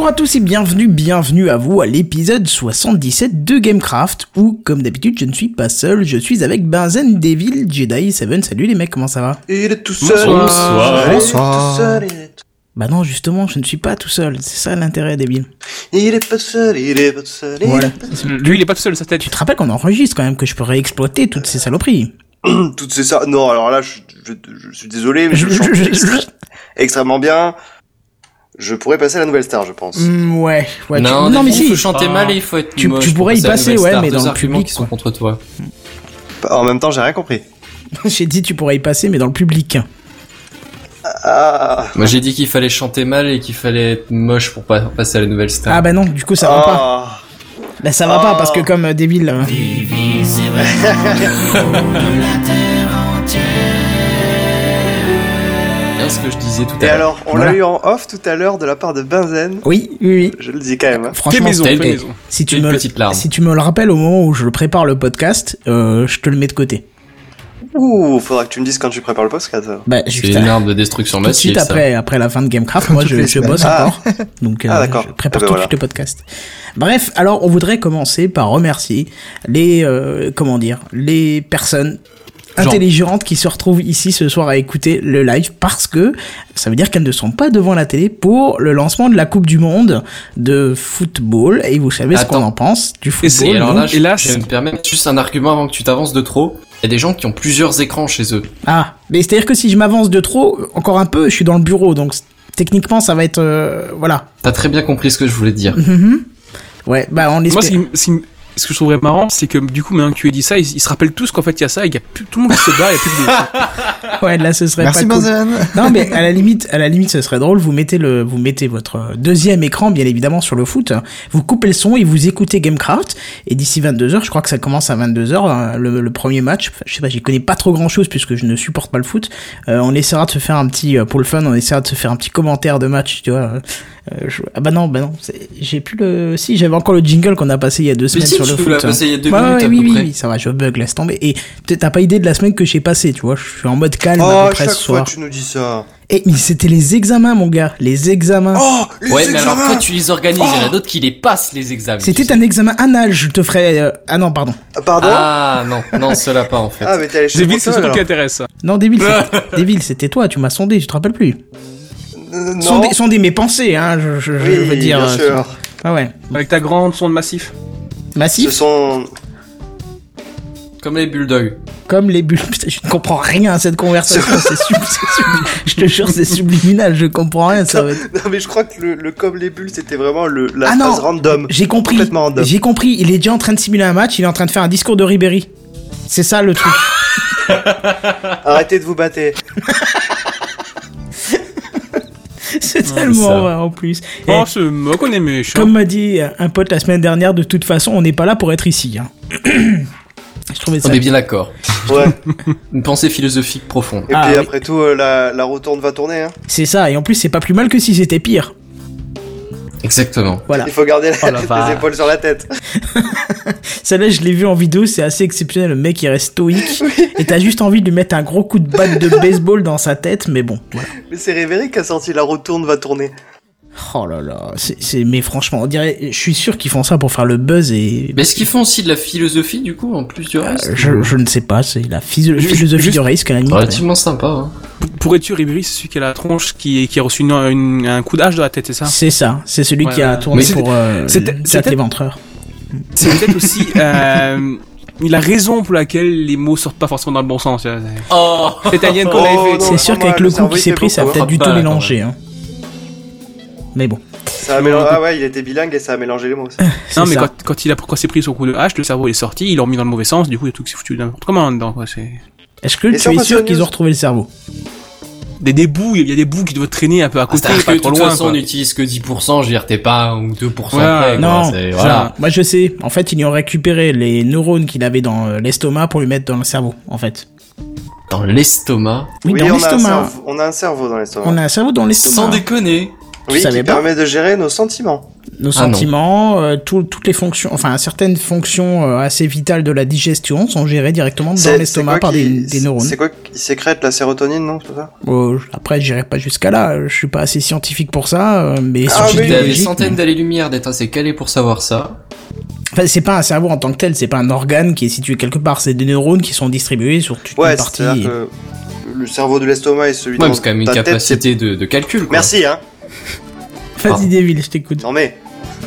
Bonjour à tous et bienvenue, bienvenue à vous à l'épisode 77 de Gamecraft, où, comme d'habitude, je ne suis pas seul, je suis avec Benzen, Devil, Jedi, Seven. Salut les mecs, comment ça va? Il est tout seul. Bonsoir. Il est Bonsoir. tout seul, il est tout- Bah non, justement, je ne suis pas tout seul, c'est ça l'intérêt, Devil. Il est pas seul, il est pas seul. il est Voilà. pas seul. Lui, il est pas tout seul, sa tête. Tu te rappelles qu'on enregistre quand même, que je peux réexploiter toutes ces saloperies? Toutes ces ça. Non, alors là, je, je, je suis désolé, mais je, Je- chante je- je- extrêmement bien. Je pourrais passer à la nouvelle star, je pense. Hmm, Ouais, ouais. tu- non, non mais il si, faut chanter Ah. mal et il faut être Tu- moche tu pour pourrais y passer ouais, star. mais dans le public, qui sont contre toi. En même temps, j'ai rien compris. j'ai dit tu pourrais y passer, mais dans le public. Ah, Moi, j'ai dit qu'il fallait chanter mal et qu'il fallait être moche pour pas passer à la nouvelle star. Ah bah non, du coup ça va pas. ah. Bah ça va pas, Ah. parce que comme euh, Devil... euh, bien ce que je disais tout à Et l'heure. alors, on Voilà. l'a eu en off tout à l'heure de la part de Benzen. Oui, oui, oui. Je le dis quand même. hein. Franchement, maison, maison. si tu Une me petite larme. si tu me le rappelles au moment où je prépare le podcast, euh, je te le mets de côté. Ouh, faudra que tu me dises quand tu prépares le podcast. Bah, C'est une arme de destruction tout de massive, suite après après la fin de Gamecraft, moi je, je bosse Ah. encore, donc euh, Ah, d'accord. je prépare Eh ben tout de voilà. suite le podcast. Bref, alors on voudrait commencer par remercier les euh, comment dire les personnes Genre. intelligentes qui se retrouvent ici ce soir à écouter le live parce que ça veut dire qu'elles ne sont pas devant la télé pour le lancement de la Coupe du Monde de football et vous savez ce qu'on Attends. en pense du football. Et alors là, je, hélas- je vais me permettre juste un argument avant que tu t'avances de trop. Il y a des gens qui ont plusieurs écrans chez eux. Ah, mais c'est-à-dire que si je m'avance de trop, encore un peu, je suis dans le bureau, donc techniquement ça va être euh, voilà. T'as très bien compris ce que je voulais dire. Mhm. Ouais, bah on Moi, espère. qui- ce que je trouverais marrant, c'est que du coup, maintenant que tu as dit ça, ils, ils se rappellent tous qu'en fait, il y a ça, et qu'il y a plus, tout le monde qui se bat, il y a plus de Ouais, là ce serait Merci pas cool. Non, mais à la limite, à la limite, ce serait drôle. Vous mettez le, vous mettez votre deuxième écran, bien évidemment, sur le foot. Vous coupez le son et vous écoutez Gamecraft. Et d'ici 22 h je crois que ça commence à 22 h le, le premier match. Je sais pas, j'y connais pas trop grand chose puisque je ne supporte pas le foot. Euh, on essaiera de se faire un petit, euh, pour le fun, on essaiera de se faire un petit commentaire de match, tu vois. Euh, je- Ah bah non, bah non, j'ai plus le, si j'avais encore le jingle qu'on a passé il y a deux Mais semaines si, sur le tu foot. l'as passé il y a deux Ouais, minutes ouais, à oui, peu oui, près. oui, ça va, je bug, laisse tomber. Et t'as pas idée de la semaine que j'ai passée, tu vois. Je suis en mode calme Oh, à peu près chaque ce fois soir. tu nous dis ça. Et mais c'était les examens, mon gars, les examens. Oh, les Ouais, mais alors toi, tu les organises. Il y en a d'autres qui les passent, les examens. tu C'était sais. un examen anal, je te ferai. euh, Ah non, pardon. Ah, Pardon Ah, non, non, cela pas, en fait. Ah, mais t'es allé chez C'est le vite, c'est surtout qui intéresse. Non, Débile, Débile, c'était toi, tu m'as sondé, tu te rappelles plus. Euh. Sondé, sondé mes pensées, hein, je, je, je Oui, veux dire. bien sûr. Ah ouais. Avec ta grande sonde massif. Ce Massif, sont. Comme les bulldogs. comme les bulles. Putain, je ne comprends rien à cette conversation, c'est sub- c'est sub- Je te jure, c'est subliminal, je comprends rien, ça va être... Non, mais je crois que le, le comme les bulles, c'était vraiment le, la Ah non. phrase random. J'ai compris, Complètement random. j'ai compris, il est déjà en train de simuler un match, il est en train de faire un discours de Ribéry. C'est ça le truc. Arrêtez de vous battre. C'est c'est tellement vrai en plus. Et Oh, ce moque, on est méchant. Comme m'a dit un pote la semaine dernière, de toute façon, on n'est pas là pour être ici. hein. Je trouvais ça. On est bien d'accord. Ouais. Une pensée philosophique profonde. Et Ah, puis oui. après tout, euh, la, la retourne va tourner. Hein. C'est ça, et en plus, c'est pas plus mal que si c'était pire. Exactement. Voilà. Il faut garder la- Oh les épaules sur la tête. Celle-là, je l'ai vu en vidéo, c'est assez exceptionnel. Le mec, il reste stoïque. et t'as juste envie de lui mettre un gros coup de batte de baseball dans sa tête, mais bon, voilà. Mais c'est Riveri qui a sorti la retourne va tourner. Oh là là, c'est, mais franchement, on dirait, je suis sûr qu'ils font ça pour faire le buzz et. Mais est-ce qu'ils font aussi de la philosophie, du coup, en plus du reste Euh, Je, je ne sais pas, c'est la Juste- philosophie juste- du risque à la limite. Relativement sympa, hein. Pourrais-tu Ribéry, c'est celui qui a la tronche, qui, qui a reçu une- une- un coup d'âge de la tête, c'est ça? C'est ça, c'est celui Ouais, qui a tourné pour euh, Jack l'éventreur. C'est peut-être aussi euh, la raison pour laquelle les mots sortent pas forcément dans le bon sens. C'est Oh c'est Oh, avait non. fait. C'est sûr pas qu'avec le coup qui s'est pris, ça a peut-être du tout Pas, mélanger. Hein. Mais bon, Ça a mélan- Ah ouais, il était bilingue et ça a mélangé les mots. Non, mais quand, quand il a quand c'est pris son coup de hache, le cerveau est sorti, ils l'ont mis dans le mauvais sens, du coup, il y a tout qui s'est foutu n'importe comment dedans. Quoi. C'est Est-ce que Et tu es sûr qu'ils ont retrouvé le cerveau des, des bouts, il y a des bouts qui doivent traîner un peu à côté, C'est-à-dire que pas de trop toute loin. façon, quoi. on n'utilise que 10%, je veux dire, t'es pas 1 ou 2% Ouais, près. Non, voilà. moi je sais. En fait, ils ont récupéré les neurones qu'il avait dans euh, l'estomac pour lui mettre dans le cerveau, en fait. Dans l'estomac. Oui, dans on, a un l'estomac. on a un cerveau dans l'estomac. On a un cerveau dans l'estomac. Sans déconner. Tu Oui, savais qui pas permet de gérer nos sentiments. nos Ah sentiments, euh, tout- toutes les fonctions, enfin certaines fonctions euh, assez vitales de la digestion sont gérées directement dans l'estomac par des, qui- des neurones. C'est quoi qui sécrète la sérotonine, non ça? Euh, après, j'irai pas jusqu'à là. Je suis pas assez scientifique pour ça, euh, mais Ah, scientifique oui. T'as des centaines d'années-lumière d'être assez calé pour savoir ça. Enfin, c'est pas un cerveau en tant que tel, c'est pas un organe qui est situé quelque part. C'est des neurones qui sont distribués sur toute Ouais, une partie. que le cerveau de l'estomac et celui Ouais, de mais c'est quand même une tête, capacité de, de calcul. Quoi. Merci, hein Vas-y, Devil, je t'écoute. Non mais...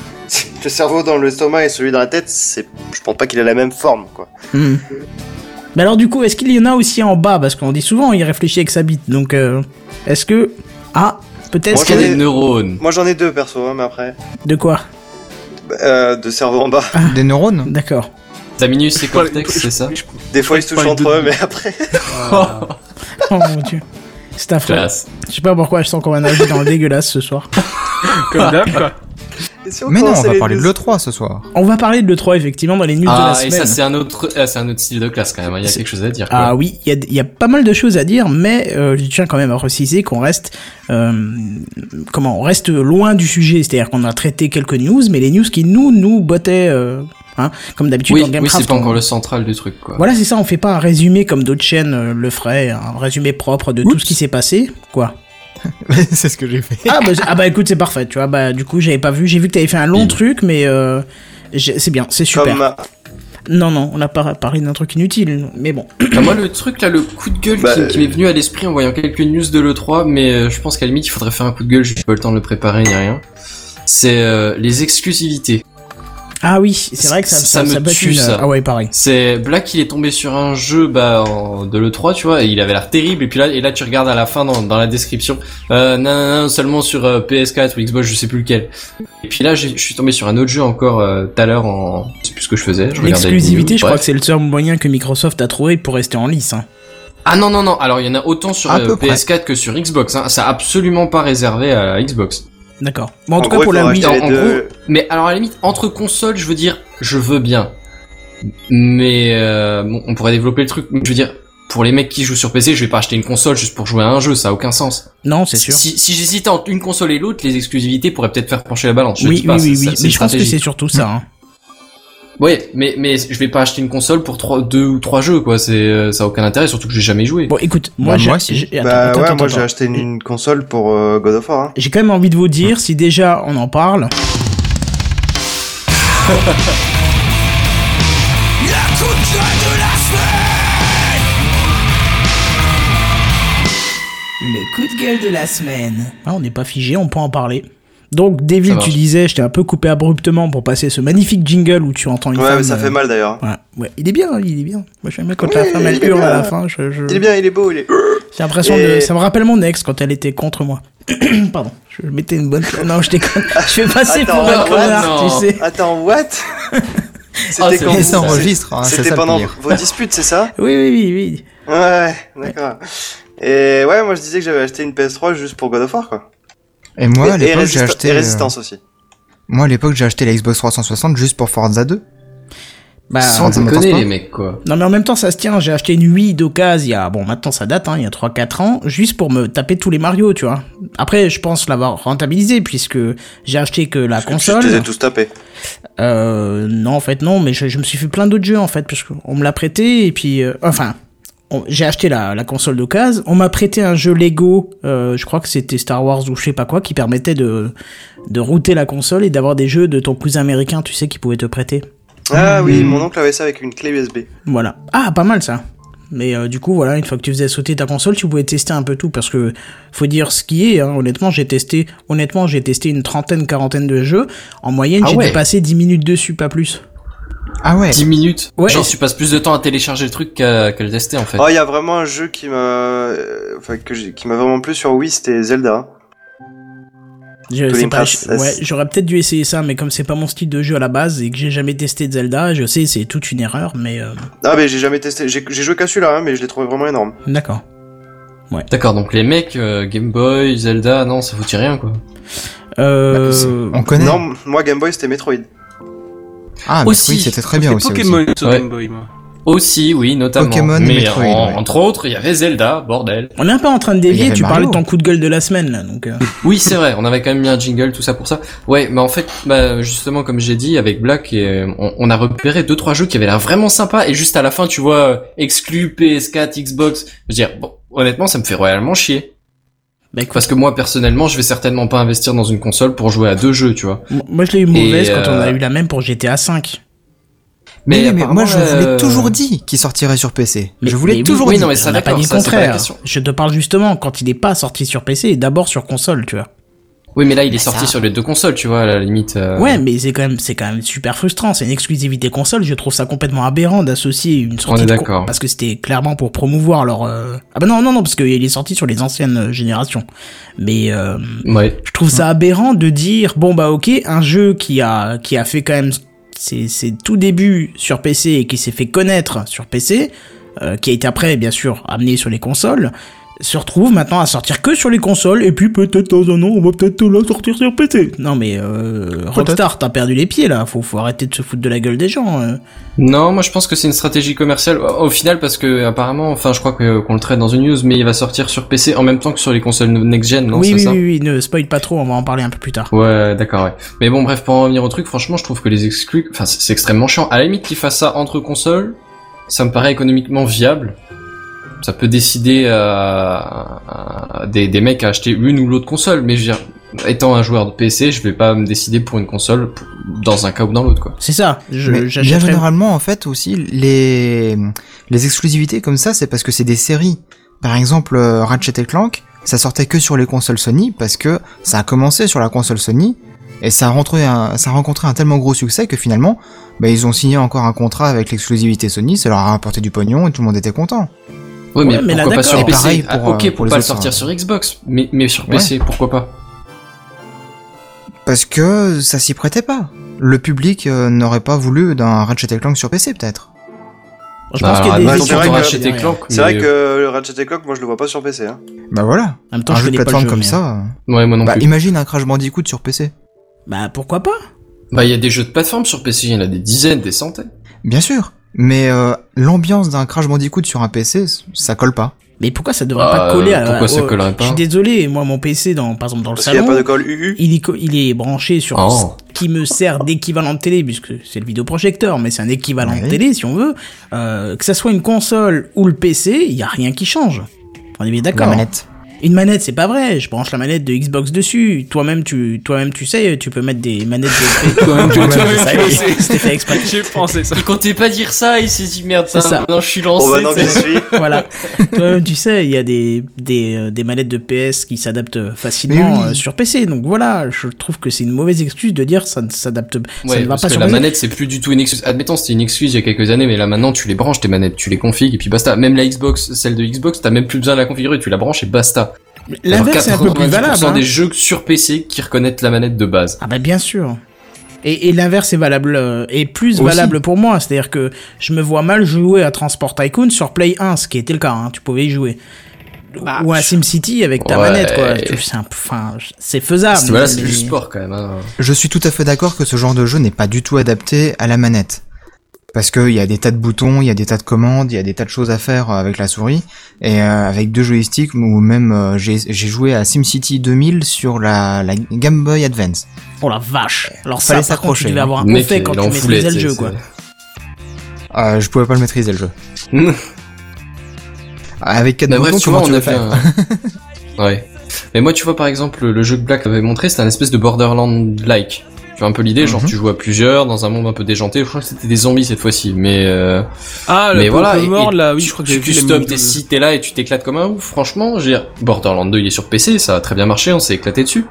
Le cerveau dans l'estomac et celui dans la tête, c'est... Je pense pas qu'il ait la même forme, quoi. Hmm. Mais alors, du coup, est-ce qu'il y en a aussi en bas? Parce qu'on dit souvent, il réfléchit avec sa bite. Donc, euh, est-ce que. Ah, peut-être qu'il y a j'en ai- des neurones Moi j'en ai deux, perso, hein, mais après... De quoi? Euh, de cerveau en bas. Des neurones? D'accord. Taminus et Cortex, c'est ça? Des fois ils se touchent entre eux, mais après... Oh mon dieu. C'est affreux. Je sais pas pourquoi je sens qu'on va nager dans le dégueulasse ce soir. Comme d'hab, quoi. Et si Mais non, on va les parler de deux- l'E3 ce soir. On va parler de l'E3 effectivement dans les news de Ah, la et semaine. ça, c'est un autre, ah, c'est un autre style de classe quand même. Il y a quelque chose à dire. Quoi. Ah oui, il y a, il y a pas mal de choses à dire, mais euh, je tiens quand même à préciser qu'on reste, euh, comment, on reste loin du sujet. C'est-à-dire qu'on a traité quelques news, mais les news qui nous nous bottaient, euh, hein, comme d'habitude oui, dans oui, c'est pas on- encore le central du truc, quoi. Voilà, c'est ça. On fait pas un résumé comme d'autres chaînes euh, le feraient, un résumé propre de tout ce qui s'est passé. Quoi c'est ce que j'ai fait. ah bah, ah bah écoute, c'est parfait. Tu vois, bah du coup j'avais pas vu. J'ai vu que t'avais fait un long Oui. truc, mais euh, c'est bien, c'est super. Comme... euh, Non non, on a pas parlé d'un truc inutile, mais bon. Ah, moi, le truc là, le coup de gueule Bah, qui, qui m'est venu à l'esprit en voyant quelques news de l'E3, mais euh, je pense qu'à la limite, il faudrait faire un coup de gueule, j'ai pas le temps de le préparer ni rien. C'est euh, les exclusivités. Ah oui, c'est vrai que ça, Ça me peut être tue, une- ça. Ah ouais, pareil. C'est Black, il est tombé sur un jeu bah en- de l'E3, tu vois, et il avait l'air terrible. Et puis là, et là, tu regardes à la fin dans, dans la description, euh, non, non, non, seulement sur euh, PS4 ou Xbox, je sais plus lequel. Et puis là, je suis tombé sur un autre jeu encore euh, tout à l'heure en, je sais plus ce que je faisais. je L'exclusivité, je crois que c'est le seul moyen que Microsoft a trouvé pour rester en lice. Hein. Ah non non non, alors il y en a autant sur euh, peu près. PS4 que sur Xbox. Hein. C'est absolument pas réservé à la Xbox. D'accord. Bon, en, En tout gros, cas, pour la Wii, en- deux. Mais alors à la limite, entre consoles, je veux dire, je veux bien. Mais euh, bon, on pourrait développer le truc. Je veux dire, pour les mecs qui jouent sur PC, je vais pas acheter une console juste pour jouer à un jeu, ça a aucun sens. non, c'est sûr. Si, si j'hésitais entre une console et l'autre, les exclusivités pourraient peut-être faire pencher la balance. Je oui, dis pas, oui, oui, oui. Mais je pense que c'est surtout ça. Hein. Ouais, mais mais je vais pas acheter une console pour trois, deux ou trois jeux, quoi. C'est euh, ça a aucun intérêt, surtout que j'ai jamais joué. Bon, écoute, moi, Bah, moi, si. Bah attends, ouais, attends, moi j'ai acheté une, une console pour euh, God of War. Hein. J'ai quand même envie de vous dire, si déjà on en parle. Le coup de gueule de la semaine. Ah, on n'est pas figé, on peut en parler. Donc, marche. tu disais, je t'ai un peu coupé abruptement pour passer ce magnifique jingle où tu entends une Ouais, femme. mais ça euh, fait mal d'ailleurs. Ouais, ouais, il est bien, il est bien. Moi, j'aime bien quand Oui, la femme elle hurle à la fin. Je, je- Il est bien, il est beau, il est... J'ai l'impression Et- de. Ça me rappelle mon ex quand elle était contre moi. Pardon, je mettais une bonne. Non, je déconne. Je vais passer Attends, pour un connard, tu sais. Attends, what? C'était ça enregistre, hein, C'était pendant vos disputes, c'est ça? Oui, oui, oui, oui. Ouais, d'accord. Et ouais, moi je disais que j'avais acheté une PS3 juste pour God of War, quoi. Et moi, à et, l'époque, j'ai acheté. et euh, Résistance aussi. Moi, à l'époque, j'ai acheté la Xbox 360 juste pour Forza 2. Bah, Sans- déconner, les mecs, quoi. non, mais en même temps, ça se tient. J'ai acheté une Wii d'occasion il y a. Bon, maintenant ça date, hein, il y a 3-4 ans, juste pour me taper tous les Mario, tu vois. Après, je pense l'avoir rentabilisé puisque j'ai acheté que la Parce que console. Je les ai tous tapés. Euh, non, en fait, non, mais je, je me suis fait plein d'autres jeux, en fait, parce qu'on me l'a prêté, et puis, euh, enfin, j'ai acheté la, la console d'occasion, on m'a prêté un jeu Lego, euh, je crois que c'était Star Wars ou je sais pas quoi, qui permettait de, de router la console et d'avoir des jeux de ton cousin américain, tu sais, qui pouvait te prêter. Ah oui, Mm. mon oncle avait ça avec une clé USB. Voilà. Ah, pas mal ça. Mais euh, du coup, voilà, une fois que tu faisais sauter ta console, tu pouvais tester un peu tout parce que faut dire ce qui est. Hein, honnêtement, j'ai testé, honnêtement, j'ai testé une trentaine, quarantaine de jeux. En moyenne, Ah j'ai ouais. dépassé 10 minutes dessus, pas plus. Ah ouais. 10 minutes. Ouais. Genre, tu passes plus de temps à télécharger le truc qu'à le tester, en fait. Oh, il y a vraiment un jeu qui m'a, euh, enfin que qui m'a vraiment plu sur Wii, c'était Zelda. Je ouais, j'aurais peut-être dû essayer ça, mais comme c'est pas mon style de jeu à la base et que j'ai jamais testé de Zelda, je sais, c'est toute une erreur, mais euh, Ah mais j'ai jamais testé, j'ai joué qu'à celui-là, hein, mais je l'ai trouvé vraiment énorme. d'accord. D'accord, donc les mecs, euh, Game Boy, Zelda, non, ça foutit rien, quoi. Euh, Bah, on connaît. Non, moi Game Boy c'était Metroid. Ah, Aussi. oui, c'était très bien aussi. aussi. Pokémon sur Ouais. Game Boy, moi. Aussi, oui, notamment. Pokémon Mais Metroid, en- ouais. entre autres, il y avait Zelda, bordel. On est un peu en train de dévier, tu parlais Mario. de ton coup de gueule de la semaine, là, donc... euh, Oui, c'est vrai, on avait quand même mis un jingle, tout ça pour ça. Ouais, mais en fait, bah, justement, comme j'ai dit, avec Black, et, on, on a repéré deux, trois jeux qui avaient l'air vraiment sympas, et juste à la fin, tu vois, euh, exclu PS4, Xbox. Je veux dire, bon, honnêtement, ça me fait royalement chier. Bah, Parce que moi, personnellement, je vais certainement pas investir dans une console pour jouer à deux jeux, tu vois. moi, je l'ai eu mauvaise Et, quand on euh, a eu la même pour GTA V. Mais, oui, mais moi je vous euh, l'ai toujours dit qu'il sortirait sur PC. Mais- je vous l'ai mais oui, toujours oui, dit. non, mais ça, on n'a pas dit le ça, c'est pas la contraire. Je te parle justement quand il est pas sorti sur PC et d'abord sur console, tu vois. Oui, mais là, il est sorti sur les deux consoles, tu vois, à la limite. euh, Ouais, mais c'est quand même, c'est quand même super frustrant. C'est une exclusivité console. Je trouve ça complètement aberrant d'associer une sortie. est de con- d'accord. Parce que c'était clairement pour promouvoir leur. euh, Ah bah non, non, non, parce qu'il est sorti sur les anciennes euh, générations. Mais euh, Ouais. je trouve ça aberrant de dire bon bah ok, un jeu qui a qui a fait quand même ses, ses tout débuts sur PC et qui s'est fait connaître sur PC, euh, qui a été après bien sûr amené sur les consoles. Se retrouve maintenant à sortir que sur les consoles et puis peut-être dans un an on va peut-être la sortir sur PC. Non mais euh, Rockstar t'as perdu les pieds là, faut faut arrêter de se foutre de la gueule des gens. euh. Non, moi je pense que c'est une stratégie commerciale au final parce que apparemment, enfin je crois qu'on le traite dans une news, mais il va sortir sur PC en même temps que sur les consoles next gen, non oui oui, ça oui oui ne spoil pas trop, on va en parler un peu plus tard. Ouais, d'accord, ouais. Mais bon, bref, pour en revenir au truc, franchement, je trouve que les exclus, enfin, c'est c'est extrêmement chiant. À la limite qu'ils fassent ça entre consoles, ça me paraît économiquement viable. Ça peut décider à, à- des, des mecs à acheter une ou l'autre console, mais je veux dire, étant un joueur de PC, je vais pas me décider pour une console dans un cas ou dans l'autre, quoi. C'est ça. Je généralement, en fait, aussi, les, les exclusivités comme ça, c'est parce que c'est des séries. Par exemple, euh, Ratchet et Clank, ça sortait que sur les consoles Sony parce que ça a commencé sur la console Sony et ça a, rentré un, ça a rencontré un tellement gros succès que finalement, bah, ils ont signé encore un contrat avec l'exclusivité Sony, ça leur a rapporté du pognon et tout le monde était content. Ouais, mais Ouais, mais là, pourquoi pas sur PC pareil Ah, pour, Ok, euh, pour, pour les pas le autres, sortir hein. sur Xbox, mais, mais sur Ouais. PC, pourquoi pas? Parce que ça s'y prêtait pas. Le public euh, n'aurait pas voulu d'un Ratchet et Clank sur PC peut-être. Je pense qu'il y a des bah, c'est vrai C'est vrai mais- que le Ratchet et Clank, moi je le vois pas sur PC. Hein. Bah voilà. En même temps, un je jeu de plateforme jeu, comme mais- ça. euh, Ouais, moi non Bah, plus. imagine un Crash Bandicoot sur PC. Bah pourquoi pas? Bah, il y a des jeux de plateforme sur PC, il y en a des dizaines, des centaines. Bien sûr. Mais euh, l'ambiance d'un Crash Bandicoot sur un PC, ça colle pas. Mais pourquoi ça devrait pas coller à pourquoi ça au- collerait pas Je suis désolé, moi mon PC dans par exemple dans le Parce qu'il n'y a salon, pas de call UU. il, est, il est branché sur Oh. ce qui me sert d'équivalent de télé puisque c'est le vidéoprojecteur, mais c'est un équivalent de télé si on veut. Euh, que ça soit une console ou le PC, il y a rien qui change. On est bien La d'accord. manette. Une manette, c'est pas vrai. Je branche la manette de Xbox dessus. Toi-même, tu, toi-même, tu sais, tu peux mettre des manettes de. Toi-même, tu- sais. C'était fait exprès. J'ai pensé ça. Il comptait pas dire ça, il s'est dit merde, C'est ça. Maintenant je suis lancé. Oh bah non, suis. voilà. Toi-même, tu sais, il y a des, des, euh, des manettes de PS qui s'adaptent facilement Mais oui. euh, sur PC. Donc voilà, je trouve que c'est une mauvaise excuse de dire ça ne s'adapte, ça Ouais, ne va parce pas que sur la PC. manette c'est plus du tout une excuse. Admettons c'était une excuse il y a quelques années, mais là maintenant tu les branches tes manettes, tu les configues et puis basta. Même la Xbox, celle de Xbox, t'as même plus besoin de la configurer, tu la branches et basta. L'inverse est un peu plus 90% valable. hein. des jeux sur PC qui reconnaissent la manette de base. Ah bah bien sûr. Et, et l'inverse est valable, euh, est plus Aussi. valable pour moi. C'est-à-dire que je me vois mal jouer à Transport Tycoon sur Play 1, ce qui était le cas. Hein, tu pouvais y jouer. Ou à SimCity avec ta Ouais. manette, quoi. Enfin, c'est faisable. Voilà, c'est mais- du sport quand même. Hein. Je suis tout à fait d'accord que ce genre de jeu n'est pas du tout adapté à la manette. Parce qu'il y a des tas de boutons, il y a des tas de commandes, il y a des tas de choses à faire euh, avec la souris. Et euh, avec deux joysticks, ou même euh, j'ai j'ai joué à SimCity 2000 sur la, la Game Boy Advance. Oh la vache. Alors ça, Fallait par contre, tu s'accrocher, devais hein. avoir un effet quand tu maîtrisais le c'est- jeu, c'est- quoi. Euh, je pouvais pas le maîtriser le jeu. Avec quatre boutons, bref, tu comment vois, tu on veux a fait faire un... Ouais. Mais moi, tu vois, par exemple, le jeu que Black avait montré, c'était un espèce de Borderland-like. Tu vois un peu l'idée, genre Mhm. tu joues à plusieurs dans un monde un peu déjanté. Je crois que c'était des zombies cette fois-ci, mais euh, Ah, le mais voilà. peu et- mort, et là, oui, tu, je crois que tu j'ai customes tes sites, t'es là et tu t'éclates comme un ouf. Franchement, je veux dire, Borderland 2 il est sur PC, ça a très bien marché, on s'est éclaté dessus.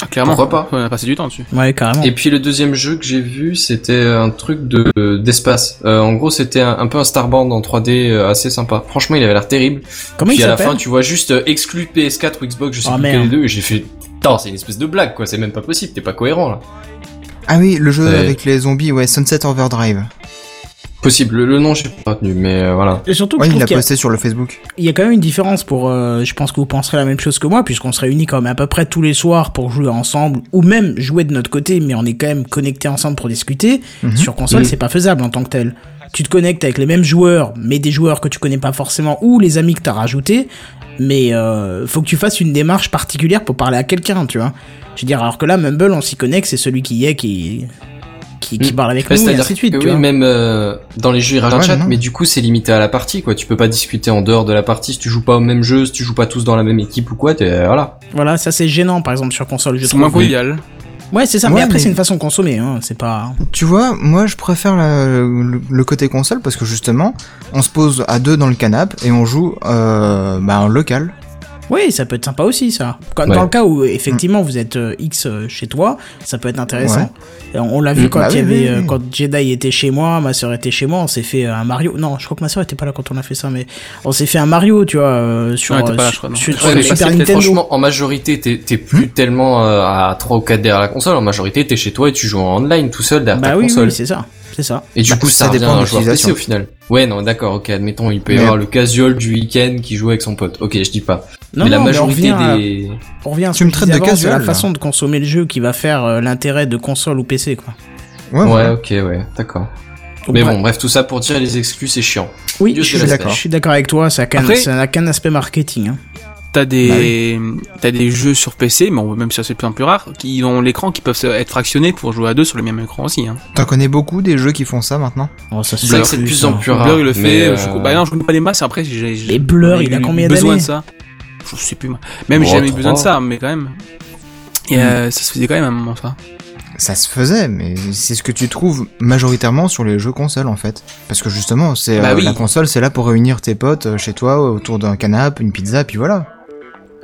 Ah, clairement. Pourquoi pas On a passé du temps dessus. Ouais, carrément. Et puis le deuxième jeu que j'ai vu, c'était un truc de d'espace. Euh, en gros, c'était un, un peu un Starband en 3D euh, assez sympa. Franchement, il avait l'air terrible. Comment il Puis à la s'appelle fin, tu vois juste euh, exclu PS4 ou Xbox, je sais Oh, plus merde. quel des deux, et j'ai fait Putain, c'est une espèce de blague quoi, c'est même pas possible, t'es pas cohérent là. Ah oui, le jeu avec les zombies, ouais, Sunset Overdrive. Possible. Le, le nom, j'ai pas retenu, mais euh, voilà. Et surtout, que Ouais, je il l'a qu'il y a- posté sur le Facebook. il y a quand même une différence pour. euh, je pense que vous penserez la même chose que moi, puisqu'on se réunit quand même à peu près tous les soirs pour jouer ensemble, ou même jouer de notre côté, mais on est quand même connectés ensemble pour discuter. Mhm. Sur console, Mhm. c'est pas faisable en tant que tel. Tu te connectes avec les mêmes joueurs, mais des joueurs que tu connais pas forcément, ou les amis que t'as rajoutés, mais euh, faut que tu fasses une démarche particulière pour parler à quelqu'un, tu vois. Je veux dire, alors que là, Mumble, on s'y connecte, c'est celui qui y est qui. Qui, qui Mhm. parle avec Ouais, nous, et ainsi de suite, oui, vois. même euh, dans les jeux, il rajoute Ouais, un chat, non. mais du coup, c'est limité à la partie, quoi. Tu peux pas discuter en dehors de la partie si tu joues pas au même jeu, si tu joues pas tous dans la même équipe ou quoi. T'es voilà. Voilà, ça c'est gênant, par exemple, sur console, je C'est moins convivial. Ouais, c'est ça, mais après, mais- c'est une façon de consommer, hein, c'est pas. Tu vois, moi je préfère la- le, le côté console parce que justement, on se pose à deux dans le canapé et on joue euh, bah, en local. Oui, ça peut être sympa aussi, ça. Quand- Ouais. Dans le cas où, effectivement, vous êtes euh, X euh, chez toi, ça peut être intéressant. On on l'a vu Mm. quand Bah il y oui, avait, oui, euh, oui. quand Jedi était chez moi, ma soeur était chez moi, on s'est fait un Mario. Non, je crois que ma soeur était pas là quand on a fait ça, mais on s'est fait un Mario, tu vois, euh, sur, Ouais, t'es pas là, je crois, non. sur- sur Ouais, Super Nintendo. Franchement, en majorité, t'es plus tellement euh, à 3 ou 4 derrière la console. En majorité, t'es chez toi et tu joues en online tout seul derrière Bah ta oui, console. oui, c'est ça, c'est ça. Et du Bah, coup, ça ça, dépend de un joueur PC l'utilisation. au final. Ouais, non, d'accord, ok, admettons, il peut y Mais- avoir le casual du week-end qui joue avec son pote. Ok, je dis pas. Non, mais la non, mais on majorité à- des... On revient à ce Tu me traites de avant, c'est la casual, façon de consommer le jeu qui va faire euh, l'intérêt de console ou PC, quoi. Ouais, Ouais, ouais. ok, ouais, d'accord. Mais Bref. bon, bref, tout ça pour dire les exclus, c'est chiant. Oui, Dieu je suis d'accord. Je suis d'accord avec toi, ça a qu'un- Après- ça n'a qu'un aspect marketing. Hein. T'as des, Bah t'as des jeux sur PC, mais on- même si c'est de plus en plus rare, qui ont l'écran qui peuvent être fractionnés pour jouer à deux sur le même écran aussi. Hein. T'en connais beaucoup des jeux qui font ça maintenant? Oh, ça se C'est vrai fait que c'est de plus, en hein. plus rare. Blur il le fait. euh, je- bah non, je connais pas les masses. Après, j'ai. j'ai- Les Blur, j'ai il a eu combien besoin d'années de ça Je sais plus. Même Oh, j'ai jamais eu besoin de ça, mais quand même. Et euh, ça se faisait quand même à un moment ça. Ça se faisait, mais c'est ce que tu trouves majoritairement sur les jeux consoles en fait. Parce que justement, c'est Bah euh, oui. la console, c'est là pour réunir tes potes euh, chez toi autour d'un canapé, une pizza, puis voilà.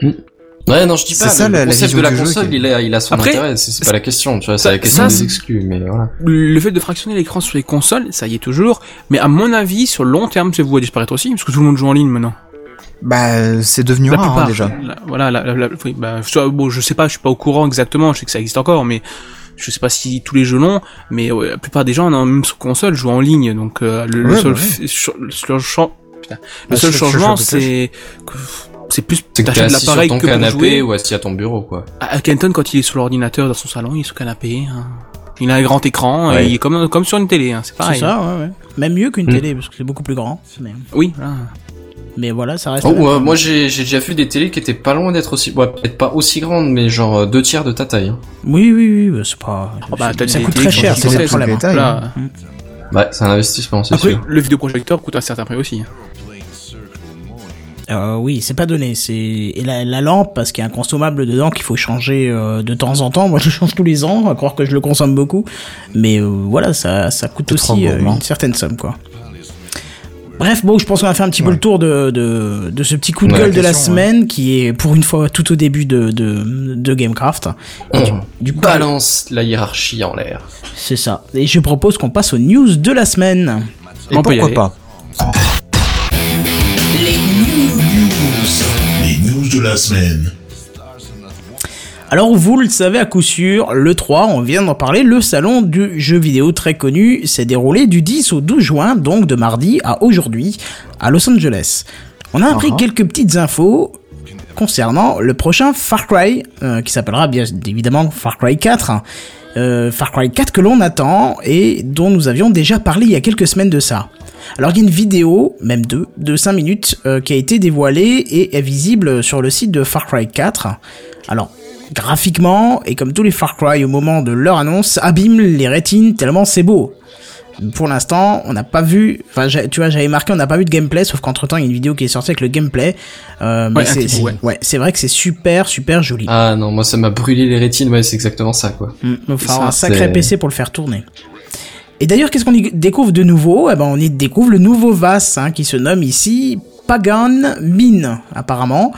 Ouais, non, je dis pas. ça, le la- la concept vision de la console, qui il a, il a son Après, intérêt. C'est c'est pas la question, tu vois. C'est ça- la question ça, des exclus, mais voilà. Le fait de fractionner l'écran sur les consoles, ça y est toujours. Mais à mon avis, sur le long terme, c'est vous à disparaître aussi, parce que tout le monde joue en ligne maintenant. Bah, c'est devenu La rare hein, plupart, déjà. la- voilà, la, la, la- oui, bah, soit- bon, je sais pas, je suis pas au courant exactement, je sais que ça existe encore, mais je sais pas si tous les jeux l'ont, mais ouais, la plupart des gens, non, même sur console, jouent en ligne, donc euh, le, le seul, bah ouais. f- sur- le seul putain, le Bah, changement, c'est que c'est plus C'est t'achètes l'appareil ton que pour canapé jouer. ou assis à ton bureau, quoi. À Kenton, quand il est sur l'ordinateur dans son salon, il est sur le canapé. hein. Il a un grand écran, Ouais. et il est comme, comme sur une télé, hein, c'est C'est pareil. ça, ouais, ouais. Même mieux qu'une Mm. télé, parce que c'est beaucoup plus grand. Mais, Oui, mais voilà, ça reste. Oh, ouais, moi j'ai j'ai déjà vu des télés qui étaient pas loin d'être aussi, ouais, peut-être pas aussi grandes, mais genre euh, deux tiers de ta taille. hein. Oui, oui, oui, bah, c'est pas. Oh, bah, ça coûte très cher, c'est ça le problème. Ouais, c'est un investissement, c'est Après, sûr. le vidéoprojecteur coûte un certain prix aussi. Hein. Euh, oui, c'est pas donné. C'est et la, la lampe parce qu'il y a un consommable dedans qu'il faut changer euh, de temps en temps. Moi, je change tous les ans, à croire que je le consomme beaucoup. Mais euh, voilà, ça, ça coûte aussi euh, une certaine somme, quoi. Bref, bon, je pense qu'on a fait un petit peu le tour de, de, de ce petit coup de Ouais, gueule la de la ouais. semaine qui est pour une fois tout au début de, de, de Gamecraft. Et du, On du coup, balance la hiérarchie en l'air. c'est ça. Et je propose qu'on passe aux news de la semaine. Et On peut y pourquoi aller. pas de la semaine. Alors vous le savez à coup sûr, le 3, on vient d'en parler, le salon du jeu vidéo très connu s'est déroulé du 10 au 12 juin, donc de mardi à aujourd'hui, à Los Angeles. On a appris Ah. quelques petites infos concernant le prochain Far Cry, euh, qui s'appellera bien évidemment Far Cry 4. hein. Euh, Far Cry 4 que l'on attend et dont nous avions déjà parlé il y a quelques semaines de ça. Alors il y a une vidéo, même deux, de 5 minutes, euh, qui a été dévoilée et est visible sur le site de Far Cry 4. Alors, graphiquement, et comme tous les Far Cry au moment de leur annonce, abîme les rétines tellement c'est beau. Pour l'instant, on n'a pas vu, enfin, tu vois, j'avais marqué, on n'a pas vu de gameplay, sauf qu'entre temps, il y a une vidéo qui est sortie avec le gameplay. Euh, mais Ouais, c'est, ouais. ouais, c'est vrai que c'est super, super joli. Ah non, moi ça m'a brûlé les rétines, ouais, c'est exactement ça, quoi. Il faut avoir un sacré PC pour le faire tourner. Et d'ailleurs, qu'est-ce qu'on y découvre de nouveau? Eh ben, On y découvre le nouveau Vas, hein, qui se nomme ici Pagan Mine, apparemment.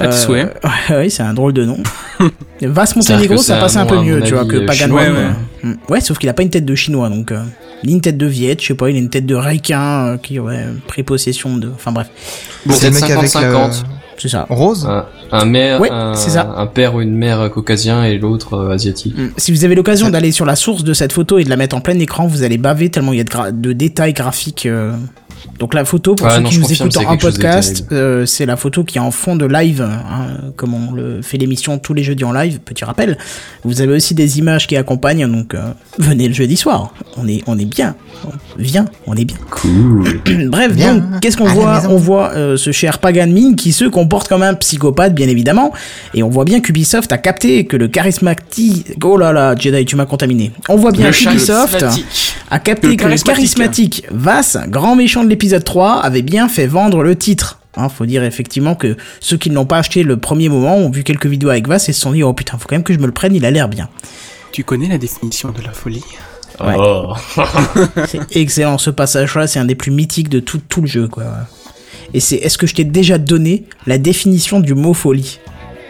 Euh, ouais, ouais c'est un drôle de nom. Vas Monténégro, ça, ça passe un, peu mieux, tu vois, que Pagan Chinois, mm. Ouais. sauf qu'il a pas une tête de chinois, donc. Euh, ni une tête de Viette, je sais pas, il a une tête de Requin, euh, qui aurait pris possession de. Enfin bref. Bon, c'est le mec avec. Euh, 50. C'est ça. Rose Un, un mère, Ouais, un, c'est ça. un père ou une mère caucasien et l'autre euh, asiatique. Mm. Si vous avez l'occasion d'aller sur la source de cette photo et de la mettre en plein écran, vous allez baver tellement il y a de, gra- de détails graphiques. euh. Donc la photo, pour Ouais, ceux non, qui nous confirme, écoutent en podcast, euh, c'est la photo qui est en fond de live, hein, comme on le fait l'émission tous les jeudis en live, petit rappel. Vous avez aussi des images qui accompagnent, donc euh, venez le jeudi soir. On est, on est bien. Viens, on est bien. Cool. Bref, Bien, donc, qu'est-ce qu'on voit. On voit euh, ce cher Pagan Min qui se comporte comme un psychopathe, bien évidemment. Et on voit bien qu'Ubisoft a capté que le charismatique... Oh là là, Jedi, tu m'as contaminé. On voit bien qu'Ubisoft a capté Le que le charismatique. charismatique Vass, grand méchant de l'épisode 3, avait bien fait vendre le titre. Hein, faut dire effectivement que ceux qui ne l'ont pas acheté le premier moment ont vu quelques vidéos avec Vass et se sont dit oh putain faut quand même que je me le prenne il a l'air bien. Tu connais la définition de la folie? Ouais. Oh. C'est excellent ce passage-là, c'est un des plus mythiques de tout, tout le jeu quoi. Et c'est est-ce que je t'ai déjà donné la définition du mot folie?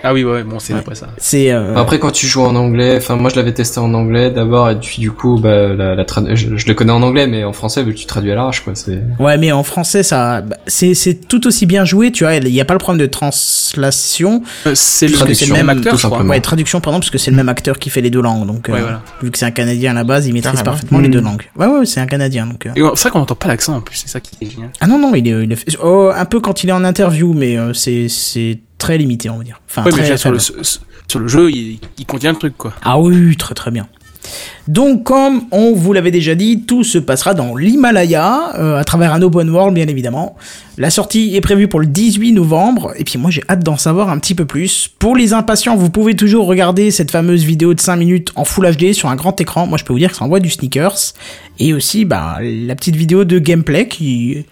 Ah oui, ouais, bon, c'est Ouais. après ça. C'est euh, Après, quand tu joues en anglais, enfin, moi, je l'avais testé en anglais d'abord, et puis du coup, bah, la, la trad- je, je le connais en anglais, mais en français, bah, tu traduis à l'arrache, quoi. C'est. Ouais, mais en français, ça, bah, c'est, c'est tout aussi bien joué, tu vois. Il n'y a pas le problème de translation. Euh, c'est le, que même acteur, tout je crois. simplement. Ouais, traduction, pardon, parce que c'est le même acteur qui fait les deux langues. Donc, euh, Ouais, voilà. vu que c'est un Canadien à la base, il maîtrise Carrément. parfaitement les deux langues. Ouais, ouais, c'est un Canadien. Donc, euh. Et c'est vrai qu'on n'entend pas l'accent en plus, c'est ça qui est génial. Ah non, non, il est, il est- oh, un peu quand il est en interview, mais euh, c'est, c'est très limité, on va dire. Enfin, mais très déjà, sur, le, faible. sur le jeu, il, il contient le truc, quoi. Ah oui, très très bien. Donc, comme on vous l'avait déjà dit, tout se passera dans l'Himalaya, euh, à travers un open world, bien évidemment. La sortie est prévue pour le 18 novembre, et puis moi j'ai hâte d'en savoir un petit peu plus. Pour les impatients, vous pouvez toujours regarder cette fameuse vidéo de 5 minutes en Full HD sur un grand écran. Moi je peux vous dire que ça envoie du sneakers. Et aussi, bah, la petite vidéo de gameplay qui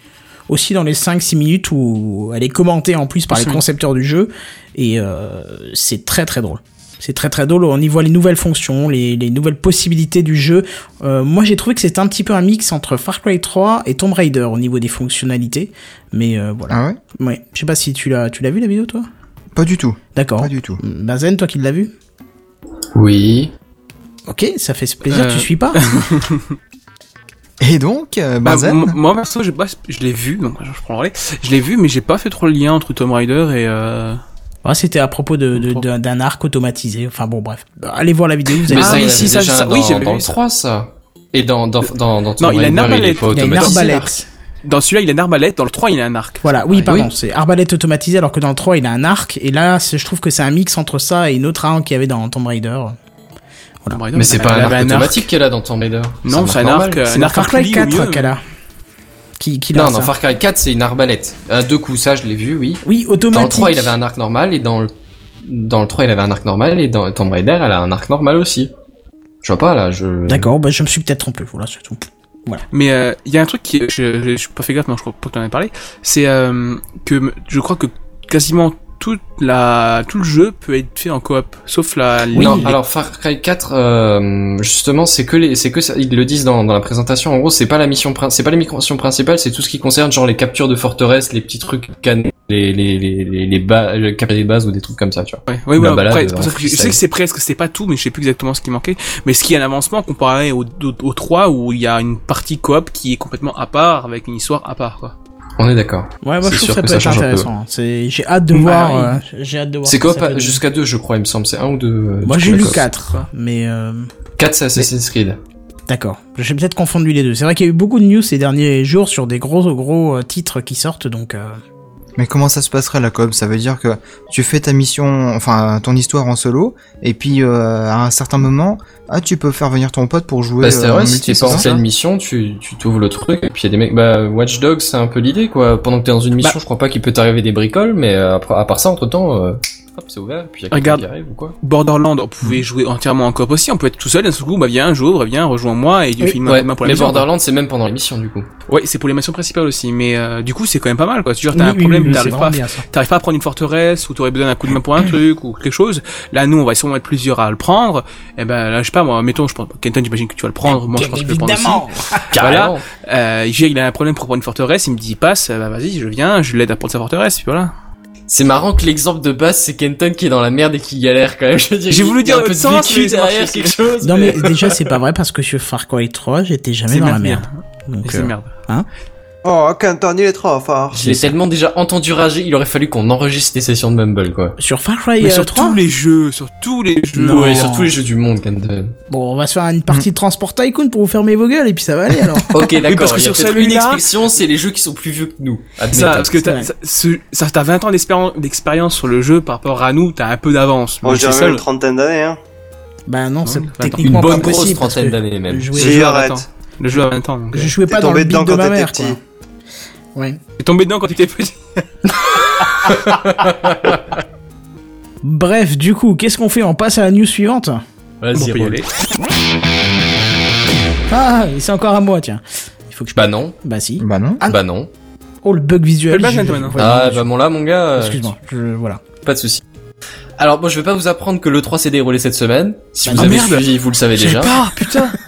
aussi dans les 5-6 minutes où elle est commentée en plus par les concepteurs du jeu. Et euh, c'est très très drôle. C'est très très drôle, on y voit les nouvelles fonctions, les, les nouvelles possibilités du jeu. Euh, moi j'ai trouvé que c'était un petit peu un mix entre Far Cry 3 et Tomb Raider au niveau des fonctionnalités. Mais euh, voilà. Ah ouais? Ouais. Je sais pas si tu l'as tu l'as vu la vidéo toi? Pas du tout. D'accord. Pas du tout. Bazen, toi qui l'as vu? Oui. Ok, ça fait plaisir, Euh. tu suis pas Et donc, euh, Bah, Benzen moi, moi, perso, j'ai pas- je l'ai vu, donc je prends le relais. Je l'ai vu, mais j'ai pas fait trop le lien entre Tomb Raider et. Euh... Ouais, C'était à propos de- de- d'un arc automatisé. Enfin bon, bref. Allez voir la vidéo, vous allez Mais Ah oui, si, ça, ça, dans, oui, j'avais dans vu le ça. 3, ça. Et dans, dans, dans, dans Tomb Non, il a une Raider, arbalète. est pas Il a une automatisé. arbalète. Dans celui-là, il a une arbalète, dans le 3, il a un arc. Voilà, oui, Ah, pardon, oui. c'est arbalète automatisée alors que dans le 3 il a un arc et là je trouve que c'est un mix entre ça et une autre arme qu'il y avait dans Tomb Raider. Tomb Raider, Mais c'est pas un arc automatique qu'elle a dans Tomb Raider. Non, c'est un normal. arc, euh, C'est un arc Far Cry inclus au 4 mieux. qu'elle a. Qui, Non, dans Far Cry 4, c'est une arbalète. À deux coups, ça, je l'ai vu, oui. Oui, Dans le automatique. 3, il avait un arc normal, et dans le, dans le 3, il avait un arc normal, et dans Tomb Raider, elle a un arc normal aussi. Je vois pas, là, je... D'accord, bah je me suis peut-être trompé, voilà, c'est tout. Mais euh, il y a un truc qui, je, je, je suis pas fait gaffe, mais je crois pas que tu en aies parlé. C'est euh, que je crois que quasiment toute la, tout le jeu peut être fait en coop, sauf la. non, les- alors Far Cry 4, euh, justement, c'est que les, c'est que ça, ils le disent dans, dans la présentation. En gros, c'est pas la mission, c'est pas la mission principale, c'est tout ce qui concerne genre les captures de forteresse, les petits trucs canons, les les les les, les bas, le cap des bases ou des trucs comme ça, tu vois. Ouais, ouais, ouais, balade, après, euh, c'est pour ça en que je, je sais que c'est presque, c'est pas tout, mais je sais plus exactement ce qui manquait. Mais ce qui est un avancement comparé au, au, au 3 où il y a une partie coop qui est complètement à part, avec une histoire à part, quoi. On est d'accord. Ouais, moi C'est je trouve sûr que ça peut être change un peu. intéressant. hein. C'est, j'ai hâte de Bah voir, oui. euh, j'ai hâte de voir. C'est donner. jusqu'à deux, je crois, il me semble. C'est un ou deux. euh, Moi j'ai lu la coop. 4, mais euh, 4, c'est Assassin's Creed. d'accord. J'ai peut-être confondu les deux. C'est vrai qu'il y a eu beaucoup de news ces derniers jours sur des gros gros euh, titres qui sortent, donc euh, Mais comment ça se passerait la coop Ça veut dire que tu fais ta mission, enfin ton histoire en solo, et puis euh, à un certain moment, ah tu peux faire venir ton pote pour jouer. Bah, c'est euh, vrai, si multi, t'es pas en pleine mission, tu, tu t'ouvres le truc, et puis il y a des mecs, bah, Watch Dogs, c'est un peu l'idée, quoi. Pendant que t'es dans une mission, Bah. je crois pas qu'il peut t'arriver des bricoles, mais euh, après, à part ça, entre temps, hop, c'est ouvert, et puis il y a quelqu'un Regarde. qui arrive ou quoi. Borderland, on pouvait jouer entièrement en coop aussi, on peut être tout seul, d'un seul coup, bah viens, j'ouvre, viens, rejoins-moi, et tu Oui. filmes Ouais, pour la mais. Borderlands, c'est même pendant l'émission, du coup. Ouais, c'est pour les missions principales aussi, mais euh, du coup, c'est quand même pas mal, quoi. Tu dire, t'as oui, un oui, problème, oui, t'arrives pas, t'arrives pas à prendre une forteresse, ou t'aurais besoin d'un coup de main pour un truc, ou quelque chose. Là, nous, on va sûrement être plusieurs à le prendre. Et ben, là, je sais pas, moi, mettons, je pense, Kenton, j'imagine que tu vas le prendre, moi, je pense que je vais le prendre aussi. Carrément. Euh, il a un problème pour prendre une forteresse, il me dit, passe, bah, vas-y, je viens, je l'aide à prendre sa forteresse, puis voilà. C'est marrant que l'exemple de base, c'est Kenton qui est dans la merde et qui galère quand même. Je veux dire, J'ai voulu dire un peu de sens, vécu derrière quelque chose. Non mais déjà c'est pas vrai parce que sur Far Cry 3 j'étais jamais dans la merde. merde. Donc, c'est euh, merde. Oh, Canton, il est trop fort. Je l'ai tellement déjà entendu rager, il aurait fallu qu'on enregistre des sessions de Mumble, quoi. Sur Far Cry Mais euh, sur 3 tous les jeux, sur tous les jeux. Non. Ouais, sur tous les jeux du monde, Canton. Bon, on va se faire une partie de Transport Tycoon pour vous fermer vos gueules et puis ça va aller alors. Ok, d'accord. parce que sur peut-être une exception, c'est les jeux qui sont plus vieux que nous. Ça, parce que t'as, ça, ce- ça, t'as 20 ans d'expérience, sur le jeu par rapport à nous, t'as un peu d'avance. Moi, j'ai une trentaine d'années, hein. bah non, c'est techniquement Une bonne pas grosse trentaine d'années, même. A arrête. 20 ans. Le jeu a 20 ans. donc, je jouais pas dans le dedans de ma mère, quoi. Ouais. T'es tombé dedans quand t'étais petit. Bref, du coup, qu'est-ce qu'on fait? On passe à la news suivante Vas-y, roule. aller. Ah, c'est encore à moi, tiens. Il faut que je... Bah non, Bah si. Bah non. Ah. bah non. Oh, le bug visuel. Le bug, Ah, bah bon là, mon gars, euh, Excuse-moi, je... voilà. pas de souci. Alors, moi, je vais pas vous apprendre que le 3 s'est déroulé cette semaine. Si Bah vous non, avez merde. suivi, vous le savez J'ai déjà. pas, putain.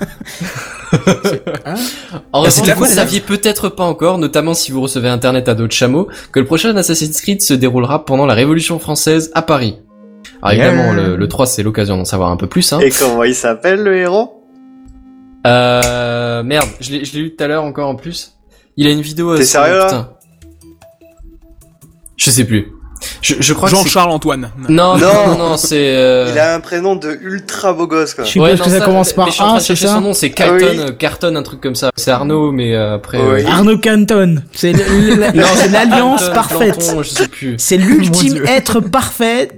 En Ah, revanche, la vous ne saviez peut-être pas encore, notamment si vous recevez Internet à d'autres chameaux, que le prochain Assassin's Creed se déroulera pendant la Révolution française à Paris. Alors Yeah. évidemment, le, le 3 c'est l'occasion d'en savoir un peu plus. Hein. Et comment il s'appelle, le héros? Euh, merde, je l'ai lu tout à l'heure encore en plus. Il a une vidéo. euh, T'es sérieux, là? putain. Je sais plus. Je, je crois. Jean-Charles Antoine. Non, non, Non. c'est... Euh... Il a un prénom de ultra beau gosse, quoi. Je suppose Ouais, que non, ça, commence par A, c'est ça son nom, c'est Ah Carton, oui. euh, Carton, un truc comme ça. C'est Arnaud, mais euh, après... Oui. euh, Arnaud Canton. C'est l'alliance parfaite. C'est l'ultime être parfait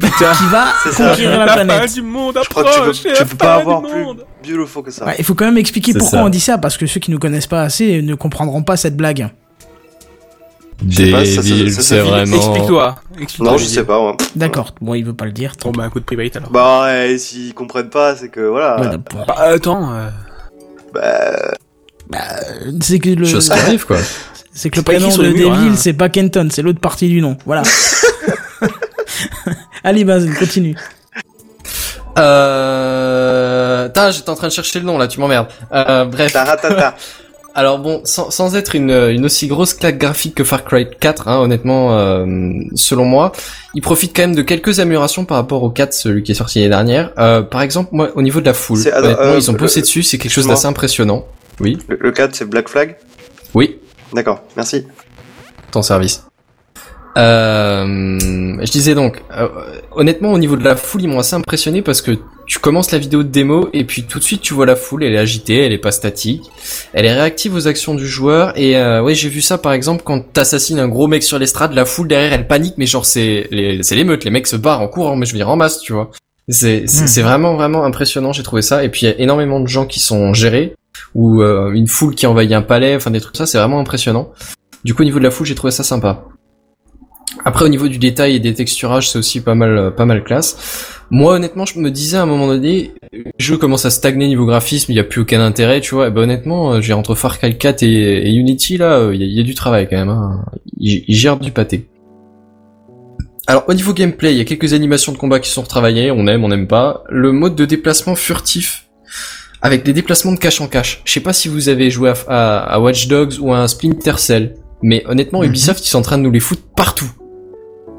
Putain. qui va conquérir la planète. du monde Je crois que tu approche. peux, tu peux pas avoir du plus monde. beautiful que ça. Ouais, il faut quand même expliquer pourquoi ça. on dit ça, parce que ceux qui nous connaissent pas assez ne comprendront pas cette blague. Ça- ça- c'est vraiment... Explique-toi. Non, je sais pas, moi. D'accord, bon, il veut pas le dire. Bon, bah, un coup de private alors. Bah, ouais, s'ils comprennent pas, c'est que, voilà. Ouais. Bah, attends, euh, Bah, C'est que le, Chose qui arrive, quoi. c'est que le prénom de les murs, Devil, hein. c'est pas Kenton, c'est l'autre partie du nom. Voilà. Allez, Bazen, continue. Euh... J'étais en train de chercher le nom, là, tu m'emmerdes. Euh, bref. taratata. Alors bon, sans, sans être une, une aussi grosse claque graphique que Far Cry 4, hein, honnêtement, euh, selon moi, il profite quand même de quelques améliorations par rapport au 4, celui qui est sorti l'année dernière. Euh, par exemple, moi, au niveau de la foule, attends, honnêtement, euh, ils ont bossé dessus, c'est quelque chose d'assez impressionnant. Oui, Le, le 4, c'est Black Flag? Oui, D'accord, merci. ton service. Euh, je disais donc, euh, honnêtement, au niveau de la foule, ils m'ont assez impressionné parce que tu commences la vidéo de démo et puis tout de suite tu vois la foule, elle est agitée, elle est pas statique, elle est réactive aux actions du joueur et euh, ouais j'ai vu ça par exemple quand t'assassines un gros mec sur l'estrade, la foule derrière elle panique mais genre c'est c'est l'émeute, les mecs se barrent en courant, mais je veux dire en masse, tu vois. C'est c'est c'est vraiment vraiment impressionnant, j'ai trouvé ça et puis il y a énormément de gens qui sont gérés ou euh, une foule qui envahit un palais, enfin des trucs comme ça, c'est vraiment impressionnant. Du coup au niveau de la foule, j'ai trouvé ça sympa. Après au niveau du détail et des texturages, c'est aussi pas mal euh, pas mal classe. Moi honnêtement, je me disais à un moment donné, le jeu commence à stagner niveau graphisme, il y a plus aucun intérêt, tu vois. Et ben honnêtement, euh, j'ai entre Far Cry 4 et, Unity là, euh, il y, a- du travail quand même. Hein. Ils, gèrent du pâté. Alors au niveau gameplay, il y a quelques animations de combat qui sont retravaillées, on aime, on n'aime pas. Le mode de déplacement furtif avec des déplacements de cache en cache. Je sais pas si vous avez joué à, Watch Dogs ou à Splinter Cell, mais honnêtement Mhm. Ubisoft ils sont en train de nous les foutre partout.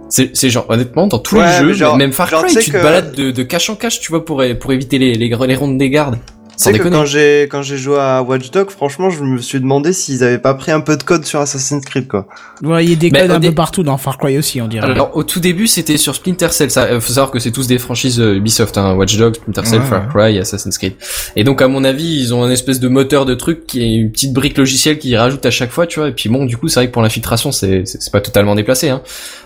C'est c'est genre honnêtement dans tous Ouais, les jeux, genre- même Far Cry, tu te que- balades de, de cache en cache, tu vois, pour pour éviter les les, les rondes des gardes. Sais que quand j'ai quand j'ai joué à Watch Dogs, franchement, je me suis demandé s'ils avaient pas pris un peu de code sur Assassin's Creed, quoi. Ouais, il y a des codes un dé- peu partout dans Far Cry aussi, on dirait. Alors au tout début c'était sur Splinter Cell, ça euh, faut savoir que c'est tous des franchises euh, Ubisoft, hein, Watch Dogs, Splinter Cell, Ouais, Far Cry, Assassin's Creed. Et donc à mon avis ils ont un espèce de moteur de truc qui est une petite brique logicielle qui rajoute à chaque fois, tu vois. Et puis bon du coup c'est vrai que pour l'infiltration c'est c'est c'est pas totalement déplacé, hein.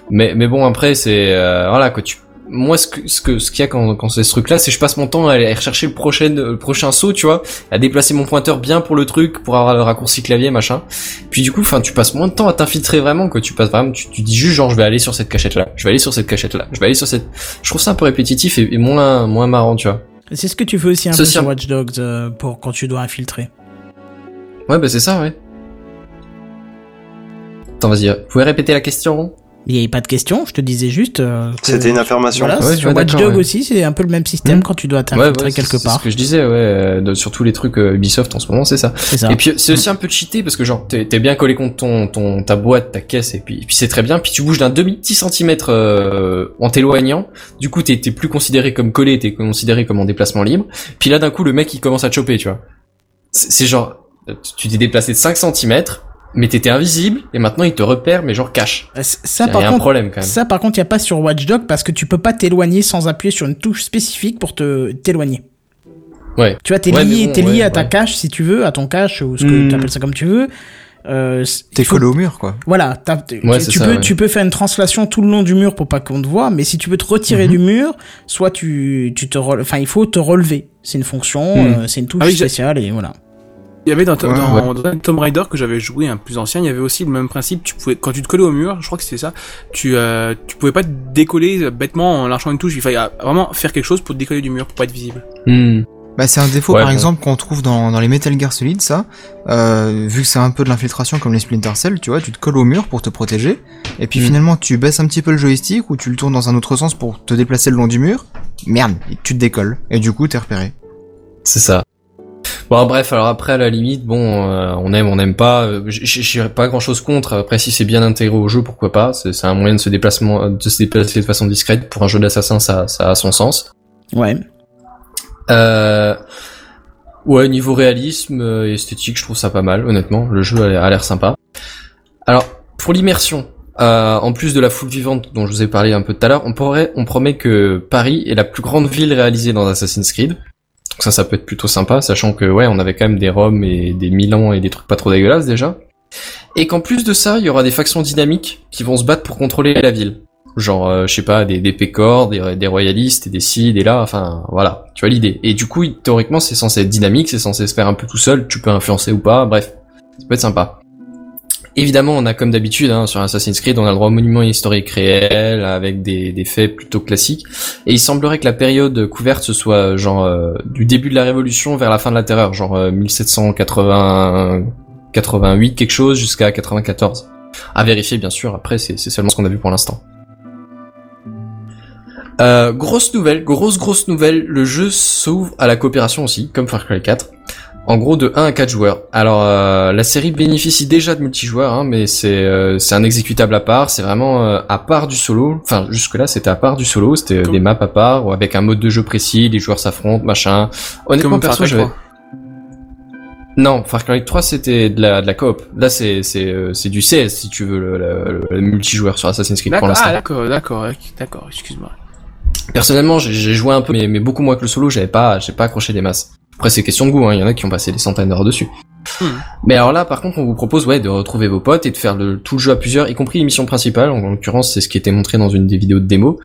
Mais mais bon après c'est euh, voilà quoi tu moi ce que ce que ce qu'il y a quand quand c'est ce truc là c'est je passe mon temps à aller rechercher le prochain le prochain saut tu vois à déplacer mon pointeur bien pour le truc pour avoir le raccourci clavier machin. Puis du coup enfin tu passes moins de temps à t'infiltrer vraiment que tu passes vraiment tu, tu dis juste genre je vais aller sur cette cachette là je vais aller sur cette cachette là je vais aller sur cette je trouve ça un peu répétitif et, et moins moins marrant tu vois. C'est ce que tu fais aussi un peu sur Watch Dogs euh, pour quand tu dois infiltrer. ouais bah c'est ça ouais. Attends vas-y vous pouvez répéter la question Il n'y avait pas de question, je te disais juste. euh, C'était une affirmation. Voilà, Ouais, sur ouais, Watch Dogs ouais. aussi, c'est un peu le même système Hmm. quand tu dois t'infiltrer ouais, c'est- quelque c'est part. ce que je disais ouais euh, de- sur tous les trucs euh, Ubisoft en ce moment c'est ça C'est ça. Et puis c'est aussi un peu cheaté parce que genre t'es t'es bien collé contre ton ton ta boîte, ta caisse et puis et puis c'est très bien. Puis tu bouges d'un demi petit centimètre euh, en t'éloignant. Du coup t'es t'es plus considéré comme collé, t'es considéré comme en déplacement libre. Puis là d'un coup le mec il commence à te choper, tu vois. C'est c'est genre tu- tu t'es déplacé de 5 centimètres. Mais t'étais invisible et maintenant il te repère mais genre cache. Ça, par un contre, problème quand même. ça, par contre, il y a pas sur Watchdog parce que tu peux pas t'éloigner sans appuyer sur une touche spécifique pour te t'éloigner. Ouais. Tu vois, t'es Ouais, lié, bon, t'es lié ouais, à ta ouais. cache si tu veux, à ton cache ou ce que Hmm. tu appelles ça comme tu veux. Euh, T'es collé au mur, quoi. Voilà, tu, Ouais, c'est tu ça, peux, ouais. tu peux faire une translation tout le long du mur pour pas qu'on te voit, mais si tu veux te retirer Mhm. du mur, soit tu, tu te, enfin, il faut te relever. C'est une fonction, Mhm. euh, c'est une touche Ah oui, j'ai- spéciale et voilà. Il y avait dans, Ouais, dans, dans Tomb Raider que j'avais joué un plus ancien, il y avait aussi le même principe. Tu pouvais, quand tu te collais au mur, je crois que c'était ça, tu, euh, tu pouvais pas te décoller bêtement en lâchant une touche. Il fallait euh, vraiment faire quelque chose pour te décoller du mur, pour pas être visible. Hmm. Bah, c'est un défaut, Ouais, par bon. exemple, qu'on trouve dans, dans les Metal Gear Solid, ça. Euh, vu que c'est un peu de l'infiltration comme les Splinter Cell, tu vois, tu te colles au mur pour te protéger. Et puis Mm. finalement, tu baisses un petit peu le joystick ou tu le tournes dans un autre sens pour te déplacer le long du mur. Merde, et tu te décolles. Et du coup, t'es repéré. C'est ça. Bon bref, alors après à la limite, bon, euh, on aime, on n'aime pas. euh, J'ai pas grand chose contre. Après, si c'est bien intégré au jeu, pourquoi pas. C'est un moyen de se déplacement, de se déplacer de façon discrète pour un jeu d'assassin, ça, ça a son sens. Ouais. Euh... Ouais, niveau réalisme euh, et esthétique, je trouve ça pas mal, honnêtement. Le jeu a l'air- a l'air sympa. Alors, pour l'immersion, euh, en plus de la foule vivante dont je vous ai parlé un peu tout à l'heure, on pourrait, on promet que Paris est la plus grande ville réalisée dans Assassin's Creed. Donc ça, ça peut être plutôt sympa, sachant que ouais, on avait quand même des Roms et des Milan et des trucs pas trop dégueulasses déjà. Et qu'en plus de ça, il y aura des factions dynamiques qui vont se battre pour contrôler la ville. Genre, euh, je sais pas, des, des pécores, des, des royalistes, des ci, des là, enfin, voilà, tu vois l'idée. Et du coup, théoriquement, c'est censé être dynamique, c'est censé se faire un peu tout seul, tu peux influencer ou pas, bref, ça peut être sympa. Évidemment, on a comme d'habitude, hein, sur Assassin's Creed, on a le droit au monument historique réel, avec des, des faits plutôt classiques. Et il semblerait que la période couverte, ce soit genre euh, du début de la Révolution vers la fin de la Terreur, genre euh, 1780, 88 quelque chose jusqu'à 94. À vérifier bien sûr, après c'est c'est seulement ce qu'on a vu pour l'instant. Euh, grosse nouvelle, grosse grosse nouvelle, le jeu s'ouvre à la coopération aussi, comme Far Cry 4. En gros de 1 à 4 joueurs. Alors euh, la série bénéficie déjà de multijoueurs, hein, mais c'est euh, c'est un exécutable à part, c'est vraiment euh, à part du solo. Enfin jusque là c'était à part du solo, c'était euh, des maps à part, ou avec un mode de jeu précis, les joueurs s'affrontent, machin. Honnêtement Comme perso j'avais... 3. Non, Far Cry 3 c'était de la, de la coop. Là c'est c'est euh, c'est du CS si tu veux le, le- le multijoueur sur Assassin's Creed pour l'instant. ah, d'accord, d'accord, d'accord, excuse-moi. Personnellement, j'ai- j'ai joué un peu, mais, mais beaucoup moins que le solo. J'avais pas, j'ai pas accroché des masses. Après, c'est question de goût. hein, Il y en a qui ont passé des centaines d'heures dessus. Hmm. Mais alors là, par contre, on vous propose ouais de retrouver vos potes et de faire le, tout le jeu à plusieurs, y compris les missions principales. En l'occurrence, c'est ce qui était montré dans une des vidéos de démo.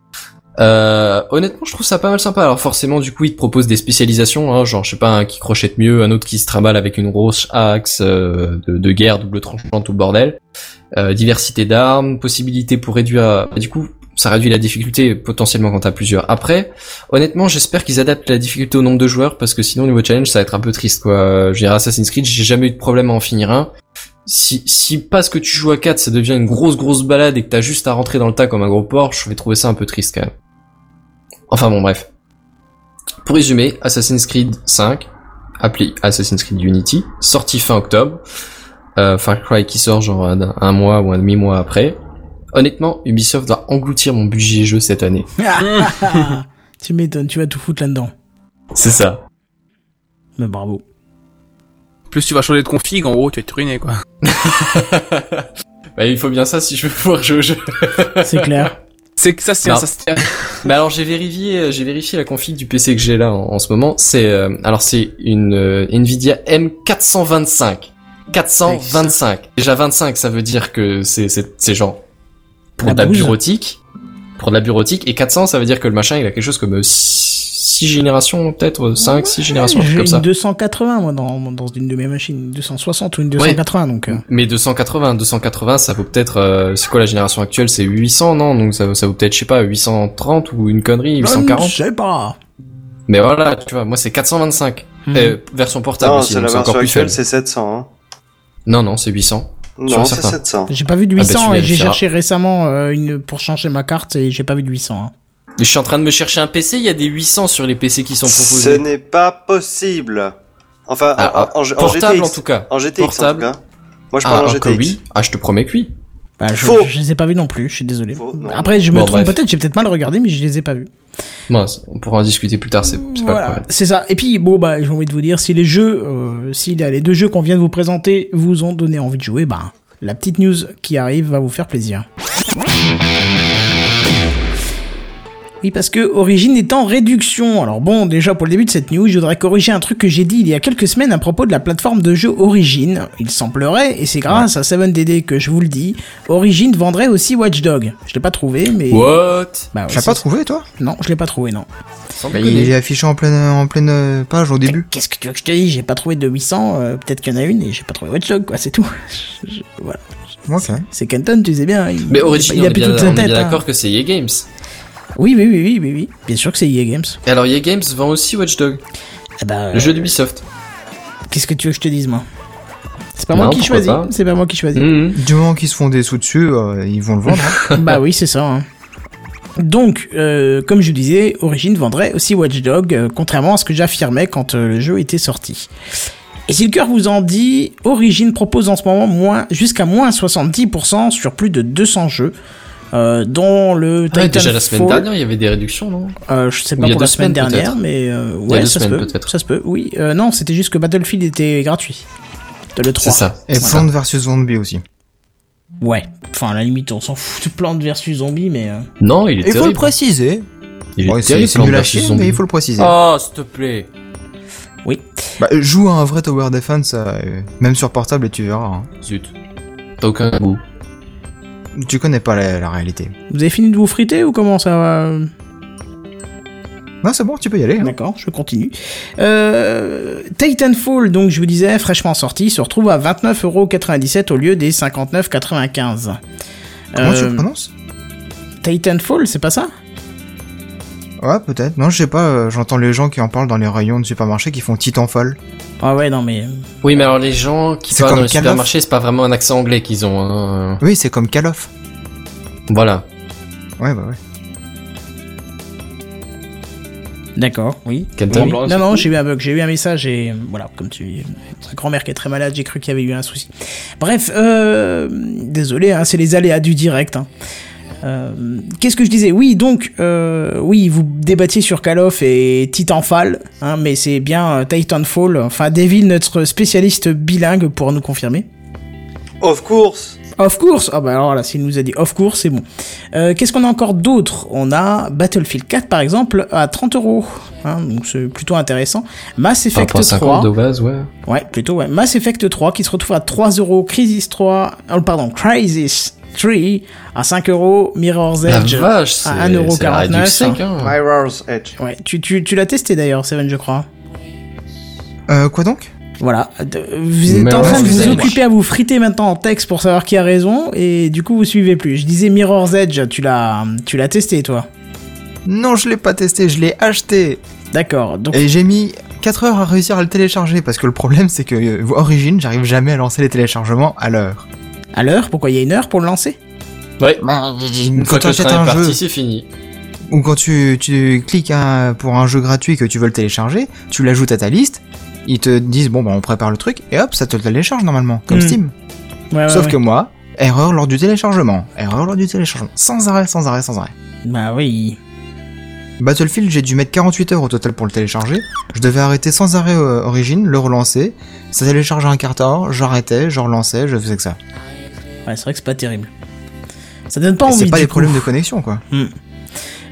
Euh, honnêtement, je trouve ça pas mal sympa. Alors forcément, du coup, ils te proposent des spécialisations, hein, genre je sais pas, un qui crochette mieux, un autre qui se trimballe avec une grosse axe euh, de, de guerre, double tranchant, tout le bordel. Euh, diversité d'armes, possibilité pour réduire. Du coup, ça réduit la difficulté potentiellement quand t'as plusieurs. Après, honnêtement, j'espère qu'ils adaptent la difficulté au nombre de joueurs parce que sinon, au niveau challenge, ça va être un peu triste, quoi. Je dirais Assassin's Creed, j'ai jamais eu de problème à en finir un. Si, si parce que tu joues à 4, ça devient une grosse grosse balade et que t'as juste à rentrer dans le tas comme un gros porc, je vais trouver ça un peu triste quand même. Enfin bon, bref. Pour résumer, Assassin's Creed 5, appelé Assassin's Creed Unity, sorti fin octobre. Euh, Far Cry qui sort genre un mois ou un demi-mois après. Honnêtement, Ubisoft va engloutir mon budget jeu cette année. tu m'étonnes, tu vas tout foutre là-dedans. C'est ça. Mais bravo. Plus tu vas changer de config, en gros, tu vas te ruiner, quoi. Bah, il faut bien ça si je veux pouvoir jouer au jeu. C'est clair. C'est que ça, c'est ça, Mais alors j'ai vérifié, j'ai vérifié la config du PC que j'ai là en, en ce moment. C'est euh, alors c'est une euh, Nvidia M425. 425. Déjà 25, ça veut dire que c'est c'est c'est genre pour La de la bouse. bureautique, pour de la bureautique et 400 ça veut dire que le machin il a quelque chose comme 6 générations peut-être 5 6 générations un truc J'ai comme une ça. 280 moi dans, dans une de mes machines, une 260 ou une 280 donc. euh, Mais 280, 280, ça vaut peut-être, euh, c'est quoi la génération actuelle? C'est 800, non? Donc ça, ça vaut peut-être, je sais pas, 830 ou une connerie, Je 840 sais pas. Mais voilà, tu vois, moi c'est 425. Hmm. Euh, version portable Non, aussi, donc la encore plus actuelle, c'est 700. Hein. Non, non, c'est 800. Non, c'est certain. 700. J'ai pas vu de Ah bah, 800 et j'ai cherché récemment euh, une pour changer ma carte et j'ai pas vu de 800. hein. Mais je suis en train de me chercher un PC, il y a des 800 sur les PC qui sont Ce proposés. n'est pas possible. Enfin, Ah, en, en- en Portable GTX. en tout cas. En GTX Portable. en tout cas. Moi, je Ah, parle ah, GTX. oui. Ah, je te promets que oui. Bah, je, Faux. je les ai pas vus non plus, je suis désolé. Faux, non. Après, je me Bon, trompe peut-être, j'ai peut-être mal regardé, mais je les ai pas vus. Bon, on pourra en discuter plus tard, c'est Voilà, c'est ça. Et puis, bon, bah, j'ai envie de vous dire, si les jeux, euh, si les deux jeux qu'on vient de vous présenter vous ont donné envie de jouer, bah, la petite news qui arrive va vous faire plaisir. Oui, parce que Origin est en réduction. Alors bon, déjà pour le début de cette news, je voudrais corriger un truc que j'ai dit il y a quelques semaines à propos de la plateforme de jeu Origin. Il semblerait, et c'est grâce à 7DD que je vous le dis, Origin vendrait aussi Watch Dog. Je l'ai pas trouvé, mais... What? Bah, ouais, Tu l'as pas trouvé, toi? Non, je l'ai pas trouvé, non. Bah. Il est affiché en pleine, en pleine euh, page au début. Qu'est-ce que tu veux que je te dise? J'ai pas trouvé de 800, euh, peut-être qu'il y en a une, et j'ai pas trouvé Watch Dog, quoi, c'est tout. Je- voilà. Ok. C'est Kenton, tu sais bien. Il, Mais Origin, il a on est bien hein. d'accord que c'est EA Games. Oui, oui, oui, oui, oui, oui. Bien sûr que c'est EA Games. Et alors EA Games vend aussi Watch Dog, Ah bah, le jeu d'Ubisoft. qu'est-ce que tu veux que je te dise, moi? C'est pas Non, moi qui choisis. C'est pas moi qui choisis. Du moment qu'ils se font des sous dessus, euh, ils vont le vendre. hein. bah oui, c'est ça. hein. Donc, euh, comme je disais, Origin vendrait aussi Watch Dog, euh, contrairement à ce que j'affirmais quand euh, le jeu était sorti. Et si le cœur vous en dit, Origin propose en ce moment moins, jusqu'à moins 70% sur plus de 200 jeux, euh, dont le Ah, déjà la semaine Titanfall. dernière, il y avait des réductions, non Euh, je sais pas pour la semaine dernière, mais euh, ouais, ça se peut. Ça se peut. Oui, euh, non, c'était juste que Battlefield était gratuit. De le 3. C'est ça. Et. Plants vs Zombie aussi. Ouais. Enfin, à la limite, on s'en fout de Plante versus Zombie, mais euh, Non, il est Il faut le préciser. Il est Ouais, c'est terrible, c'est nul à chier, mais il faut le préciser. Oh, s'il te plaît. Bah, joue à un vrai Tower Defense, euh, même sur portable, et tu verras. hein. Zut. T'as aucun goût. Tu connais pas la, la réalité. vous avez fini de vous friter ou comment ça va Non, c'est bon, tu peux y aller. hein. D'accord, je continue. Euh, Titanfall, donc je vous disais, fraîchement sorti, se retrouve à 29,97€ au lieu des 59,95€. Comment tu Euh, le prononces? Titanfall, c'est pas ça? Ouais, peut-être. Non, je sais pas, euh, j'entends les gens qui en parlent dans les rayons de supermarché qui font Titanfall. Ah ouais, non mais... Oui, mais alors les gens qui parlent comme dans les Call supermarchés, c'est pas vraiment un accent anglais qu'ils ont. hein. Oui, c'est comme Call of. Voilà. Ouais, bah ouais. D'accord, oui. Kenton Oui. Non, non, j'ai eu un bug, j'ai eu un message et euh, voilà, comme tu ma grand-mère qui est très malade, j'ai cru qu'il y avait eu un souci. Bref, euh, désolé, hein, c'est les aléas du direct. hein. Euh, Qu'est-ce que je disais? Oui, donc, euh, oui, vous débattiez sur Call of et Titanfall, hein, mais c'est bien euh, Titanfall. Enfin, Devil, notre spécialiste bilingue, pour nous confirmer. Of course Of course Ah bah alors là, s'il nous a dit of course, c'est bon. Euh, Qu'est-ce qu'on a encore d'autre? On a Battlefield 4 par exemple à 30 euros. Hein, donc c'est plutôt intéressant. Mass Effect rapport à 3. 50 de base, ouais. Ouais, plutôt ouais. Mass Effect 3 qui se retrouve à 3 euros. Crisis 3. Oh, pardon, Crisis 3 à 5 euros. Mirror's La Edge vache, à c'est la 1,49€. réduction. hein. Mirror's Edge. Ouais, tu, tu, tu l'as testé d'ailleurs, Seven, je crois. Euh, quoi donc? Voilà. Vous êtes en train de vous occuper à vous friter maintenant en texte pour savoir qui a raison et du coup vous suivez plus. Je disais Mirror's Edge, tu l'as, tu l'as testé toi. Non, je l'ai pas testé, je l'ai acheté. D'accord. Donc Et j'ai mis 4 heures à réussir à le télécharger parce que le problème c'est que euh, Origin, j'arrive jamais à lancer les téléchargements à l'heure. À l'heure, pourquoi il y a une heure pour le lancer? Ouais. Bah, Une quand tu achètes un jeu c'est fini. ou quand tu, tu cliques un- pour un jeu gratuit que tu veux le télécharger, tu l'ajoutes à ta liste, ils te disent bon bah on prépare le truc et hop ça te le télécharge normalement comme Hmm. Steam. Ouais, ouais, Sauf ouais. que moi, erreur lors du téléchargement, erreur lors du téléchargement, sans arrêt, sans arrêt, sans arrêt. Bah oui. Battlefield, j'ai dû mettre 48 heures au total pour le télécharger. Je devais arrêter sans arrêt euh, Origin, le relancer. Ça téléchargeait un quart d'heure, j'arrêtais, je relançais, je faisais que ça. Ouais, c'est vrai que c'est pas terrible. Ça donne pas Et envie. C'est pas du des coup. problèmes de connexion quoi.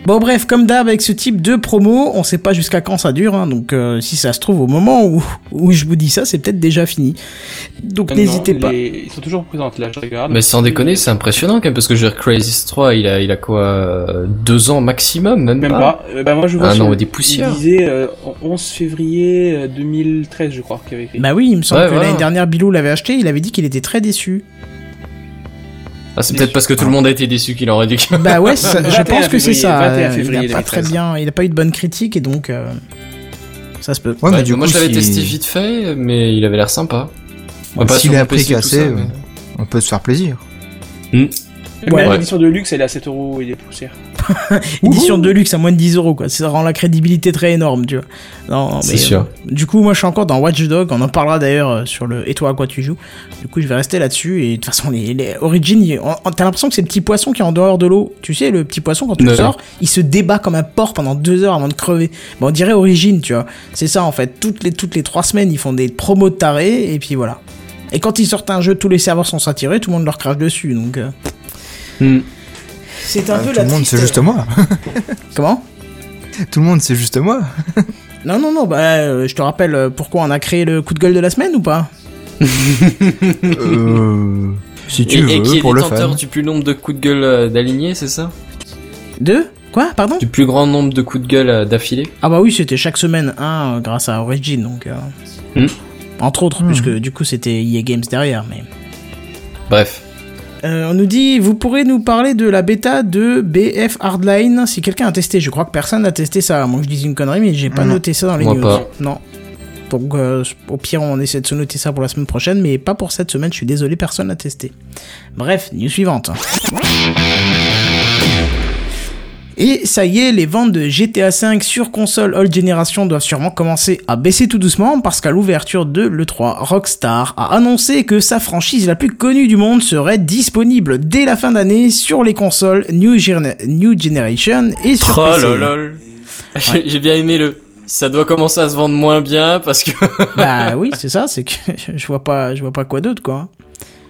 Bon bref, comme d'hab avec ce type de promo, on sait pas jusqu'à quand ça dure, hein, donc euh, si ça se trouve au moment où, où je vous dis ça, c'est peut-être déjà fini. Donc n'hésitez pas. les- Ils sont toujours présents, là, je regarde. Mais sans déconner, c'est impressionnant quand même, parce que je veux dire, Crysis 3, il a, il a quoi, euh, deux ans maximum, même, Même pas. pas. Euh, bah, moi, je vois Ah non, des poussières. Il disait euh, 11 février euh, 2013, je crois, qu'il avait écrit. Bah oui, il me semble Ouais, que voilà. l'année dernière Bilou l'avait acheté, il avait dit qu'il était très déçu. Ah, c'est peut-être parce que tout le monde a été déçu qu'il en réduit. Bah ouais, ça- je 21 pense que c'est ça. 21 février il a pas très 2013. bien, il a pas eu de bonnes critiques et donc euh, ça se peut. Ouais, mais du moi coup, je l'avais si- testé vite fait, mais il avait l'air sympa. Pas S'il est tout cassé, ça, mais- on peut se faire plaisir. Même Ouais. l'édition de luxe, elle est à 7 euros et des poussières. Édition de luxe à moins de 10 euros, quoi. Ça rend la crédibilité très énorme, tu vois. Non, mais, sûr. euh, du coup, moi, je suis encore dans Watch Dog. On en parlera d'ailleurs euh, sur le Et toi, à quoi tu joues. Du coup, je vais rester là-dessus. Et de toute façon, les, les Origins, t'as l'impression que c'est le petit poisson qui est en dehors de l'eau. Tu sais, le petit poisson, quand tu le sors, il se débat comme un porc pendant deux heures avant de crever. Bon, on dirait Origin, tu vois. C'est ça, en fait. Toutes les, toutes les trois semaines, ils font des promos de tarés. Et puis voilà. Et quand ils sortent un jeu, tous les serveurs sont saturés, tout le monde leur crache dessus. Donc, euh, Hmm. c'est un Ah, peu tout la le monde, c'est juste moi. Comment? Tout le monde, c'est juste moi. Non, non, non, bah, euh, je te rappelle euh, pourquoi on a créé le coup de gueule de la semaine ou pas? Euh, si tu Et, veux, et qui est pour le détenteur fan. du plus nombre de coups de gueule d'alignés, c'est ça? Deux Quoi? Pardon? Du plus grand nombre de coups de gueule d'affilée Ah bah oui, c'était chaque semaine un euh, grâce à Origin, donc... euh, Hmm. Entre autres, Hmm. puisque du coup c'était EA Games derrière, mais... Bref. Euh, on nous dit, vous pourrez nous parler de la bêta de BF Hardline si quelqu'un a testé. Je crois que personne n'a testé ça. Moi je dis une connerie, mais j'ai pas noté ça dans les Moi news. pas. Non. Donc euh, au pire, on essaie de se noter ça pour la semaine prochaine, mais pas pour cette semaine. Je suis désolé, personne n'a testé. Bref, news suivante. Et ça y est, les ventes de GTA V sur console old generation doivent sûrement commencer à baisser tout doucement parce qu'à l'ouverture de l'E3, Rockstar a annoncé que sa franchise la plus connue du monde serait disponible dès la fin d'année sur les consoles New, Gene- New Generation et sur Oh PC. lolol. J'ai j'ai bien aimé le. Ça doit commencer à se vendre moins bien parce que. Bah oui, c'est ça, c'est que je vois pas, je vois pas quoi d'autre quoi.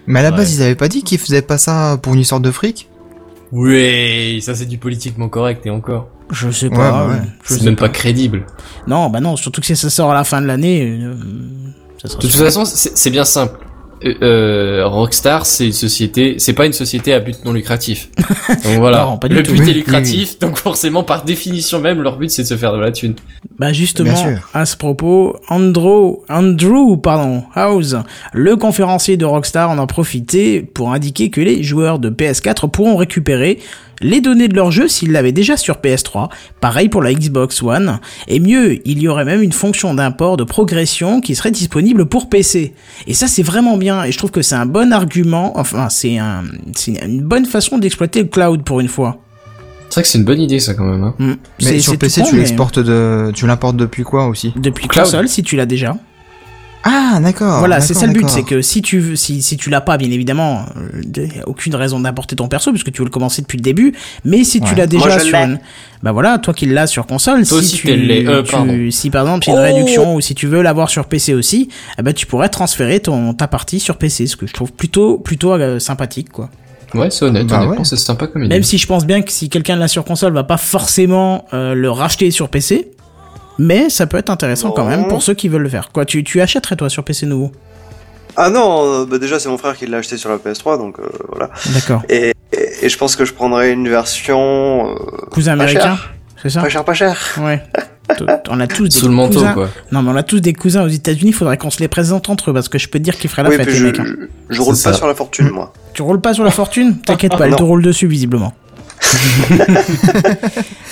Mais à la Ouais. base, ils avaient pas dit qu'ils faisaient pas ça pour une histoire de fric? Oui, ça c'est du politiquement correct et encore. Je sais pas. ouais. C'est même pas crédible. Non, bah non, surtout que si ça sort à la fin de l'année, euh, De toute façon, c'est bien simple. Euh, euh, Rockstar, c'est une société, c'est pas une société à but non lucratif. Donc voilà, Non, pas du le tout. but Oui, est oui, lucratif, donc forcément par définition même, leur but c'est de se faire de la thune. Bah justement, à ce propos, Andrew, Andrew pardon, House, le conférencier de Rockstar, en a profité pour indiquer que les joueurs de PS4 pourront récupérer les données de leur jeu s'ils l'avaient déjà sur PS3, pareil pour la Xbox One, et mieux, il y aurait même une fonction d'import de progression qui serait disponible pour PC. Et ça c'est vraiment bien, et je trouve que c'est un bon argument, enfin c'est un, c'est une bonne façon d'exploiter le cloud pour une fois. C'est vrai que c'est une bonne idée ça quand même. Hein. Hmm. Mais sur PC, tout con, tu mais l'exportes de, tu l'importes depuis quoi aussi? Depuis Cloud. console si tu l'as déjà. Ah, d'accord. Voilà, c'est ça le but, c'est que si tu veux- si, si tu l'as pas, bien évidemment, a aucune raison d'importer ton perso puisque tu veux le commencer depuis le début. Mais si tu l'as déjà Moi, sur, une- bah voilà, toi qui l'as sur console, Toi si aussi, tu, euh, tu- pardon. si par exemple il y a une Oh réduction ou si tu veux l'avoir sur PC aussi, eh ben tu pourrais transférer ton ta partie sur PC, ce que je trouve plutôt plutôt euh, sympathique quoi. Ouais, c'est honnête, Bah honnêtement, ouais. c'est sympa comme idée. Même si je pense bien que si quelqu'un l'a sur console, va pas forcément euh, le racheter sur PC. Mais ça peut être intéressant quand même pour ceux qui veulent le faire. Quoi, tu, tu achèterais toi sur PC nouveau? Ah non, euh, bah déjà c'est mon frère qui l'a acheté sur la PS3, donc euh, voilà. D'accord. Et, et, et je pense que je prendrais une version euh, Cousin Pas américain, c'est ça? Pas cher, pas cher. Ouais. On a tous des Sous le manteau cousins. quoi. Non, mais on a tous des cousins aux États-Unis. Faudrait qu'on se les présente entre eux parce que je peux te dire qu'ils feraient la Oui, fête, puis les je, mecs. hein. je, je roule pas ça. sur la fortune, moi. Tu roules pas sur la fortune? T'inquiète pas, elle te roule dessus visiblement.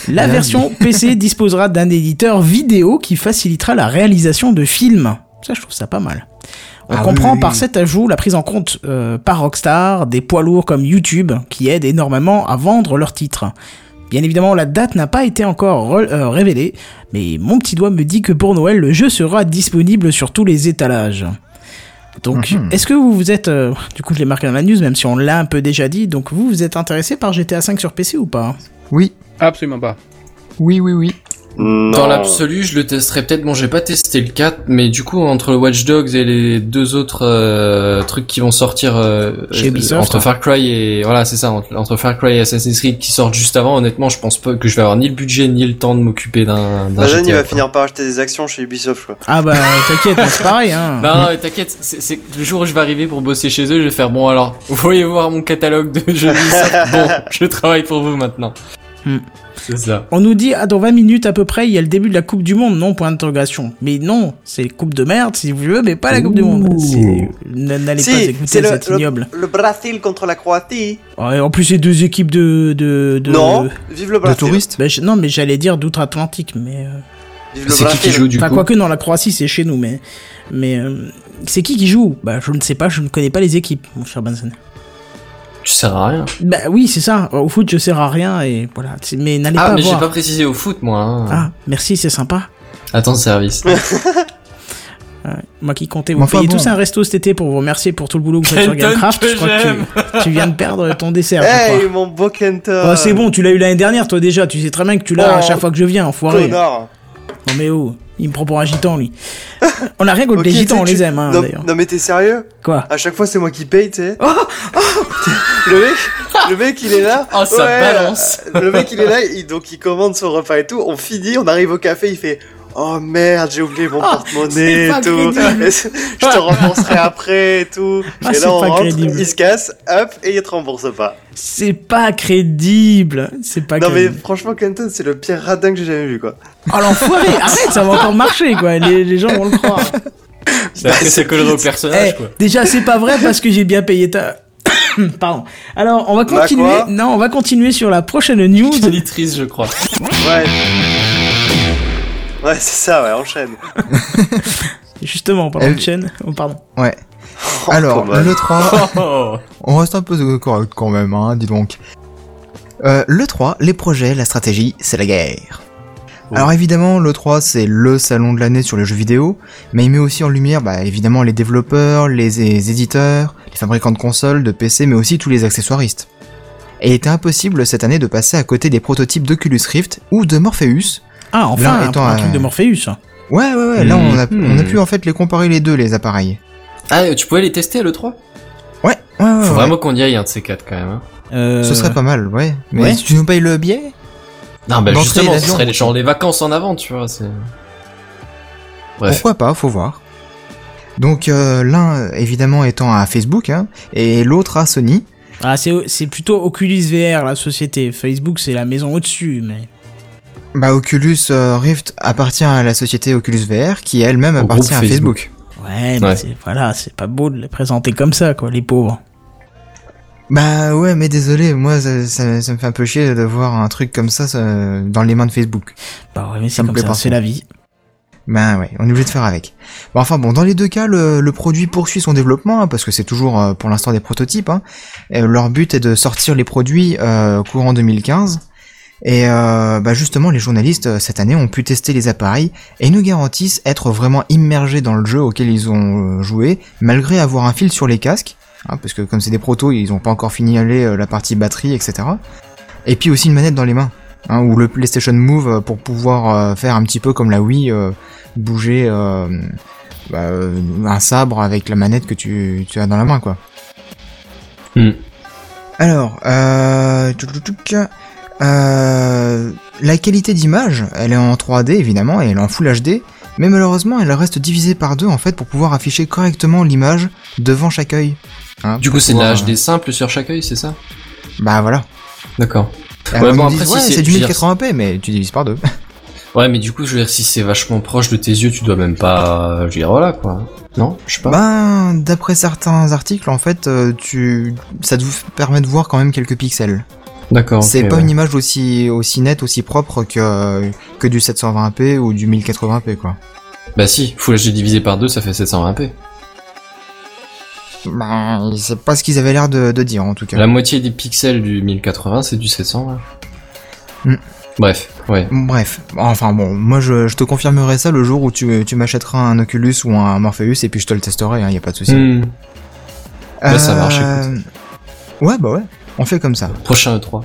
La version PC disposera d'un éditeur vidéo qui facilitera la réalisation de films. Ça, je trouve ça pas mal. On Ah comprend oui, oui, par cet ajout la prise en compte euh, par Rockstar des poids lourds comme YouTube qui aident énormément à vendre leurs titres. Bien évidemment, la date n'a pas été encore re- euh, révélée, mais mon petit doigt me dit que pour Noël, le jeu sera disponible sur tous les étalages. Donc, Mhm. est-ce que vous vous êtes, euh, du coup, je l'ai marqué dans la news, même si on l'a un peu déjà dit, donc vous vous êtes intéressé par GTA V sur PC ou pas? Oui, Absolument pas. oui, oui, oui. Non. Dans l'absolu, je le testerai peut-être. Bon, j'ai pas testé le 4, mais du coup, entre le Watch Dogs et les deux autres euh, trucs qui vont sortir euh, Chez Ubisoft. entre Far Cry et voilà, c'est ça, entre, entre Far Cry et Assassin's Creed qui sortent juste avant, honnêtement, je pense pas que je vais avoir ni le budget ni le temps de m'occuper d'un d'un Bah, Jeanne, il va quoi. finir par acheter des actions chez Ubisoft, quoi. Ah bah, t'inquiète, c'est pareil, hein. Non, non, t'inquiète, c'est le jour où je vais arriver pour bosser chez eux, je vais faire bon alors, vous voyez voir mon catalogue de jeux Ubisoft, bon, je travaille pour vous maintenant. Hmm. C'est ça. On nous dit, ah, dans 20 minutes à peu près, il y a le début de la Coupe du Monde, non Point d'interrogation. Mais non, c'est Coupe de merde, si vous voulez, mais pas la Coupe du Monde. N'allez pas écouter c'est le, cet ignoble. le, le Brésil contre la Croatie. Ouais, en plus, c'est deux équipes de... de, de... Non, vive le De touristes Bah, non, mais j'allais dire d'outre-Atlantique, mais... euh, Vive le C'est qui qui joue du Enfin, coup quoique, non, la Croatie, c'est chez nous, mais... Mais... euh, C'est qui qui joue? Bah, je ne sais pas, je ne connais pas les équipes, mon cher Benson. Tu sers à rien. Bah oui, c'est ça. Au foot, je sers à rien et voilà. C'est- Mais n'allez Ah, pas mais j'ai voir. pas précisé au foot, moi. Hein. Ah, merci, c'est sympa. Attends, service. Moi qui comptais vous Mais enfin, payer bon. tous un resto cet été pour vous remercier pour tout le boulot que vous faites sur Gamecraft. que Je crois que tu, tu viens de perdre ton dessert. je Hey, crois. mon beau Kenton Ah, c'est bon, tu l'as eu l'année dernière, toi déjà. Tu sais très bien que tu l'as à Oh, chaque fois que je viens, enfoiré. Connard Non mais oh, il me prend pour un gitan, lui. On a rien contre Ok, les gitans, on tu- les aime, hein, non, d'ailleurs. non mais t'es sérieux? Quoi? À chaque fois c'est moi qui paye, tu sais. Oh, le mec, le mec il est là. Oh, ça balance. Le mec il est là, il, donc il commande son repas et tout. On finit, on arrive au café, il fait. Oh merde, j'ai oublié mon porte-monnaie c'est et tout. c'est- Je te rembourserai après et tout. Ah, et c'est là on pas rentre, crédible. il se casse, hop, et il te rembourse pas. C'est pas crédible. C'est pas non mais franchement Kenton c'est le pire radin que j'ai jamais vu quoi. Oh l'enfoiré, arrête, ça va encore marcher, quoi. Les, les gens vont le croire. C'est Après, ça collerait au personnage, Eh, quoi. déjà, c'est pas vrai parce que j'ai bien payé ta. Pardon. Alors, on va Bah, continuer. non, on va continuer sur la prochaine news. Auditrice, je crois. Ouais. Ouais c'est ça, ouais, enchaîne. Justement, en parlant Euh, de chaîne. Oh, pardon. Ouais. Alors, comment le 3, Oh. on reste un peu correct quand même, hein, dis donc. Euh, le 3, les projets, la stratégie, c'est la guerre. Alors évidemment, le 3 c'est le salon de l'année sur les jeux vidéo, mais il met aussi en lumière bah, évidemment les développeurs, les, les éditeurs, les fabricants de consoles, de PC, mais aussi tous les accessoiristes. Et il était impossible cette année de passer à côté des prototypes d'Oculus Rift ou de Morpheus. Ah, enfin, un, étant, un truc euh, de Morpheus. Ouais, ouais, ouais, là on a, Mhm. on a pu en fait les comparer les deux, les appareils. Ah, tu pouvais les tester le 3 Ouais, ouais, ouais. Faut ouais. vraiment qu'on y aille un de ces quatre quand même. Hein. Euh, Ce serait pas mal, ouais. Mais ouais. si tu nous payes le billet Non, bah justement, ce serait les- genre les vacances en avant, tu vois. c'est... Bref. Pourquoi pas, faut voir. Donc euh, l'un euh, évidemment étant à Facebook hein, et l'autre à Sony. Ah, c'est c'est plutôt Oculus VR, la société. Facebook, c'est la maison au-dessus, mais. Bah Oculus euh, Rift appartient à la société Oculus VR qui elle-même appartient à Facebook. Ouais, mais Ouais. c'est voilà, c'est pas beau de les présenter comme ça, quoi, les pauvres. Bah ouais, mais désolé, moi ça, ça- ça me fait un peu chier de voir un truc comme ça, ça, dans les mains de Facebook. Bah ouais, mais Ça c'est me comme plaît ça, pas, c'est la vie. Ben ouais, on est obligé de faire avec. Bon, enfin bon, dans les deux cas, le, le produit poursuit son développement, hein, parce que c'est toujours euh, pour l'instant des prototypes. Hein. Et leur but est de sortir les produits euh, courant 2015. Et euh, bah justement, les journalistes euh, cette année ont pu tester les appareils et nous garantissent être vraiment immergés dans le jeu auquel ils ont euh, joué, malgré avoir un fil sur les casques, hein, parce que comme c'est des protos, ils ont pas encore fini la partie batterie, etc. Et puis aussi une manette dans les mains, hein, ou le PlayStation Move pour pouvoir faire un petit peu comme la Wii, euh, bouger euh, bah, un sabre avec la manette que tu, tu as dans la main, quoi. Hmm. Alors, euh, euh, la qualité d'image, elle est en 3D évidemment, et elle est en Full HD, mais malheureusement, elle reste divisée par deux en fait pour pouvoir afficher correctement l'image devant chaque œil. Hein, Du coup, c'est de la HD simple sur chaque œil, c'est ça? Euh, Bah voilà. D'accord. Ouais, bon, si c'est- du je veux dire, 1080p, mais tu divises par deux. Ouais, mais du coup, je veux dire, si c'est vachement proche de tes yeux, tu dois même pas... Je veux dire, voilà, quoi. Non Je sais pas. Ben, d'après certains articles, en fait, euh, tu, ça te permet de voir quand même quelques pixels. D'accord. c'est pas ouais. une image aussi aussi nette, aussi propre que que du 720p ou du 1080p quoi. Bah si, Full HD divisé par 2, ça fait 720p. Ben, c'est pas ce qu'ils avaient l'air de, de dire en tout cas. La moitié des pixels du 1080, c'est du 720. Hmm. Bref, ouais. Bref, enfin bon, moi je, je te confirmerai ça le jour où tu, tu m'achèteras un Oculus ou un Morpheus et puis je te le testerai, hein, y a pas de souci. Bah, ça marche, Ouais, bah ouais, on fait comme ça. Prochain E E3.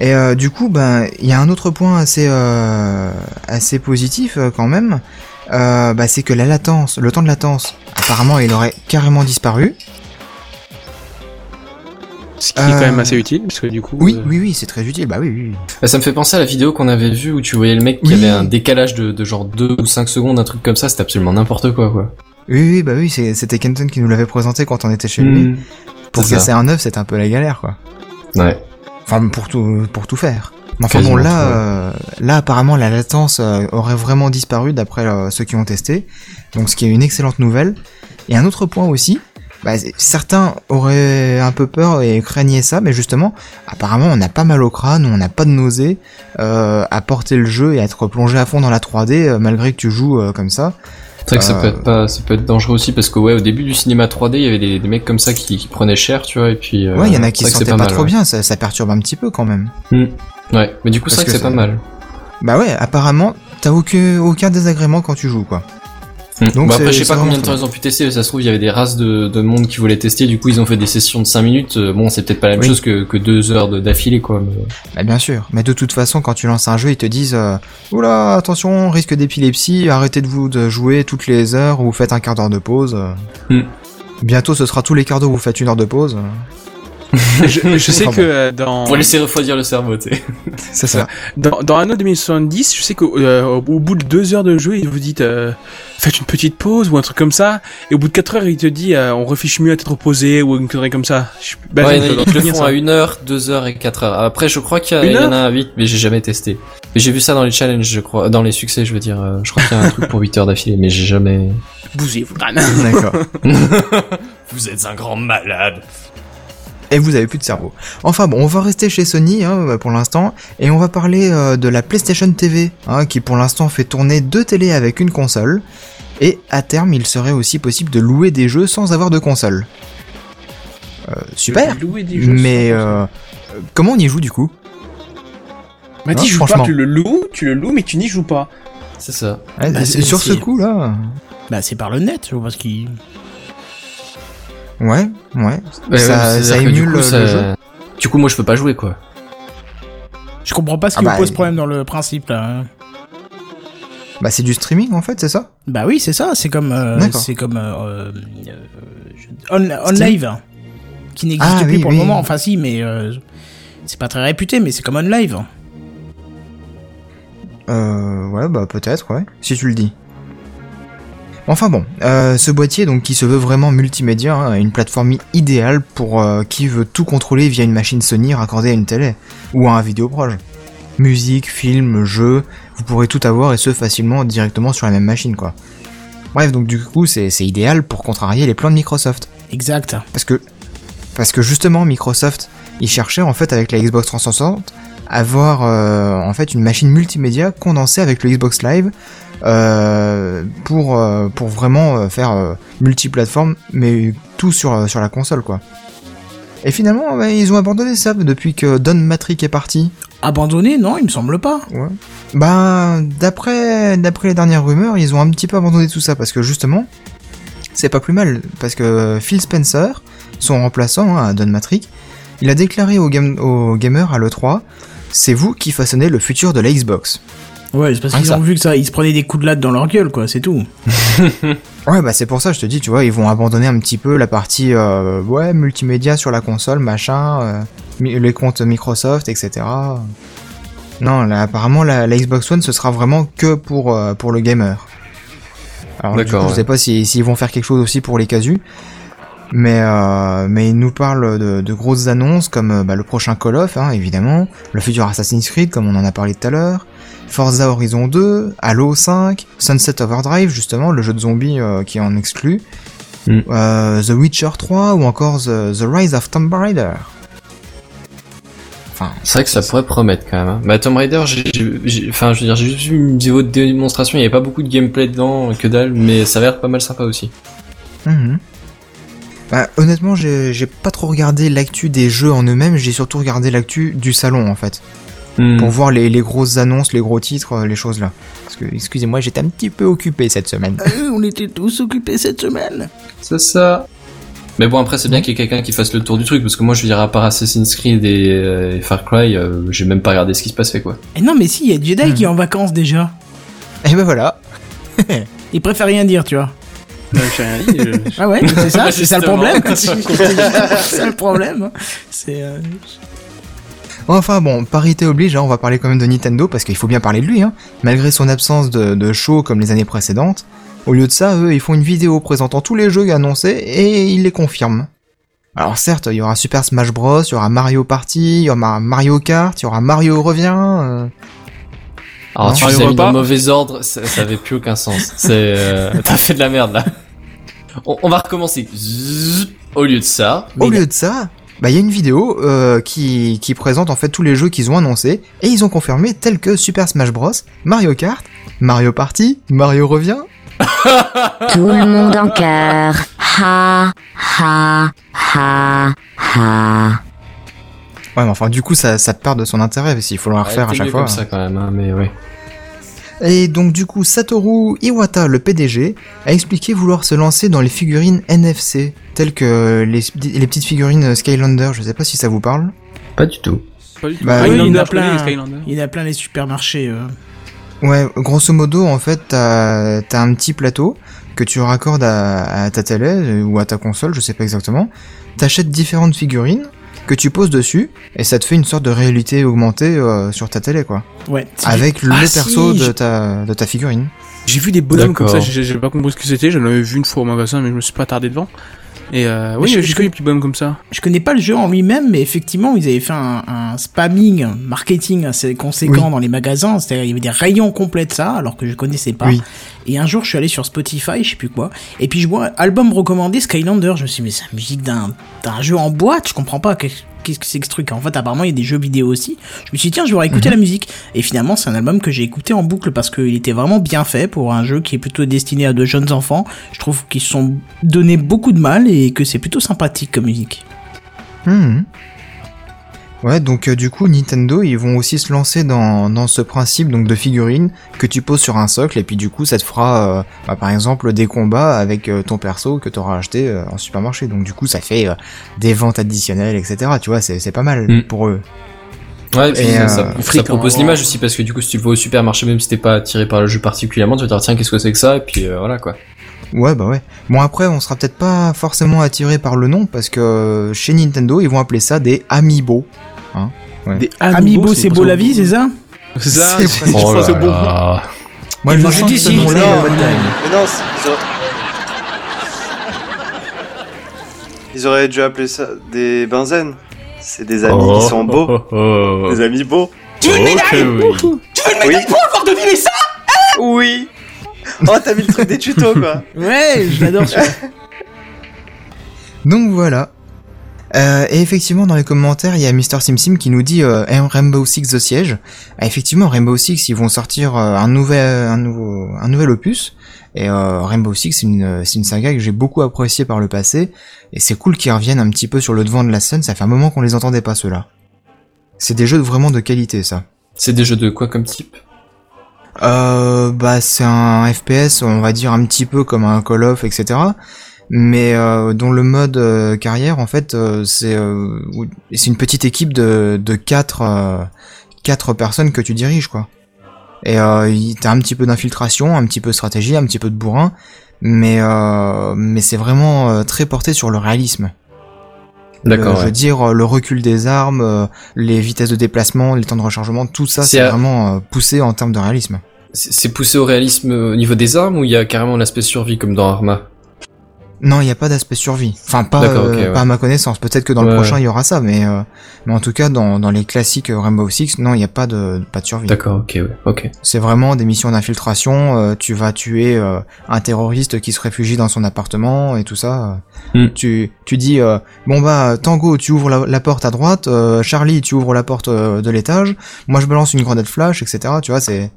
Et euh, du coup, ben, il y a un autre point assez euh, assez positif euh, quand même. Euh, bah, c'est que la latence, le temps de latence, apparemment, il aurait carrément disparu. Ce qui est quand même assez utile, parce que du coup... Oui, euh, oui, oui, c'est très utile. Bah oui, oui. Bah, ça me fait penser à la vidéo qu'on avait vue où tu voyais le mec qui Oui. avait un décalage de, de genre 2 ou 5 secondes, un truc comme ça, c'était absolument n'importe quoi, quoi. Oui, oui, bah oui, c'était Kenton qui nous l'avait présenté quand on était chez lui. Hmm. Pour C'est casser un œuf, c'était un peu la galère, quoi. Ouais. Enfin, pour tout, pour tout faire. Mais enfin Quasiment bon, là, euh, là, apparemment, la latence euh, aurait vraiment disparu d'après euh, ceux qui ont testé. Donc, ce qui est une excellente nouvelle. Et un autre point aussi, bah, c'est- certains auraient un peu peur et craignaient ça, mais justement, apparemment, on n'a pas mal au crâne, on n'a pas de nausée euh, à porter le jeu et à être plongé à fond dans la 3D euh, malgré que tu joues comme ça. C'est vrai que ça Euh, peut être pas, ça peut être dangereux aussi parce que ouais, au début du cinéma 3D, il y avait des, des mecs comme ça qui, qui prenaient cher, tu vois, et puis. euh, Ouais, il y en a qui se sentaient pas, mal, trop ouais. bien, ça, ça perturbe un petit peu quand même. Ouais, mais du coup, c'est vrai que que c'est pas mal. Bah ouais, apparemment, t'as aucun, aucun désagrément quand tu joues, quoi. Donc bah après, je sais pas combien de temps ils ont pu tester, ça se trouve, il y avait des races de, de monde qui voulaient tester, du coup, ils ont fait des sessions de 5 minutes. Euh, Bon, c'est peut-être pas la même Oui. chose que, que 2 heures de- d'affilée, quoi. mais- Bah bien sûr, mais de toute façon, quand tu lances un jeu, ils te disent euh, Oula, attention, risque d'épilepsie, arrêtez de vous de jouer toutes les heures ou faites un quart d'heure de pause. Hmm. Bientôt, ce sera tous les quarts d'heure où vous faites une heure de pause. je, je sais Enfin que euh, dans, Pour laisser refroidir le cerveau, tu sais. C'est ça. dans, dans Anno 2070, je sais qu'au euh, au bout de deux heures de jeu, il vous dit euh, faites une petite pause ou un truc comme ça, et au bout de quatre heures, il te dit euh, on réfléchit mieux à t'être reposé ou une connerie comme ça. Je, bah, ouais, non, ils le font ça. à 1 heure, 2 heures et 4 heures. Après, je crois qu'il y, Une en a à 8, mais j'ai jamais testé. Mais j'ai vu ça dans les challenges, je crois, dans les succès, je veux dire. euh, Je crois qu'il y a un truc pour 8 heures d'affilée, mais j'ai jamais. Bousez, vous. Ah, D'accord. Vous êtes un grand malade. Et vous avez plus de cerveau. Enfin bon, on va rester chez Sony hein, pour l'instant, et on va parler euh, de la PlayStation TV, hein, qui pour l'instant fait tourner deux télés avec une console. Et à terme, il serait aussi possible de louer des jeux sans avoir de console. Euh, super. Louer des jeux Mais euh, comment on y joue du coup? Bah, hein, dis, joue franchement. pas, tu le loues, tu le loues, mais tu n'y joues pas. C'est ça. Ouais, Bah, c'est- c'est- Sur ce coup là, Bah, c'est par le net, je vois, parce qu'il. Ouais, ouais. Ouais, ça, ouais, ça que du émule coup, le ça- jeu. Du coup, moi, je peux pas jouer, quoi. Je comprends pas ce Ah qui bah, vous pose problème dans le principe, là. hein. Bah c'est du streaming en fait, c'est ça? Bah oui, c'est ça, c'est comme. euh, c'est comme. euh, euh, on, on live, hein, qui n'existe Ah, plus oui, pour oui. le moment. Enfin, si, mais. euh, c'est pas très réputé, mais c'est comme on live. Euh, ouais, bah peut-être, ouais, si tu le dis. Enfin bon, euh, ce boîtier donc qui se veut vraiment multimédia, hein, une plateforme idéale pour euh, qui veut tout contrôler via une machine Sony raccordée à une télé ou à un vidéoproche. Musique, film, jeux, vous pourrez tout avoir et ce facilement directement sur la même machine quoi. Bref, donc du coup c'est idéal pour contrarier les plans de Microsoft. Exact. Parce que, parce que justement, Microsoft, ils cherchaient en fait avec la Xbox 360 avoir euh, en fait une machine multimédia condensée avec le Xbox Live pour euh, pour vraiment euh, faire euh, multiplateforme, mais tout sur euh, sur la console quoi. Et finalement, bah, ils ont abandonné ça depuis que Don Matrick est parti. Abandonné Non, il me semble pas. Ouais. Bah, d'après d'après les dernières rumeurs, ils ont un petit peu abandonné tout ça parce que justement, c'est pas plus mal parce que Phil Spencer, son remplaçant hein, à Don Matrick, il a déclaré aux, game- aux gamers à l'E3 c'est vous qui façonnez le futur de la Xbox. Ouais, c'est parce Rien qu'ils ont vu que ça, ils se prenaient des coups de latte dans leur gueule, quoi, c'est tout. Ouais, bah c'est pour ça, je te dis, tu vois, ils vont abandonner un petit peu la partie euh, ouais multimédia sur la console, machin, euh, les comptes Microsoft, etc. Non, là, apparemment, la, la Xbox One, ce sera vraiment que pour euh, pour le gamer. Alors, du coup, D'accord, je ouais. sais pas si s'ils vont faire quelque chose aussi pour les casus, mais euh, mais ils nous parlent de, de grosses annonces comme bah, le prochain Call of, hein, évidemment, le futur Assassin's Creed, comme on en a parlé tout à l'heure. Forza Horizon 2, Halo 5, Sunset Overdrive, justement, le jeu de zombies euh, qui en exclut, Mm. euh, The Witcher 3 ou encore The, The Rise of Tomb Raider. Enfin, C'est vrai que ça pourrait promettre quand même. Hein. Bah Tomb Raider, j'ai, j'ai- j'ai- enfin je veux dire, j'ai juste vu une vidéo de démonstration, il y avait pas beaucoup de gameplay dedans, que dalle, mais ça a l'air pas mal sympa aussi. mhm. Bah, honnêtement, j'ai pas trop regardé l'actu des jeux en eux-mêmes, j'ai surtout regardé l'actu du salon en fait, Hmm. pour voir les, les grosses annonces, les gros titres, euh, les choses là. Parce que, excusez-moi, j'étais un petit peu occupé cette semaine. Euh, on était tous occupés cette semaine. C'est ça. Mais bon après c'est bien qu'il y ait quelqu'un qui fasse le tour du truc, parce que moi je veux dire à part Assassin's Creed et, euh, et Far Cry, euh, j'ai même pas regardé ce qui se passait quoi. Et non, mais si, il y a Jedi Hmm. qui est en vacances déjà. Et ben voilà. Il préfère rien dire, tu vois. Non, j'ai rien dit, je- Ah ouais, c'est ça, c'est ça le problème. c'est ça le problème. hein. C'est. euh, Enfin bon, parité oblige, hein, on va parler quand même de Nintendo parce qu'il faut bien parler de lui, hein. malgré son absence de, de show comme les années précédentes. Au lieu de ça, eux, ils font une vidéo présentant tous les jeux annoncés et ils les confirment. Alors certes, il y aura Super Smash Bros, il y aura Mario Party, il y aura Mario Kart, il y aura Mario revient. euh. Alors Non. tu Mario les as mis repas. dans le mauvais ordre, ça, ça avait plus aucun sens. C'est, euh, t'as fait de la merde là. On, on va recommencer. Zzz. Au lieu de ça, Au lieu de ça, bah il y a une vidéo euh, qui, qui présente en fait tous les jeux qu'ils ont annoncés et ils ont confirmé tels que Super Smash Bros, Mario Kart, Mario Party, Mario revient Tout le monde en cœur. Ha, ha, ha, ha. Ouais, mais enfin, du coup, ça, ça perd de son intérêt, parce qu'il faut le refaire à chaque fois. comme ça quand même, hein, mais ouais. Et donc, du coup, Satoru Iwata, le PDG, a expliqué vouloir se lancer dans les figurines NFC, telles que les, les petites figurines Skylander, je sais pas si ça vous parle. Pas du tout. Pas du tout. Bah, Ah, oui, il y a plein. les Skylanders. Il y en a plein les supermarchés. euh. Ouais, grosso modo, en fait, t'as as un petit plateau que tu raccordes à, à ta télé euh, ou à ta console, je sais pas exactement. T'achètes différentes figurines que tu poses dessus et ça te fait une sorte de réalité augmentée euh, sur ta télé, quoi. Ouais. Avec le Ah, perso si, de ta, de ta figurine. J'ai vu des bonhommes comme ça, j'ai pas compris ce que c'était, j'en avais vu une fois au magasin, mais je me suis pas attardé devant. Et euh, oui, je- j'ai vu des petits bonhommes comme ça. Je connais pas le jeu en lui-même, mais effectivement, ils avaient fait un, un spamming, un marketing assez conséquent Oui. dans les magasins. C'est-à-dire, il y avait des rayons complets de ça, alors que je connaissais pas. Oui. Et un jour, je suis allé sur Spotify, je sais plus quoi, et puis je vois album recommandé Skylander. Je me suis dit, mais c'est la musique d'un d'un jeu en boîte, je comprends pas. Qu'est- Qu'est-ce que c'est que ce truc En fait, apparemment, il y a des jeux vidéo aussi. Je me suis dit, tiens, je vais écouter la musique. Et finalement, c'est un album que j'ai écouté en boucle parce qu'il était vraiment bien fait pour un jeu qui est plutôt destiné à de jeunes enfants. Je trouve qu'ils se sont donné beaucoup de mal et que c'est plutôt sympathique comme musique. Mhm. Ouais, donc euh, du coup, Nintendo, ils vont aussi se lancer dans, dans ce principe donc de figurines que tu poses sur un socle et puis du coup, ça te fera, euh, bah, par exemple, des combats avec euh, ton perso que tu auras acheté euh, en supermarché. Donc du coup, ça fait euh, des ventes additionnelles, etc. Tu vois, c'est c'est pas mal Mm. pour eux. Ouais, et puis Et, ça, euh, ça- ça fric, propose hein. l'image aussi parce que du coup, si tu le vois au supermarché, même si t'es pas attiré par le jeu particulièrement, tu vas te dire tiens, qu'est-ce que c'est que ça? Et puis euh, voilà quoi. Ouais, bah ouais. Bon après, on sera peut-être pas forcément attiré par le nom parce que chez Nintendo, ils vont appeler ça des amiibo. Des Amiibo, c'est beau la vie, c'est ça C'est ça, C'est Oh là là. Moi, je dis si, dingue. Mais non, c'est- ils auraient... Dû appeler ça des benzènes. C'est des amis qui sont beaux. Oh, oh, oh. Des amis beaux. Tu veux une médaille Oui. avoir deviné ça Oui. Oh, t'as mis le truc des tutos, quoi. Ouais, l'adore celui-là. Donc voilà. Euh, et effectivement, dans les commentaires, il y a Mr. SimSim qui nous dit euh, Rainbow Six The Siege. Ah, effectivement, Rainbow Six, ils vont sortir euh, un nouvel, un nouveau, un nouvel opus. Et euh, Rainbow Six, c'est une, c'est une saga que j'ai beaucoup appréciée par le passé. Et c'est cool qu'ils reviennent un petit peu sur le devant de la scène. Ça fait un moment qu'on les entendait pas ceux-là. C'est des jeux vraiment de qualité, ça. C'est des jeux de quoi comme type? Euh, bah c'est un FPS, on va dire un petit peu comme un Call of, etc. Mais euh, dont le mode euh, carrière, en fait, euh, c'est euh, c'est une petite équipe de de quatre euh, quatre personnes que tu diriges, quoi. Et euh, t'as un petit peu d'infiltration, un petit peu de stratégie, un petit peu de bourrin, mais euh, mais c'est vraiment euh, très porté sur le réalisme. D'accord. Je ouais. veux dire, le recul des armes, euh, les vitesses de déplacement, les temps de rechargement, tout ça, C'est à- vraiment poussé en termes de réalisme. C'est c'est poussé au réalisme au niveau des armes ou il y a carrément l'aspect survie comme dans Arma? Non, il n'y a pas d'aspect survie. Enfin, pas, euh, ouais. pas à ma connaissance. Peut-être que dans le prochain ouais. il y aura ça, mais euh, mais en tout cas dans, dans les classiques euh, Rainbow Six, non, il n'y a pas de pas de survie. D'accord, ok, ouais, ok. C'est vraiment des missions d'infiltration. euh, tu vas tuer euh, un terroriste qui se réfugie dans son appartement et tout ça. Hmm. Tu tu dis euh, bon bah Tango, tu ouvres la, la porte à droite. euh, Charlie, tu ouvres la porte de l'étage. Moi, je balance une grenade flash, etc. Tu vois, c'est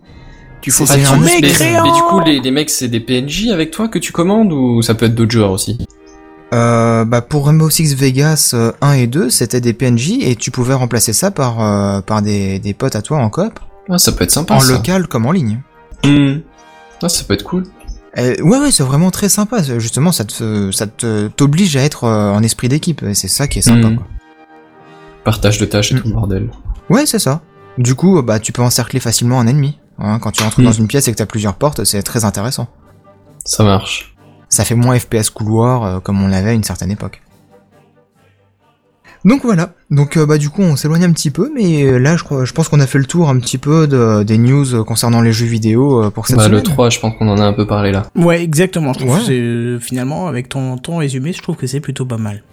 Tu fous c'est un mais, mais du coup, les, les mecs, c'est des PNJ avec toi que tu commandes ou ça peut être d'autres joueurs aussi Euh, bah pour Rainbow Six Vegas euh, 1 et 2, c'était des PNJ et tu pouvais remplacer ça par euh, par des, des potes à toi en coop, Ah, ça peut être sympa. en ça. local comme en ligne. Hmm. Ah, ça peut être cool. Euh, ouais ouais, c'est vraiment très sympa. Justement, ça te ça te t'oblige à être euh, en esprit d'équipe. et C'est ça qui est sympa. Quoi. Partage de tâches et Hmm. tout le bordel. Ouais, c'est ça. Du coup, bah tu peux encercler facilement un ennemi. Hein. quand tu rentres dans une pièce et que t'as plusieurs portes, c'est très intéressant. Ça marche. Ça fait moins FPS couloir euh, comme on l'avait à une certaine époque. Donc voilà. Donc euh, bah du coup on s'éloigne un petit peu, mais euh, là je crois, je pense qu'on a fait le tour un petit peu de, des news concernant les jeux vidéo euh, pour cette Bah, semaine. le 3, je pense qu'on en a un peu parlé là. Ouais, exactement. Je trouve Ouais. que c'est, finalement, avec ton, ton résumé, je trouve que c'est plutôt pas mal.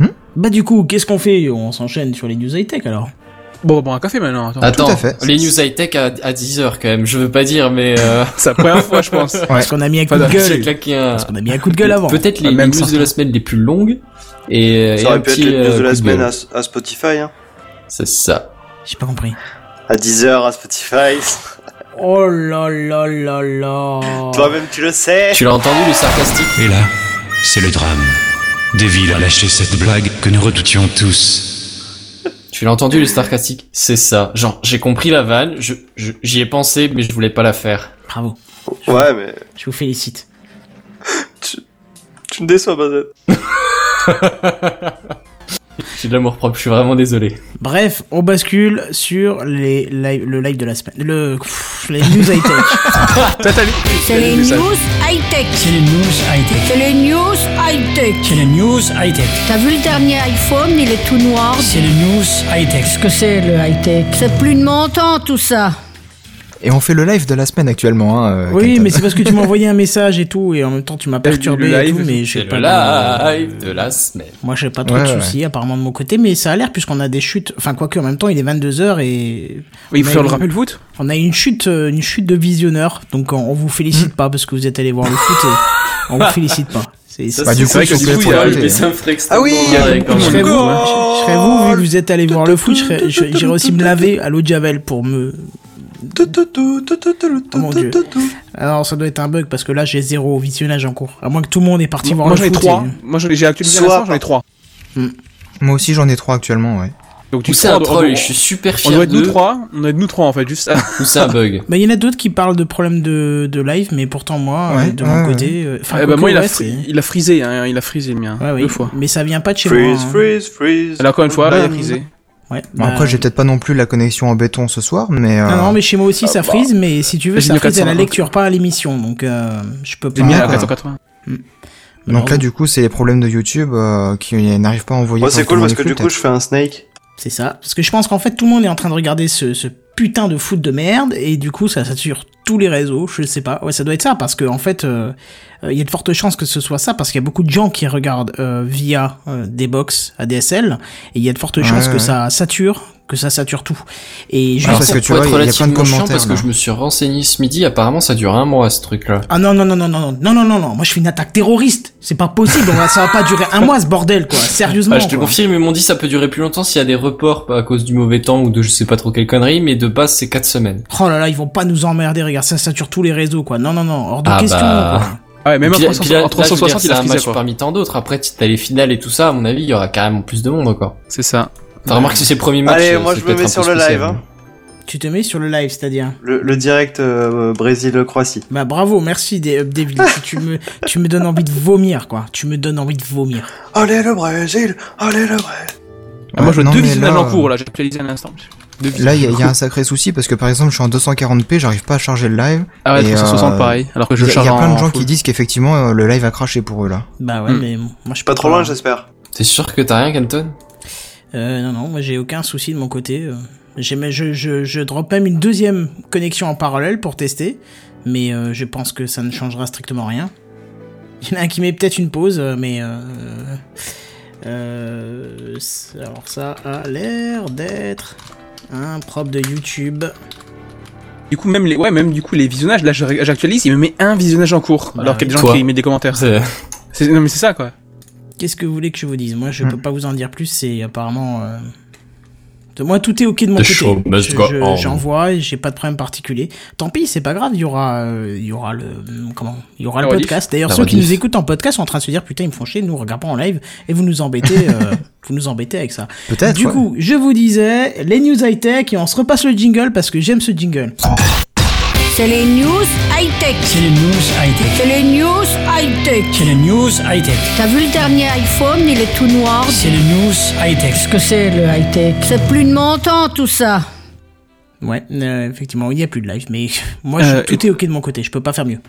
Hmm bah du coup, qu'est-ce qu'on fait? On s'enchaîne sur les news high-tech alors Bon, bon, un café maintenant. Attends. Attends, à fait. les news high-tech à, à 10h quand même, je veux pas dire, mais euh, C'est la première fois, je pense. Parce qu'on a mis un coup de gueule. un... Parce qu'on a mis un coup de gueule avant. Peut-être les, Ah, les même news de la semaine les plus longues et, Ça aurait pu être les news euh, de la coup semaine à, à Spotify, hein. C'est ça. J'ai pas compris. À 10h à Spotify. Oh là là là là. Toi-même, tu le sais. Tu l'as entendu le sarcastique? Et là, c'est le drame. Deville a lâché cette blague que nous redoutions tous. Tu l'as entendu le sarcastique? C'est ça. Genre, j'ai compris la vanne, je, je- j'y ai pensé, mais je voulais pas la faire. Bravo. Ouais, mais Je vous félicite. tu me déçois, Bazette. J'ai de l'amour propre, je suis vraiment désolé. Bref, on bascule sur les live, le live de la semaine. Le, pff, les news high-tech. C'est les news high-tech. C'est les news high-tech. C'est les news high-tech. C'est les news high-tech. T'as vu le dernier iPhone, il est tout noir. C'est les news high-tech. Qu'est-ce que c'est le high-tech? C'est plus de mon temps tout ça. Et on fait le live de la semaine actuellement. Hein, euh, oui, mais c'est parce que tu m'as envoyé un message et tout, et en même temps tu m'as perturbé le et live, tout, mais C'est j'ai le pas de- live de la semaine. Moi j'ai pas trop Ouais, de ouais. soucis apparemment de mon côté, mais ça a l'air puisqu'on a des chutes. Enfin quoique en même temps il est 22h et Oui, il faut faire le oui. rappel foot? on a une chute, euh, une chute de visionneurs, donc on, on vous félicite pas parce que vous êtes allé voir le foot et on vous félicite pas. C'est, Bah, du coup, vrai que du coup, fait il y a- Ah oui, il y a je serais vous, je serais vous, vu que vous êtes allé voir le foot, je je- j'irais aussi me laver à l'eau de Javel pour me. Alors ça doit être un bug parce que là j'ai zéro visionnage en cours. À moins que tout le monde est parti voir Moi, le j'en ai trois. Moi, j'en ai- j'ai l'instant, j'en ai trois. Moi aussi j'en ai trois actuellement, ouais. Donc, troll et je suis super On fier doit être nous trois. On doit être nous trois, en fait, juste ça. C'est un bug. Bah, il y en a d'autres qui parlent de problèmes de, de live, mais pourtant moi, de mon côté, enfin, moi, il a, frisé, il a frisé le mien. Deux fois. Mais ça vient pas de chez moi. freeze. Là, encore une fois, il a frisé. Ouais. Bon, bah, après j'ai peut-être pas non plus la connexion en béton ce soir, mais... euh, Non, non, mais chez moi aussi ça Ah, bah. frise, mais si tu veux, ça frise à la 400, lecture, pas à l'émission, donc euh, je peux pas. Mis à Ah. 480. Donc là du coup c'est les problèmes de YouTube euh, qui n'arrivent pas à envoyer... Moi, c'est cool parce que du coup, je fais un snake. C'est ça. Parce que je pense qu'en fait, tout le monde est en train de regarder ce, ce putain de foot de merde, et du coup, ça sature tous les réseaux, je sais pas. Ouais, ça doit être ça, parce que en fait, euh, euh, il y a de fortes chances que ce soit ça, parce qu'il y a beaucoup de gens qui regardent euh, via euh, des box ADSL, et il y a de fortes Ouais, chances que ça sature, que ça sature tout. Et juste... Parce ça que tu vois, être il y a plein de relativement chiant commentaires, parce que je me suis renseigné ce midi, apparemment ça dure un mois ce truc-là. Ah non, non, non, non, non, non, non, non, non, non, moi je fais une attaque terroriste, c'est pas possible, ça va pas durer un mois ce bordel, quoi, sérieusement. Ah, je te quoi. confirme, ils m'ont dit ça peut durer plus longtemps s'il y a des reports à cause du mauvais temps ou de je sais pas trop quelle connerie, mais de base c'est 4 semaines. Oh là là, ils vont pas nous emmerder, regarde, ça sature tous les réseaux, quoi. Non, non, non, hors de Ah question, bah. quoi. Ah ouais, même Puis- en puis 360, là- en là, je veux 360 dire, il a un match quoi. parmi tant d'autres. Après, t'as les finales et tout ça, à mon avis, il y aura carrément plus de monde, quoi. C'est ça. Enfin, remarque si c'est le premier match. Allez, euh, moi, je me mets sur le spécial. live, hein. Tu te mets sur le live, c'est-à-dire Le, le direct euh, Brésil-Croatie. Bah bravo, merci Dave David. tu me tu me donnes envie de vomir quoi. Tu me donnes envie de vomir. Allez, le Brésil Allez, le Brésil Ah, moi, je non, deux visionnages là, en cours, là, j'ai actualisé à l'instant. Deux Là, il y, a- visionnages. il y a un sacré souci parce que par exemple, je suis en 240p, j'arrive pas à charger le live. Ah ouais, et, 360 euh, pareil. Alors que Il je y, a- il charge y a plein de en gens full. qui disent qu'effectivement euh, le live a craché pour eux là. Bah ouais, Hmm. mais moi je suis Pas trop loin, j'espère. T'es sûr que t'as rien, Canton Euh, non non, moi j'ai aucun souci de mon côté. euh. Je, je je drop même une deuxième connexion en parallèle pour tester, mais euh, je pense que ça ne changera strictement rien. Il y en a un qui met peut-être une pause, euh, mais euh, euh, alors ça a l'air d'être un propre de YouTube. Du coup, même les, ouais, même du coup, les visionnages, là, j'ac- j'actualise, il me met un visionnage en cours. Bah alors qu'il y a des gens Toi. qui mettent des commentaires. C'est- Non, mais c'est ça, quoi. Qu'est-ce que vous voulez que je vous dise? Moi, je Hmm. peux pas vous en dire plus. C'est apparemment. euh, de Moi, tout est ok de mon The côté. must Je- je-. J'envoie j'ai pas de problème particulier. Tant pis, c'est pas grave. Il y aura, euh, il y aura le comment Il y aura le podcast. D'ailleurs, ceux qui nous écoutent en podcast sont en train de se dire putain, ils me font chier. Nous, on regarde pas en live et vous nous embêtez. euh, vous nous embêtez avec ça. Peut-être. Du ouais. coup, je vous disais les news high tech et on se repasse le jingle parce que j'aime ce jingle. C'est les news high-tech. C'est les news high-tech. C'est les news high-tech. C'est les news high-tech. T'as vu le dernier iPhone, il est tout noir. C'est les news high-tech. Qu'est-ce que c'est le high-tech? C'est plus de mon temps tout ça. Ouais, euh, effectivement, il y a plus de live, mais moi, je- Euh, tout est ok de mon côté. Je peux pas faire mieux.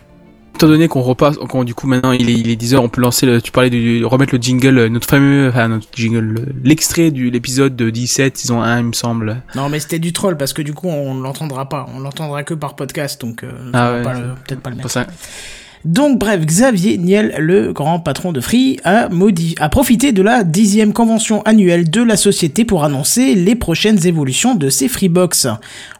Étant donné qu'on repasse, qu'on, du coup, maintenant, il est, il est 10h, on peut lancer le, tu parlais de, remettre le jingle, euh, notre fameux, enfin, notre jingle, le- l'extrait de l'épisode de 17, saison 1, il me semble. Non, mais c'était du troll parce que du coup, on l'entendra pas. On l'entendra que par podcast, donc euh, Ah ouais. peut-être pas le mettre. ça. Donc bref, Xavier Niel, le grand patron de Free, a, a profité de la dixième convention annuelle de la société pour annoncer les prochaines évolutions de ses Freebox.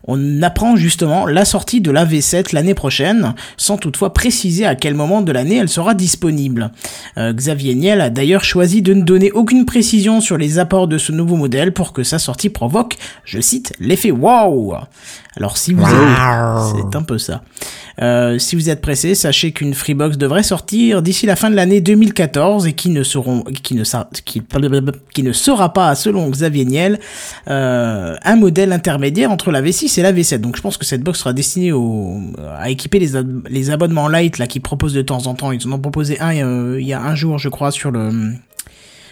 On apprend justement la sortie de la V7 l'année prochaine, sans toutefois préciser à quel moment de l'année elle sera disponible. Euh, Xavier Niel a d'ailleurs choisi de ne donner aucune précision sur les apports de ce nouveau modèle pour que sa sortie provoque, je cite, l'effet wow. Alors si vous êtes, c'est un peu ça. Euh, si vous êtes pressé, sachez qu'une Freebox devrait sortir d'ici la fin de l'année 2014 et qui ne seront, qui ne, sa- qui, qui ne sera pas, selon Xavier Niel, euh, un modèle intermédiaire entre la V6 et la V7. Donc je pense que cette box sera destinée au, à équiper les, ab- les abonnements light là qui proposent de temps en temps. Ils en ont proposé un euh, il y a un jour, je crois, sur le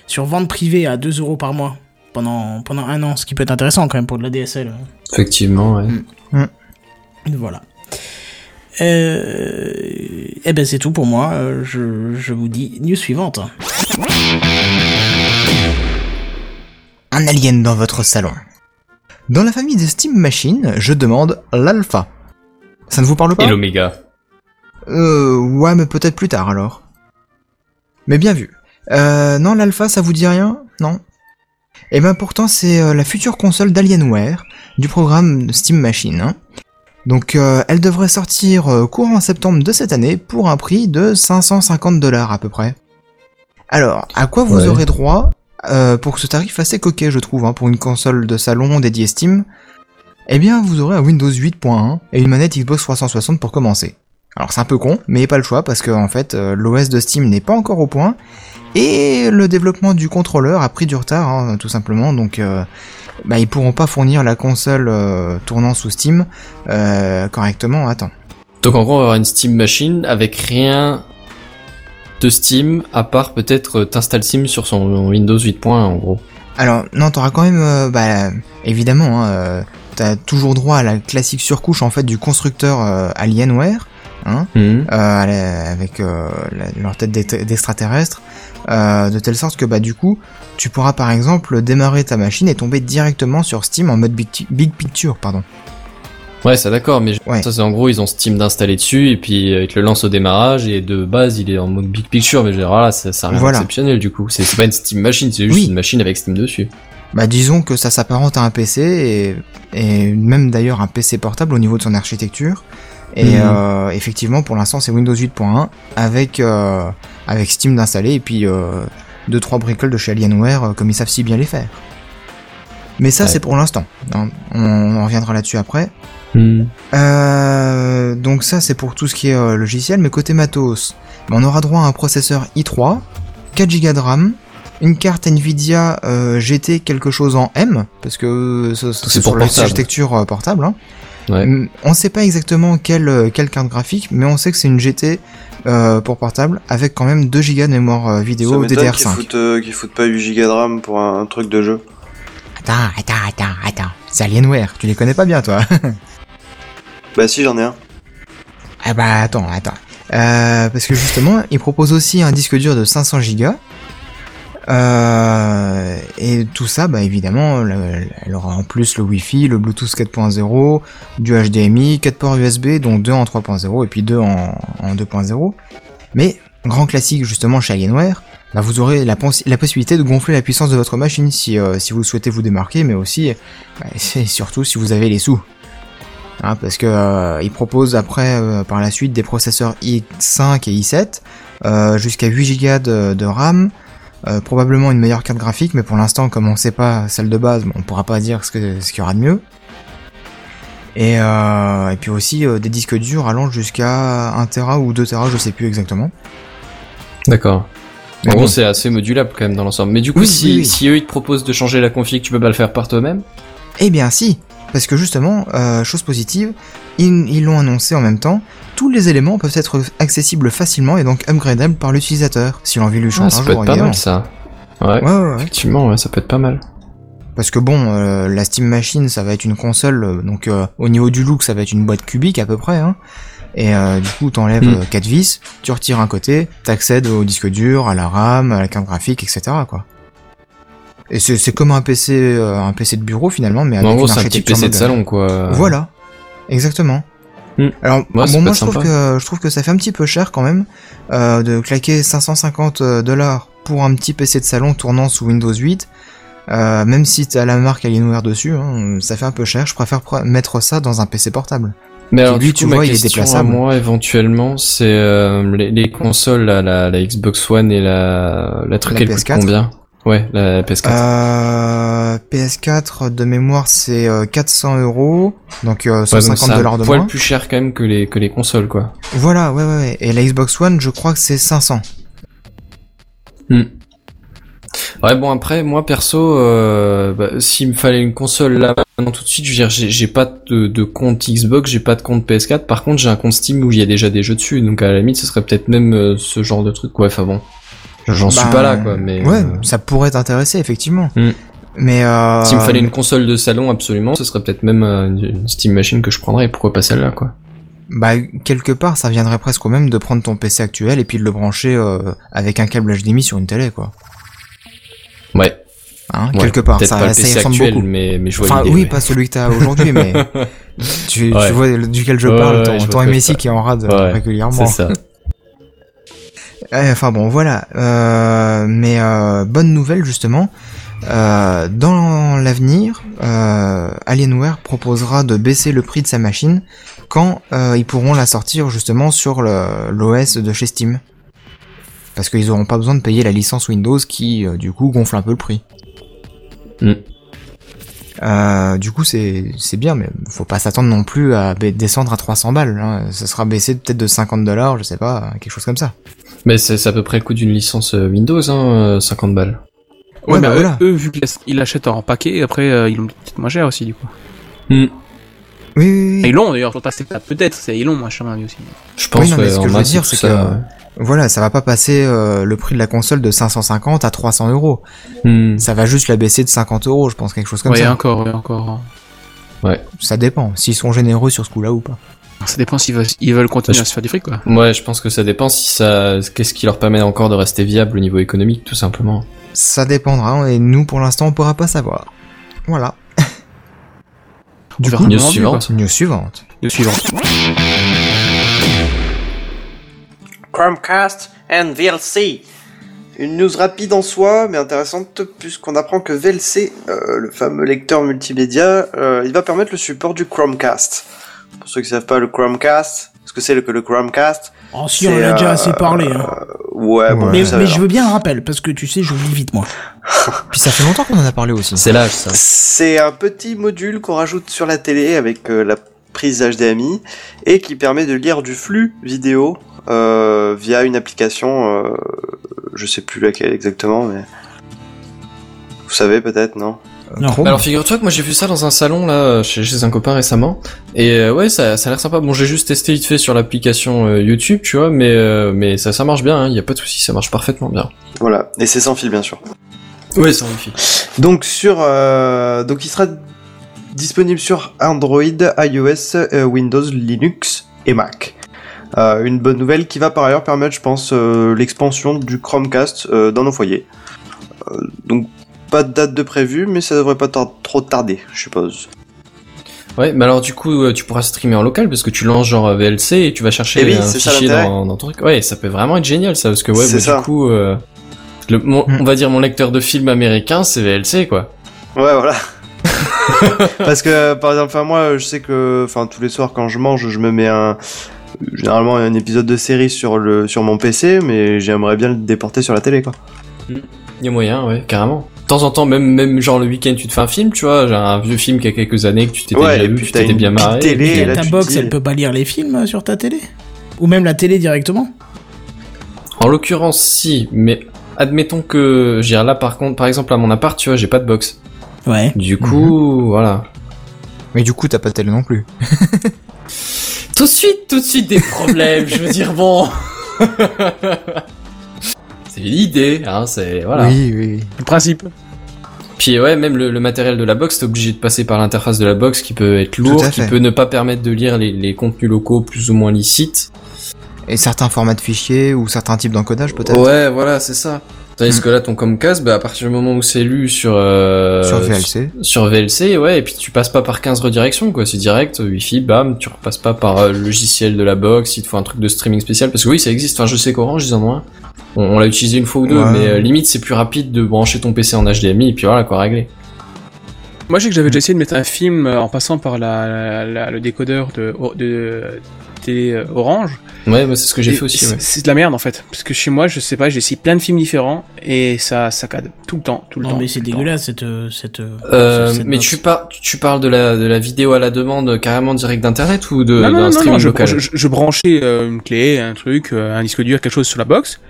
sur vente privée à 2 euros par mois pendant pendant un an, ce qui peut être intéressant quand même pour de la DSL. Effectivement, ouais. Voilà. Euh, eh ben c'est tout pour moi. Euh, Je, je vous dis news suivante. Un alien dans votre salon. Dans la famille des Steam Machines, je demande l'alpha. Ça ne vous parle pas? Et l'oméga. Euh, ouais, mais peut-être plus tard alors. Mais bien vu. Euh, non, l'alpha, ça vous dit rien? Non Eh ben pourtant, c'est euh, la future console d'Alienware, du programme Steam Machine. hein. Donc, euh, elle devrait sortir euh, courant septembre de cette année pour un prix de 550 dollars à peu près. Alors, à quoi vous Ouais. aurez droit? Euh, pour ce tarif assez coquet, je trouve, hein, pour une console de salon dédiée Steam Eh bien, vous aurez un Windows 8.1 et une manette Xbox 360 pour commencer. Alors c'est un peu con, mais pas le choix parce que en fait euh, l'OS de Steam n'est pas encore au point et le développement du contrôleur a pris du retard hein, tout simplement donc euh, bah, ils pourront pas fournir la console tournant sous Steam correctement. Attends. Donc en gros, on va avoir une Steam Machine avec rien de Steam, à part peut-être euh, t'installes Steam sur son Windows 8.1 en gros. Alors non, t'auras quand même euh, bah évidemment hein, euh, t'as toujours droit à la classique surcouche en fait du constructeur euh, Alienware. Hein, Mhm. euh, la- avec euh, la- leur tête d'ex- d'extraterrestre, de telle sorte que bah du coup, tu pourras par exemple démarrer ta machine et tomber directement sur Steam en mode Big, Big Picture, pardon. Ouais, ça d'accord, mais Ouais. ça c'est en gros, ils ont Steam d'installer dessus, et puis euh, ils te le lancent au démarrage, et de base, il est en mode Big Picture, mais genre, voilà, ça, ça rien Voilà. d'exceptionnel du coup. C'est pas une Steam Machine, c'est juste Oui. une machine avec Steam dessus. Bah disons que ça s'apparente à un PC et, et même d'ailleurs un PC portable au niveau de son architecture. Et Mhm. euh, effectivement, pour l'instant, c'est Windows 8.1 avec euh, avec Steam d'installer et puis euh, deux trois bricoles de chez Alienware comme ils savent si bien les faire. Mais ça, Ouais. c'est pour l'instant. hein. On, on reviendra là-dessus après. Mhm. Euh, donc ça c'est pour tout ce qui est euh, logiciel, mais côté matos, ben, on aura droit à un processeur i3, 4 Go de RAM, une carte Nvidia euh, GT quelque chose en M, parce que C'est pour sur la portable. architecture portable. Hein. Ouais. Hum, On sait pas exactement quelle, quelle carte graphique, mais on sait que c'est une GT euh, pour portable, avec quand même 2 Go de mémoire Ça vidéo m'étonne qu'ils DDR5. foutent, euh, qu'ils foutent pas 8 Go de RAM pour un, un truc de jeu. Attends, attends, attends, attends. C'est Alienware, tu les connais pas bien toi Bah si, j'en ai un. Ah bah attends, attends. Euh, parce que justement, il propose aussi un disque dur de 500 Go. Euh, et tout ça, bah évidemment, le- elle aura en plus le Wi-Fi, le Bluetooth 4.0, du HDMI, 4 ports USB, dont 2 en 3.0 et puis 2 en, en 2.0. Mais, grand classique justement chez Alienware, bah vous aurez la, pos- la possibilité de gonfler la puissance de votre machine si, euh, si vous souhaitez vous démarquer, mais aussi, bah, c'est surtout si vous avez les sous. Hein, parce que euh, il propose après euh, par la suite des processeurs i5 et i7 euh, jusqu'à 8 Go de, de RAM, euh, probablement une meilleure carte graphique, mais pour l'instant comme on sait pas celle de base, on pourra pas dire ce que ce qu'il y aura de mieux. Et, euh, et puis aussi euh, des disques durs allant jusqu'à 1 Tera ou 2 Tera, je sais plus exactement. D'accord. Mais En bon. gros, c'est assez modulable quand même dans l'ensemble. Mais du coup, Oui, si, oui, oui. si eux ils te proposent de changer la config, tu peux pas le faire par toi-même? Eh bien si, parce que justement, euh, chose positive, ils l'ont annoncé en même temps, tous les éléments peuvent être accessibles facilement et donc upgradables par l'utilisateur, si l'envie lui Ah, change Ça un peut jour, être pas mal ça. Ouais. Ouais, ouais, ouais. Effectivement, ouais, ça peut être pas mal. Parce que bon, euh, la Steam Machine, ça va être une console, euh, donc euh, au niveau du look, ça va être une boîte cubique à peu près, hein. Et euh, du coup, t'enlèves Mm. euh, quatre vis, tu retires un côté, t'accèdes au disque dur, à la RAM, à la carte graphique, etc. quoi. Et c'est c'est comme un PC, euh, un PC de bureau finalement, mais avec en gros, une c'est un petit PC de salon, quoi. Voilà, exactement. Alors Ouais, bon, moi je trouve que je trouve que ça fait un petit peu cher quand même euh, de claquer 550 dollars pour un petit PC de salon tournant sous Windows 8. Euh, même si t'as la marque Alienware dessus, hein, ça fait un peu cher. Je préfère mettre ça dans un PC portable. Mais alors, lui, du tu coup, ma vois, il est question à moi, éventuellement, c'est euh, les, les consoles, la, la, la Xbox One et la, la truc, La elle coûte PS4? combien? Ouais, la PS4. Euh, PS4 de mémoire c'est euh, 400 euros, donc euh, Ouais, donc 150 c'est un dollars de moins. plus cher quand même que les, que les consoles, quoi. Voilà, ouais, ouais, ouais. Et la Xbox One, je crois que c'est 500. Hmm. Ouais, bon, après, moi, perso, euh, bah, s'il me fallait une console là, maintenant, tout de suite, je veux dire, j'ai j'ai pas de, de compte Xbox, j'ai pas de compte PS4, par contre, j'ai un compte Steam où il y a déjà des jeux dessus, donc à la limite, ce serait peut-être même euh, ce genre de truc, ouais, enfin bon. J'en suis Bah, pas là, quoi, mais... Ouais, euh, ça pourrait t'intéresser effectivement. Hmm. Mais euh, S'il me fallait une console de salon, absolument, ce serait peut-être même euh, une Steam Machine que je prendrais, pourquoi pas celle-là, quoi. bah quelque part, ça viendrait presque au même de prendre ton PC actuel et puis de le brancher euh, avec un câble HDMI sur une télé, quoi. Ouais. Hein, Ouais, quelque part, ça, pas le ça PC ressemble actuel, beaucoup. mais, mais je vois Enfin, oui, ouais. pas celui que t'as aujourd'hui, mais tu, Ouais. tu vois duquel je parle, ton, ton MSI qui est en rade Ouais, régulièrement. C'est ça. Enfin bon, voilà. Euh, mais euh, bonne nouvelle justement. Euh, dans l'avenir, Alienware proposera de baisser le prix de sa machine quand ils pourront la sortir justement sur l'OS de chez Steam. Parce qu'ils n'auront pas besoin de payer la licence Windows qui du coup gonfle un peu le prix. Mm. Euh, du coup c'est c'est bien, mais faut pas s'attendre non plus à ba- descendre à 300 balles. Hein. Ça sera baissé peut-être de 50 dollars, je sais pas, quelque chose comme ça. Mais c'est c'est à peu près le coût d'une licence euh, Windows, hein, euh, 50 balles. Ouais, mais bah eux, voilà. eux, vu qu'ils l'achètent en paquet, après, euh, ils l'ont peut-être moins cher aussi, du coup. Oui, oui, oui. L'ont, d'ailleurs, je pense pas que c'est pas peut-être, c'est à mon avis, aussi. Je pense Oui, non, mais ouais, ce que je veux dire, c'est ça, que ouais. voilà, ça va pas passer euh, le prix de la console de 550 à 300 euros. Hmm. Ça va juste la baisser de 50 euros, je pense, quelque chose comme ouais, ça. encore, ouais, encore. Ça dépend, s'ils sont généreux sur ce coup-là ou pas. Ça dépend s'ils veulent, ils veulent continuer Je- à se faire du fric, quoi. Ouais, je pense que ça dépend si ça, qu'est-ce qui leur permet encore de rester viable au niveau économique, tout simplement. Ça dépendra, et nous, pour l'instant, on pourra pas savoir. Voilà. Du coup, news suivante. News suivante. Le suivant. Chromecast and VLC. Une news rapide en soi, mais intéressante, puisqu'on apprend que VLC, euh, le fameux lecteur multimédia, euh, il va permettre le support du Chromecast. Pour ceux qui savent pas le Chromecast, ce que c'est le, que le Chromecast Oh, si, on en a déjà euh, assez parlé. Hein. Ouais, bon, Mais, je veux bien un rappel, parce que tu sais, j'oublie vite, moi. Puis ça fait longtemps qu'on en a parlé aussi. C'est l'âge, ça. C'est un petit module qu'on rajoute sur la télé avec euh, la prise HDMI et qui permet de lire du flux vidéo euh, via une application, euh, je sais plus laquelle exactement, mais vous savez peut-être, non? Non. Alors figure-toi que moi j'ai vu ça dans un salon là chez, chez un copain récemment et euh, ouais ça, ça a l'air sympa. Bon j'ai juste testé vite fait sur l'application euh, YouTube tu vois mais euh, mais ça ça marche bien, il y a pas de souci, ça marche parfaitement bien. Voilà, et c'est sans fil bien sûr. Ouais c'est magnifique. Donc sur, euh, donc il sera disponible sur Android, iOS, euh, Windows, Linux et Mac. Euh, une bonne nouvelle qui va par ailleurs permettre, je pense, euh, l'expansion du Chromecast euh, dans nos foyers. Euh, donc pas de date de prévu, mais ça devrait pas tar- trop tarder, je suppose. Ouais mais alors du coup euh, tu pourras streamer en local parce que tu lances genre VLC et tu vas chercher Eh oui, un ça fichier dans, dans ton truc. Ouais ça peut vraiment être génial ça parce que ouais C'est bah, ça. du coup euh, le, mon- Hmm. on va dire mon lecteur de film américain c'est VLC quoi. Ouais, voilà. Parce que, par exemple, enfin, moi, je sais que, enfin, tous les soirs quand je mange, je me mets un, généralement un épisode de série sur le, sur mon PC, mais j'aimerais bien le déporter sur la télé, quoi. Il y a moyen ouais carrément. De temps en temps même même genre le week-end tu te fais un film tu vois, genre un vieux film qui a quelques années que tu t'étais Ouais, déjà vu, tu t'as t'étais bien marré. télé, Et et là, ta box, dis- elle peut pas lire les films euh, sur ta télé Ou même la télé directement En l'occurrence, si, mais admettons que, dire, là par contre, par exemple à mon appart, tu vois, j'ai pas de box. Ouais. Du coup, voilà. Mais du coup, t'as pas de télé non plus. Tout de suite, tout de suite des problèmes, je veux dire, bon. c'est l'idée, hein, c'est, voilà. Oui, oui. Le principe. Puis ouais, même le, le matériel de la box, t'es obligé de passer par l'interface de la box qui peut être lourd, qui peut ne pas permettre de lire les, les contenus locaux plus ou moins licites. Et certains formats de fichiers ou certains types d'encodage peut-être? Ouais, voilà, c'est ça. Tandis que là, ton Comcast, bah, à partir du moment où c'est lu sur, euh, Sur VLC. Sur VLC, ouais, et puis tu passes pas par 15 redirections, quoi. C'est direct, Wi-Fi, bam, tu repasses pas par euh, le logiciel de la box, il te faut un truc de streaming spécial, parce que oui, ça existe. Enfin, je sais qu'Orange, ils en ont un. On, on l'a utilisé une fois ou deux, Ouais. mais euh, limite, c'est plus rapide de brancher ton PC en HDMI, et puis voilà, quoi, réglé. Moi, je sais que j'avais déjà essayé de mettre un film euh, en passant par la, la- le décodeur de, de, télé euh, Orange. Ouais, bah, c'est ce que j'ai fait aussi, c'est- ouais. C'est de la merde en fait, parce que chez moi, je sais pas, j'ai essayé plein de films différents et ça saccade tout le temps, tout le Non temps. mais c'est dégueulasse cette euh, cette. euh, Euh, cette mais tu, par, tu parles de la, de la vidéo à la demande carrément direct d'internet ou de, non, non, d'un non, non, streaming non, je, local je, je- je branchais une clé, un truc, un disque dur, quelque chose sur la box,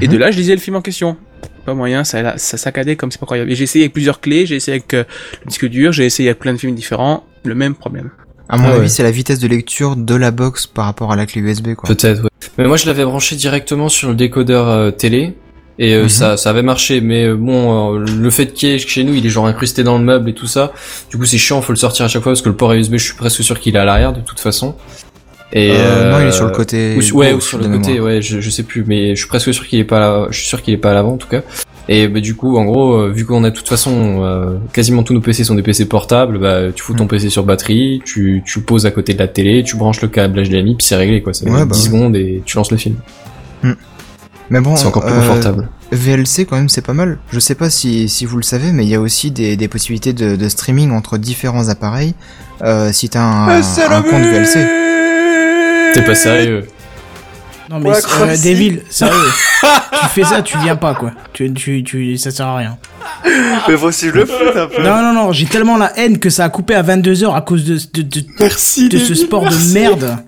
et de là, je lisais le film en question. Pas moyen, ça, ça saccadait comme c'est pas croyable. Et j'ai essayé avec plusieurs clés, j'ai essayé avec euh, le disque dur, j'ai essayé avec plein de films différents, le même problème. À mon avis, ouais. c'est la vitesse de lecture de la box par rapport à la clé USB, quoi. Peut-être, ouais. Mais moi, je l'avais branché directement sur le décodeur euh, télé. Et euh, Mhm. ça, ça avait marché, mais euh, bon, le fait qu'il y ait chez nous, il est genre incrusté dans le meuble et tout ça. Du coup, c'est chiant, faut le sortir à chaque fois parce que le port USB, je suis presque sûr qu'il est à l'arrière de toute façon. Et Euh, non, il est sur le côté ou- ouais, ou sur le côté, mémoire. ouais, je, je sais plus, mais je suis presque sûr qu'il est pas, là, je suis sûr qu'il est pas à l'avant en tout cas. Et bah, du coup, en gros, euh, vu qu'on a de toute façon euh, quasiment tous nos PC sont des PC portables, bah tu fous ton Mm. PC sur batterie, tu tu poses à côté de la télé, tu branches le câble HDMI, puis c'est réglé quoi. Ça Ouais, met bah 10 ouais. secondes et tu lances le film. Mais bon, C'est encore plus euh, confortable. VLC quand même c'est pas mal. Je sais pas si, si vous le savez, mais il y a aussi des, des possibilités de, de streaming entre différents appareils. Euh, si t'as un, un compte VLC. T'es pas sérieux. Non mais Ouais, c'est- quoi, euh, sérieux. tu fais ça, tu viens pas quoi. Tu tu tu ça sert à rien. Mais suivre le foot un peu. Non non non, j'ai tellement la haine que ça a coupé à 22h à cause de de de, Merci. de ce sport merci. de merde.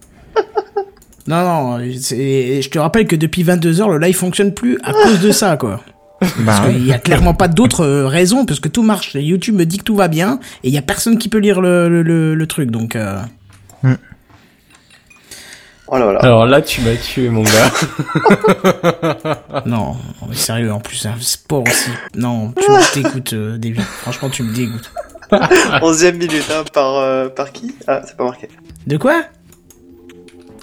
Non non, je te rappelle que depuis 22h le live fonctionne plus à cause de ça quoi. Bah, Parce qu'il y a clairement pas d'autres euh, raisons parce que tout marche. YouTube me dit que tout va bien et il y a personne qui peut lire le le, le, le truc donc. euh, Oh là là. Alors là, tu m'as tué, mon gars. Non, non, mais sérieux, en plus, un sport aussi. Non, tu me dégoûtes, euh, David. Franchement, tu me dégoûtes. Onzième minute, hein, par, euh, par qui? Ah, c'est pas marqué. De quoi?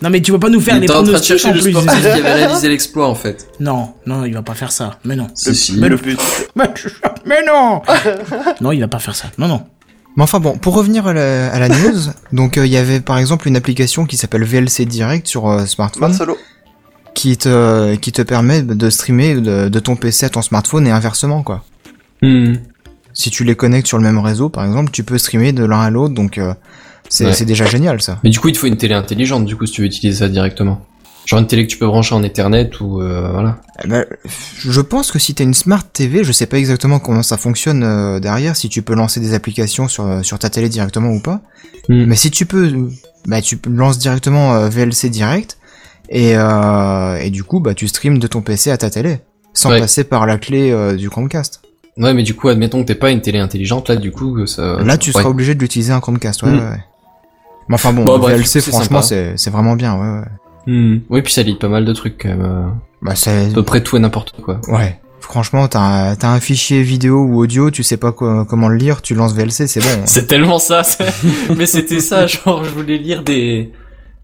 Non, mais tu vas pas nous faire Il les était en train de pronostics chercher en plus. qui avait réalisé l'exploit, en fait. Non, non, il va pas faire ça. Mais non. Le, Si, si. le but. Mais, mais non Non, il va pas faire ça. Non, non. Mais enfin bon, pour revenir à la, à la news, donc euh, il y avait par exemple une application qui s'appelle VLC Direct sur euh, smartphone Marcelo. qui te qui te permet de streamer de, de ton PC à ton smartphone et inversement quoi. Hmm. Si tu les connectes sur le même réseau par exemple, tu peux streamer de l'un à l'autre donc euh, c'est Ouais. c'est déjà génial ça. Mais du coup, il te faut une télé intelligente, du coup, si tu veux utiliser ça directement. Genre une télé que tu peux brancher en Ethernet ou euh, voilà. Ben, je pense que si t'as une smart TV, je sais pas exactement comment ça fonctionne euh, derrière, si tu peux lancer des applications sur sur ta télé directement ou pas. Hmm. Mais si tu peux, bah tu lances directement euh, VLC direct et euh, et du coup bah tu streams de ton PC à ta télé sans Ouais. passer par la clé euh, du Chromecast. Ouais, mais du coup, admettons que t'es pas une télé intelligente, là, du coup, ça. Là tu ouais. seras obligé de l'utiliser un Chromecast. Ouais, Hmm. ouais, ouais. Mais enfin bon, VLC franchement c'est vraiment bien. Ouais ouais. Hmm. Oui, puis ça lit pas mal de trucs quand même. euh, Bah c'est À peu près tout et n'importe quoi. ouais. Franchement, t'as un, t'as un fichier vidéo ou audio, tu sais pas quoi- comment le lire, tu lances VLC, c'est bon. C'est tellement ça. c'est- mais c'était ça, genre, je voulais lire des.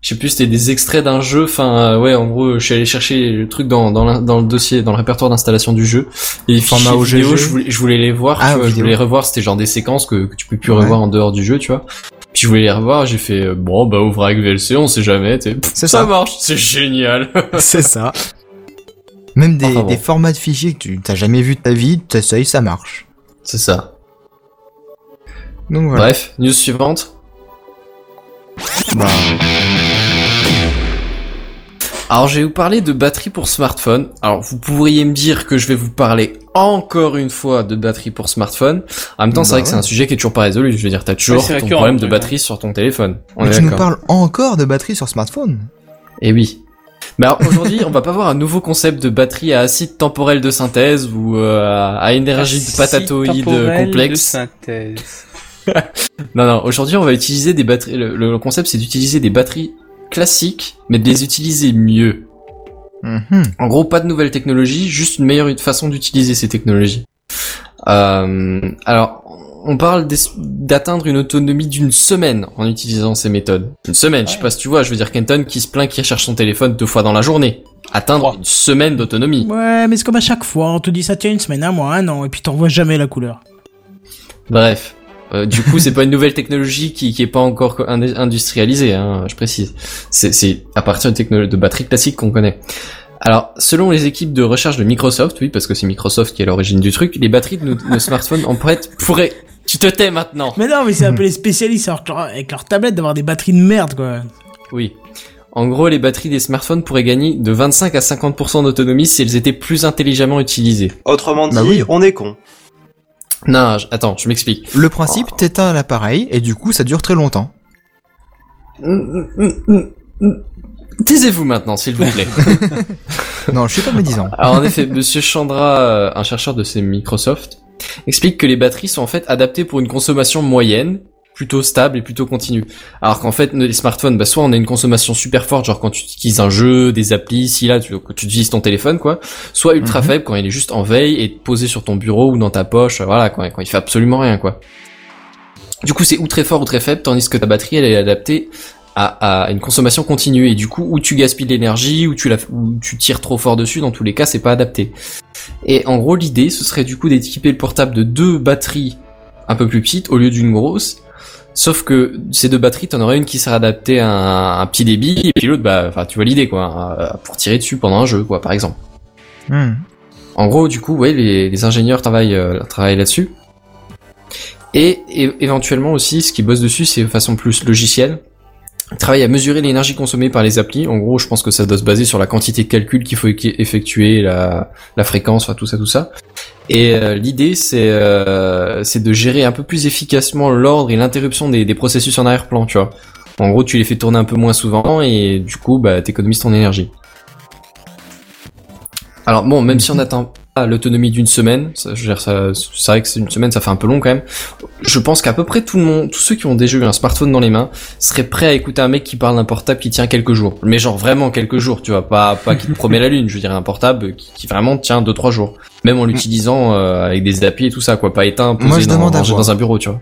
Je sais plus, c'était des extraits d'un jeu. Enfin, euh, ouais, en gros, je suis allé chercher le truc dans dans, le dossier, dans le répertoire d'installation du jeu. Et les Format fichiers vidéo, je voulais, je voulais les voir. Ah, tu vois, je voulais revoir. C'était genre des séquences que, que tu peux plus Ouais. revoir en dehors du jeu, tu vois. Puis je voulais les revoir. J'ai fait euh, bon, bah ouvre avec VLC, on sait jamais. C'est ça ça. marche, c'est génial. c'est ça. Même des, Enfin bon. des formats de fichiers que tu t'as jamais vu de ta vie, t'essayes, ça marche. c'est ça. Donc voilà. Bref, news suivante. Bah, Alors, je vais vous parler de batterie pour smartphone. Alors, vous pourriez me dire que je vais vous parler encore une fois de batterie pour smartphone. En même temps, c'est Bah vrai que c'est ouais. un sujet qui est toujours pas résolu. Je veux dire, t'as toujours c'est ton problème de ouais. batterie sur ton téléphone. On mais est tu nous parles encore de batterie sur smartphone Eh oui. Mais alors, aujourd'hui, on va pas voir un nouveau concept de batterie à acide temporel de synthèse ou euh, à énergie de patatoïde complexe. Non, non. Aujourd'hui, on va utiliser des batteries. Le, le concept, c'est d'utiliser des batteries classiques, mais de les utiliser mieux. Mhm. En gros, pas de nouvelles technologies, juste une meilleure façon d'utiliser ces technologies. Euh, alors, on parle d'atteindre une autonomie d'une semaine en utilisant ces méthodes. Une semaine, je sais pas si tu vois, je veux dire Kenton qui se plaint qu'il cherche son téléphone deux fois dans la journée. atteindre une semaine d'autonomie. Ouais, mais c'est comme à chaque fois, on te dit ça tient une semaine, un mois, un an, et puis t'en vois jamais la couleur. Bref. Euh, du coup, c'est pas une nouvelle technologie qui, qui est pas encore co- ind- industrialisée, hein, je précise. C'est, c'est à partir de technologie de batterie classique qu'on connaît. Alors, selon les équipes de recherche de Microsoft, oui, parce que c'est Microsoft qui est à l'origine du truc, les batteries de nos, nos smartphones en fait pourraient. Tu te tais maintenant. Mais non, mais c'est un peu les spécialistes avec leur, avec leur tablette d'avoir des batteries de merde, quoi. Oui. En gros, les batteries des smartphones pourraient gagner de 25 à 50% d'autonomie si elles étaient plus intelligemment utilisées. Autrement dit, Bah oui. on est con. Non, je- attends, je m'explique. Le principe, t'éteins l'appareil et du coup, ça dure très longtemps. Taisez-vous maintenant, s'il vous plaît. Non, je suis pas médisant. Alors en effet, Monsieur Chandra, euh, un chercheur de chez Microsoft, explique que les batteries sont en fait adaptées pour une consommation moyenne, plutôt stable et plutôt continue. Alors qu'en fait, les smartphones, bah, soit on a une consommation super forte, genre quand tu utilises un jeu, des applis, si là tu, quand tu utilises ton téléphone, quoi, soit ultra Mhm. faible quand il est juste en veille et posé sur ton bureau ou dans ta poche, voilà, quoi, quand il fait absolument rien, quoi. Du coup, c'est ou très fort ou très faible, tandis que ta batterie, elle est adaptée à, à une consommation continue et du coup, où tu gaspilles de l'énergie, ou tu la, ou tu tires trop fort dessus, dans tous les cas, c'est pas adapté. Et en gros, l'idée, ce serait du coup d'équiper le portable de deux batteries un peu plus petites au lieu d'une grosse. Sauf que ces deux batteries, t'en aurais une qui serait adaptée à un, un petit débit, et puis l'autre, bah, enfin, tu vois l'idée, quoi, euh, pour tirer dessus pendant un jeu, quoi, par exemple. Hmm. En gros, du coup, ouais, les, les ingénieurs travaillent, euh, travaillent là-dessus. Et, éventuellement aussi, ce qui bosse dessus, c'est de façon plus logicielle. Ils travaillent à mesurer l'énergie consommée par les applis. En gros, je pense que ça doit se baser sur la quantité de calcul qu'il faut effectuer, la, la fréquence, enfin tout ça, tout ça. Et euh, l'idée, c'est euh, c'est de gérer un peu plus efficacement l'ordre et l'interruption des, des processus en arrière-plan, tu vois. En gros, tu les fais tourner un peu moins souvent et du coup, bah, t'économises ton énergie. Alors bon, même si on n'atteint pas l'autonomie d'une semaine, ça, je veux dire, ça, c'est vrai que c'est une semaine, ça fait un peu long quand même. Je pense qu'à peu près tout le monde, tous ceux qui ont déjà eu un smartphone dans les mains, seraient prêts à écouter un mec qui parle d'un portable qui tient quelques jours. Mais genre vraiment quelques jours, tu vois, pas pas qui te promet la lune. Je veux dire un portable qui, qui vraiment tient deux trois jours, même en l'utilisant euh, avec des applis et tout ça, quoi, pas éteint, posé Moi, je dans, demande à voir. dans un bureau, tu vois.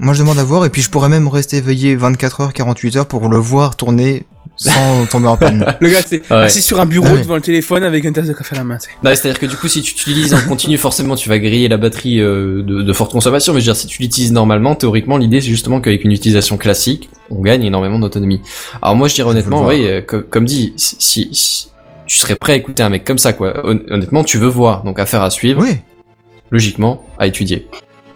Moi, je demande à voir et puis je pourrais même rester éveillé 24 heures, 48 heures pour le voir tourner sans tomber en panne. Le gars, c'est Ouais. assis sur un bureau Ah ouais. devant le téléphone avec une tasse de café à la main. Non, c'est-à-dire que du coup, si tu utilises en continu, forcément, tu vas griller la batterie euh, de, de forte consommation. Mais je veux dire, si tu l'utilises normalement, théoriquement, l'idée, c'est justement qu'avec une utilisation classique, on gagne énormément d'autonomie. Alors moi, je dirais honnêtement, oui, euh, co- comme dit, si, si- si tu serais prêt à écouter un mec comme ça, quoi. Hon- Honnêtement, tu veux voir, donc affaire à suivre, Oui. logiquement, à étudier.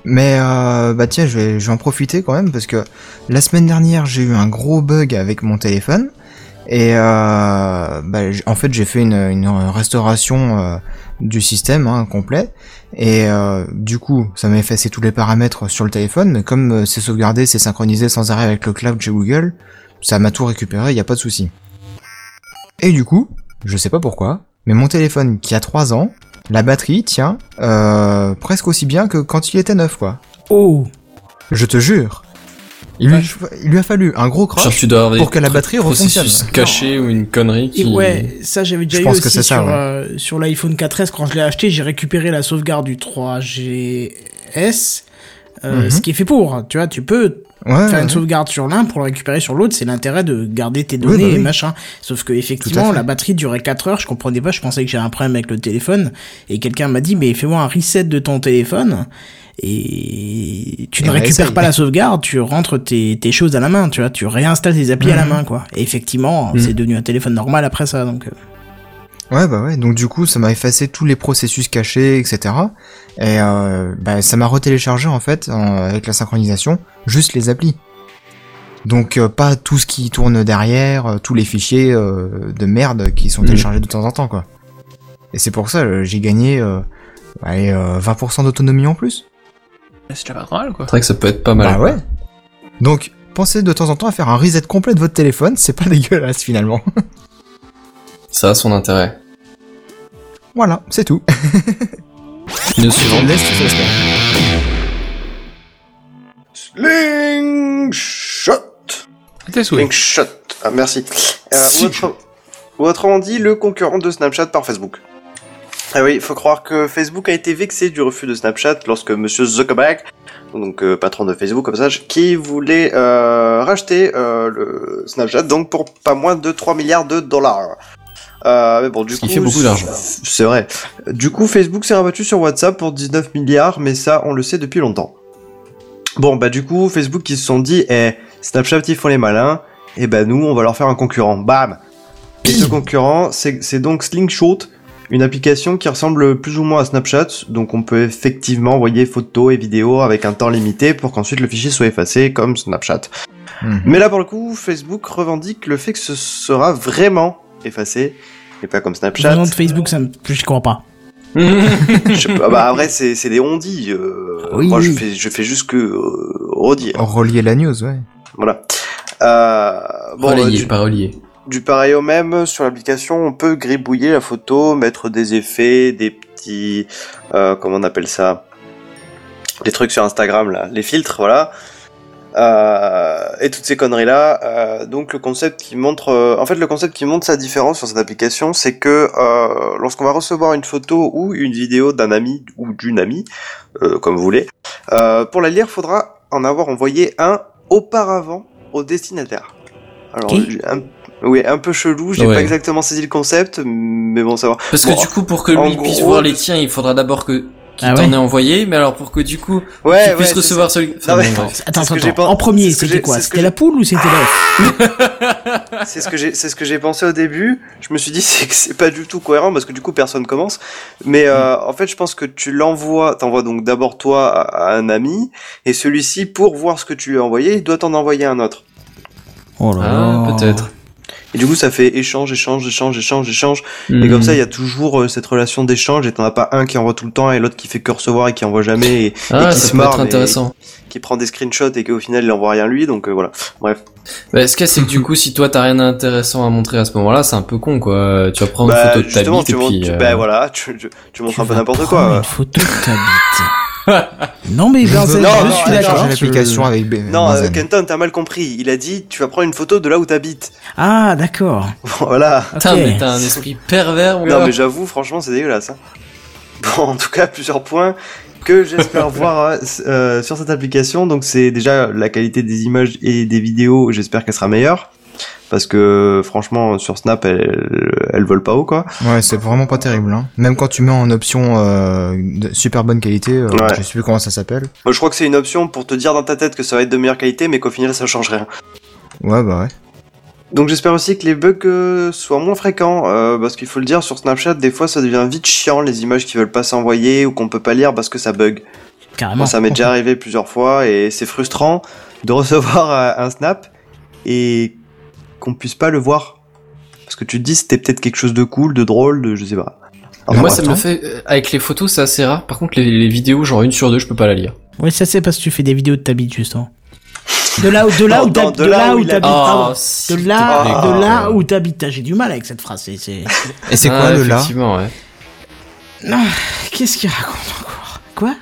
Mais euh, bah tiens, je vais, je vais en profiter quand même parce que la semaine dernière j'ai eu un gros bug avec mon téléphone et euh, bah, en fait j'ai fait une, restauration euh, du système hein, complet et euh, du coup ça m'a effacé tous les paramètres sur le téléphone mais comme c'est sauvegardé, c'est synchronisé sans arrêt avec le cloud chez Google, ça m'a tout récupéré, il y a pas de souci. Et du coup, je sais pas pourquoi, mais mon téléphone qui a 3 ans, la batterie tient euh, presque aussi bien que quand il était neuf, quoi. Oh Je te jure. Il lui, il lui a fallu un gros Genre, crash tu dois avoir des pour que la batterie refonctionne. cachés ou une connerie qui... Et ouais, ça j'avais déjà Je eu pense aussi que c'est ça, sur, ouais. euh, sur l'iPhone 4S quand je l'ai acheté, j'ai récupéré la sauvegarde du 3GS, euh, Mhm. ce qui est fait pour. Tu vois, tu peux Ouais, faire une sauvegarde sur l'un pour le récupérer sur l'autre, c'est l'intérêt de garder tes Oui, données bah et machin. Sauf que effectivement, la batterie durait 4 heures, je comprenais pas, je pensais que j'avais un problème avec le téléphone et quelqu'un m'a dit mais fais-moi un reset de ton téléphone. Et tu Et ne bah, récupères essaye. pas la sauvegarde, tu rentres tes, tes choses à la main, tu vois, tu réinstalles tes applis à la Mhm. main, quoi. Et effectivement, Mhm. c'est devenu un téléphone normal après ça, donc. Ouais, bah ouais. Donc du coup, ça m'a effacé tous les processus cachés, etc. Et euh, bah, ça m'a retéléchargé en fait en- avec la synchronisation, juste les applis. Donc euh, pas tout ce qui tourne derrière, euh, tous les fichiers euh, de merde qui sont Mhm. téléchargés de temps en temps, quoi. Et c'est pour ça euh, j'ai gagné euh, allez, euh, 20% d'autonomie en plus. C'est déjà pas mal, quoi. C'est vrai que ça peut être pas mal. Bah ouais. Donc pensez de temps en temps à faire un reset complet de votre téléphone, c'est pas dégueulasse finalement. Ça a son intérêt. Voilà, c'est tout. News suivante. Laisse tout ça, Slingshot. Slingshot. Ah, merci. Euh, ou, autre- ou autrement dit, le concurrent de Snapchat par Facebook. Ah oui, il faut croire que Facebook a été vexé du refus de Snapchat lorsque Monsieur Zuckerberg, donc euh, patron de Facebook comme ça, qui voulait euh, racheter euh, le Snapchat donc pour pas moins de 3 milliards de dollars. Euh, mais bon, du Ce coup, qui fait beaucoup d'argent. C'est vrai. Du coup, Facebook s'est rabattu sur WhatsApp pour 19 milliards, mais ça, on le sait depuis longtemps. Bon, bah du coup, Facebook, ils se sont dit, eh, Snapchat, ils font les malins, et bah nous, on va leur faire un concurrent. Bam Et ce concurrent, c'est c'est donc Slingshot, une application qui ressemble plus ou moins à Snapchat, donc on peut effectivement envoyer photos et vidéos avec un temps limité pour qu'ensuite le fichier soit effacé comme Snapchat. Mhm. Mais là, pour le coup, Facebook revendique le fait que ce sera vraiment effacé, et pas comme Snapchat. Le nom de Facebook, ça me... je crois pas. Je bah après, c'est c'est des on-dit. euh, Oui, moi, je fais, je fais juste que euh, redire. Relier la news, ouais. Voilà. Euh, bon, euh, du, pas relié. du pareil au même, sur l'application, on peut gribouiller la photo, mettre des effets, des petits... Euh, comment on appelle ça? Les trucs sur Instagram, là. Les filtres, voilà. Euh, et toutes ces conneries là. Euh, donc le concept qui montre, euh, en fait le concept qui montre sa différence sur cette application, c'est que euh, lorsqu'on va recevoir une photo ou une vidéo d'un ami ou d'une amie, euh, comme vous voulez, euh, pour la lire, faudra en avoir envoyé un auparavant au destinataire. Alors, un, oui, un peu chelou, j'ai Ouais. pas exactement saisi le concept, mais bon, ça va. Parce Bon, que du coup, pour que lui puisse voir les tiens, il faudra d'abord que qu'il Ah t'en ouais ait envoyé, mais alors pour que du coup, ouais, qu'il puisse ouais, recevoir celui. Non, mais- bon, bref. Attends, attends, attends. pas- En premier, c'était quoi C'était la poule ou c'était l'œuf. C'est ce que j'ai, c'est ce que j'ai pensé au début. Je me suis dit c'est que c'est pas du tout cohérent parce que du coup personne commence. Mais euh, en fait, je pense que tu l'envoies, t'envoies donc d'abord toi à, à un ami et celui-ci pour voir ce que tu lui as envoyé, il doit t'en envoyer un autre. Oh là Ah, là. peut-être. Et du coup, ça fait échange, échange, échange, échange, échange. Et comme ça, il y a toujours euh, cette relation d'échange et t'en as pas un qui envoie tout le temps et l'autre qui fait que recevoir et qui envoie jamais et, Ah, et qui ça se peut marre, être intéressant. qui prend des screenshots et qu'au final, il envoie rien lui. Donc euh, voilà. Bref. Bah, ce qu'il c'est que du coup, si toi t'as rien d'intéressant à montrer à ce moment-là, c'est un peu con, quoi. Tu vas prendre une Bah, photo de ta justement, bite tu et euh, bah voilà, tu, tu, tu montres un peu n'importe quoi. Une photo de ta bite. non mais Benzen, Non, je non, suis d'accord. L'application avec B- Non, euh. Kenton, t'as mal compris. Il a dit, tu vas prendre une photo de là où t'habites. Ah d'accord. Voilà. Putain, Ok. mais t'as un esprit pervers, mon Non, gars. mais j'avoue, franchement, c'est dégueulasse. Hein. Bon, en tout cas, plusieurs points que j'espère voir euh, sur cette application. Donc, c'est déjà la qualité des images et des vidéos. J'espère qu'elle sera meilleure. Parce que, franchement, sur Snap, elles, elles volent pas haut, quoi. Ouais, c'est vraiment pas terrible. Hein. Même quand tu mets en option euh, de super bonne qualité, euh, Ouais. je sais plus comment ça s'appelle. Moi, je crois que c'est une option pour te dire dans ta tête que ça va être de meilleure qualité, mais qu'au final, ça change rien. Ouais, bah ouais. Donc j'espère aussi que les bugs euh, soient moins fréquents, euh, parce qu'il faut le dire, sur Snapchat, des fois ça devient vite chiant, les images qui veulent pas s'envoyer ou qu'on peut pas lire parce que ça bug. Carrément. Moi, ça m'est déjà arrivé plusieurs fois et c'est frustrant de recevoir un snap et qu'on puisse pas le voir. Parce que tu te dis c'était peut-être quelque chose de cool, de drôle, de je sais pas. Enfin, Moi, ça me fait, euh, avec les photos, c'est assez rare. Par contre, les, les vidéos, genre une sur deux, je peux pas la lire. Ouais, ça c'est parce que tu fais des vidéos de ta bite justement. De là où de là Non, où de de là où t'habites. Ah, De là, de là Ah, où t'habites. J'ai du mal avec cette phrase. c'est- c'est- Et c'est Ah, quoi le là Effectivement, ouais. Non, qu'est-ce qu'il raconte encore? Quoi?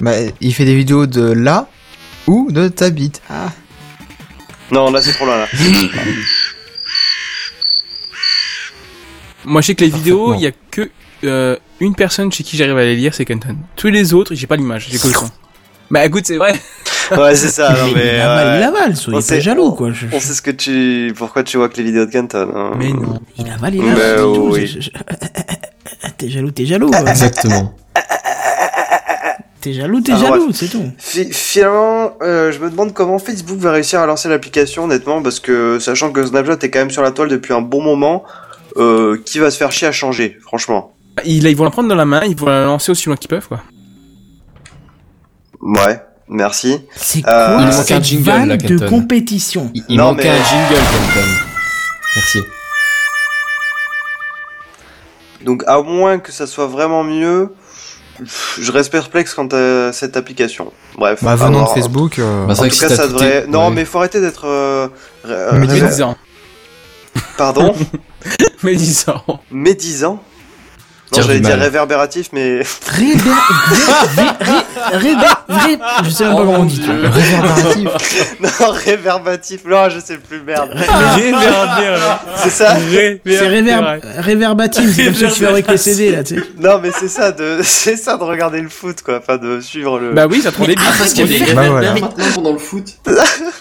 Bah, il fait des vidéos de là ou de ta bite. Ah, Non, là c'est trop loin là. Moi, je sais que les vidéos, il y a que euh, une personne chez qui j'arrive à les lire, c'est Kenton. Tous les autres, j'ai pas l'image, j'ai que le son. Bah écoute, c'est vrai. Ouais, c'est ça, non mais. il avale, euh, il avale, soyez on pas jaloux quoi. Je- On sait ce que tu. Pourquoi tu vois que les vidéos de Kenton. hein. Mais non. Il avale, il avale. c'est tout, oui. je- je- T'es jaloux, t'es jaloux. ouais. Exactement. T'es jaloux, t'es Ah, jaloux, c'est tout. Fi- Finalement, euh, je me demande comment Facebook va réussir à lancer l'application, honnêtement, parce que sachant que Snapchat est quand même sur la toile depuis un bon moment, euh, qui va se faire chier à changer, franchement? Ils, ils vont la prendre dans la main, ils vont la lancer aussi loin qu'ils peuvent, quoi. Ouais, merci. C'est Euh, quoi il manque cette un jingle, là, de Kenton. compétition? Il, il Non, manquait mais- un jingle, Kenton. Merci. Donc à moins que ça soit vraiment mieux, je reste perplexe quant à cette application. Bref. Bah, venant de voir. Facebook, euh, Bah, En tout cas, ça devrait. Non, ouais. mais faut arrêter d'être. euh, Médisant. Pardon Médisant. Médisant Non, j'allais dire réverbératif, mais Réver... ré- ré- ré- ré- Je sais même pas Oh comment on dit. Dieu. Réverbératif. non, réverbatif. Non, je sais plus, merde. C'est ça C'est réverb... réverbatif, c'est comme ça que tu fais avec les CD là, tu sais. Non, mais c'est ça de, c'est ça de regarder le foot, quoi. Enfin, de suivre le. Bah oui, ça te rend débile. Ah, parce qu'il y a des Bah maintenant pendant le foot.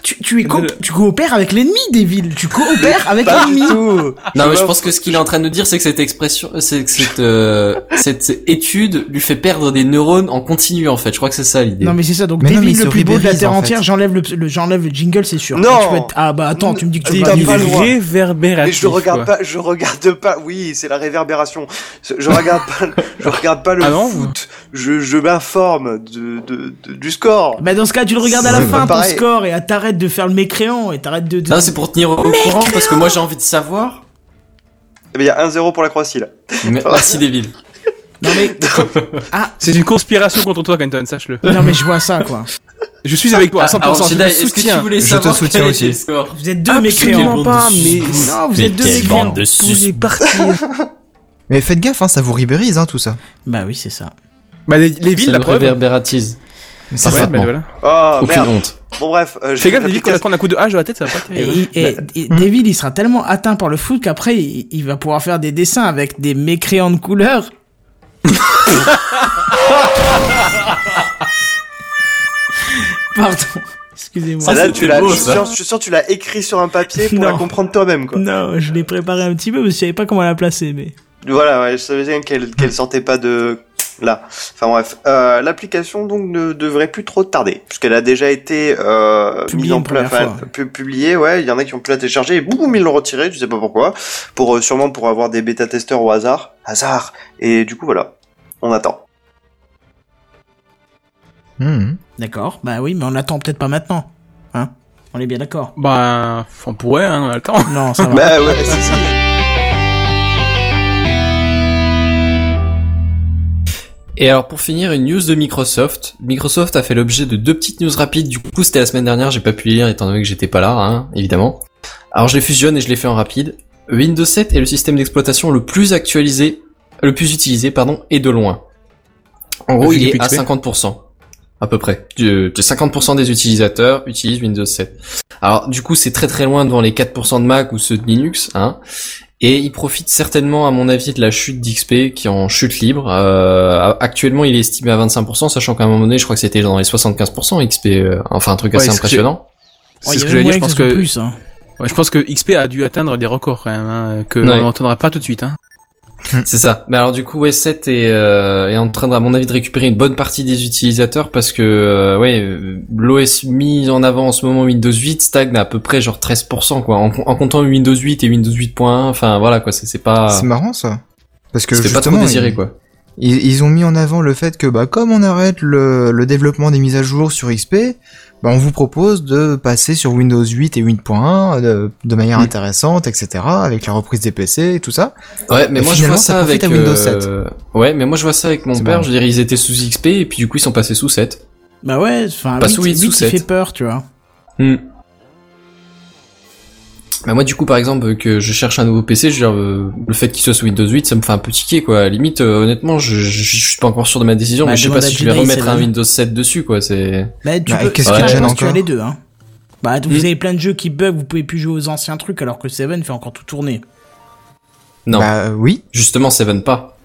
Tu, tu, es co- tu coopères avec l'ennemi, Devil. Tu coopères avec Pas du l'ennemi. tout. Non, mais je pense que ce qu'il est en train de dire, c'est que cette expression, c'est que cette, euh, cette étude lui fait perdre des neurones en continu, en fait. Je crois que c'est ça l'idée. Non mais c'est ça, donc Mais non, mais le plus beau de la Terre en entière, fait. j'enlève le, le- j'enlève le jingle, c'est sûr. Non. Tu peux être- Ah bah attends, tu me dis que tu pas le. Réverbératif. Mais je regarde quoi. pas, je regarde pas, oui, c'est la réverbération. Je regarde pas, je regarde pas le Ah non foot. Je, je m'informe de, de, de- du score. Bah dans ce cas, tu le regardes à la fin, ton score, et t'arrêtes de faire le mécréant, et t'arrêtes de... de- Non, c'est pour tenir au courant, parce que moi j'ai envie de savoir. Eh ben, Il y a 1-0 pour la Croatie, là. Merci, Devil. Non mais... Ah, C'est une conspiration contre toi, Kenton, sache-le. non mais je vois ça, quoi. Je suis avec toi à 100%. Alors, je te est-ce que tu soutiens. voulais Je te soutiens aussi. Vous êtes deux mécréants. pas, mais Non, vous êtes deux mécréants. vous sus. partir. Mais faites gaffe, hein, ça vous ribérise, hein, tout ça. Bah oui, c'est ça. Bah, les, les villes, C'est la preuve. réverbératise. C'est Ouais, ça. voilà. Oh, Aucune merde. honte. Bon, bref. Euh, je Fais vais gaffe, villes, quand l'application- elle prend un coup de hache dans la tête, ça va pas être Et, terrible. et, et Devil, il sera tellement atteint par le foot qu'après, il, il va pouvoir faire des dessins avec des mécréants de couleur. Pardon. Excusez-moi. Celle-là, c'était tu l'as, beau, je suis sûr, je suis sûr, tu l'as écrit sur un papier pour la Non. comprendre toi-même, quoi. Non, je l'ai préparé un petit peu, mais je savais pas comment la placer, mais... Voilà, ouais, je savais bien qu'elle, qu'elle sortait pas de là. Enfin bref, euh, l'application donc ne devrait plus trop tarder, puisqu'elle a déjà été euh, Publiée mise en place, enfin, publiée. Ouais, il y en a qui ont pu la télécharger et boum, ils l'ont retiré. Je sais pas pourquoi. Pour euh, sûrement pour avoir des bêta testeurs au hasard, hasard. Et du coup voilà, on attend. Mhm. D'accord, bah oui, mais on attend peut-être pas maintenant. Hein On est bien d'accord. Bah, on pourrait, hein, on a le temps. Non, ça va. Bah ouais, si, si. Et alors pour finir, une news de Microsoft. Microsoft a fait l'objet de deux petites news rapides. Du coup, c'était la semaine dernière, j'ai pas pu les lire étant donné que j'étais pas là, hein, évidemment. Alors je les fusionne et je les fais en rapide. Windows 7 est le système d'exploitation le plus actualisé, le plus utilisé, pardon, et de loin. En gros, il est à XP. 50%. À peu près. De, de 50% des utilisateurs utilisent Windows 7. Alors, du coup, c'est très très loin devant les 4% de Mac ou ceux de Linux, hein. Et il profite certainement, à mon avis, de la chute d'XP qui est en chute libre. Euh, actuellement, il est estimé à 25%, sachant qu'à un moment donné, je crois que c'était dans les 75% XP, euh, enfin un truc Ouais, assez c'est ce que impressionnant. Oh, C'est ce que j'allais dire, je pense que, plus, hein. ouais, je pense que XP a dû atteindre des records quand même, hein, que Ouais. on n'entendra pas tout de suite, hein. C'est ça. Mais alors du coup, ouais, 7 est, euh, est en train, de, à mon avis, de récupérer une bonne partie des utilisateurs parce que, euh, ouais, euh, l'OS mis en avant en ce moment Windows 8 stagne à peu près genre 13%, quoi, en, en comptant Windows 8 et Windows 8.1. Enfin, voilà, quoi, c'est c'est pas, C'est marrant, ça. Parce que c'était pas trop désiré, ils- quoi. Ils, ils ont mis en avant le fait que bah comme on arrête le, le développement des mises à jour sur XP, bah on vous propose de passer sur Windows 8 et 8.1 de, de manière intéressante, etc. avec la reprise des PC et tout ça. Ouais, mais Et moi je finalement, vois ça, avec Windows euh, Ouais, mais moi je vois ça avec mon père. marrant. Je veux dire, ils étaient sous XP et puis du coup ils sont passés sous 7. Bah ouais, enfin, Pas 8, sous huit, sous il sept. fait peur, tu vois. Hmm. Bah moi du coup par exemple que je cherche un nouveau PC, je veux dire, euh, le fait qu'il soit sous Windows 8, ça me fait un peu tiquer quoi. À la limite, euh, honnêtement, je, je, je suis pas encore sûr de ma décision, Bah, mais je sais pas si je vais remettre un Windows 7 dessus quoi. C'est Bah, tu Bah, peux... qu'est-ce Ouais, que tu as encore les deux, hein. Bah, vous Hmm. avez plein de jeux qui bug, vous pouvez plus jouer aux anciens trucs, alors que Seven fait encore tout tourner. non, Bah oui. justement Seven pas.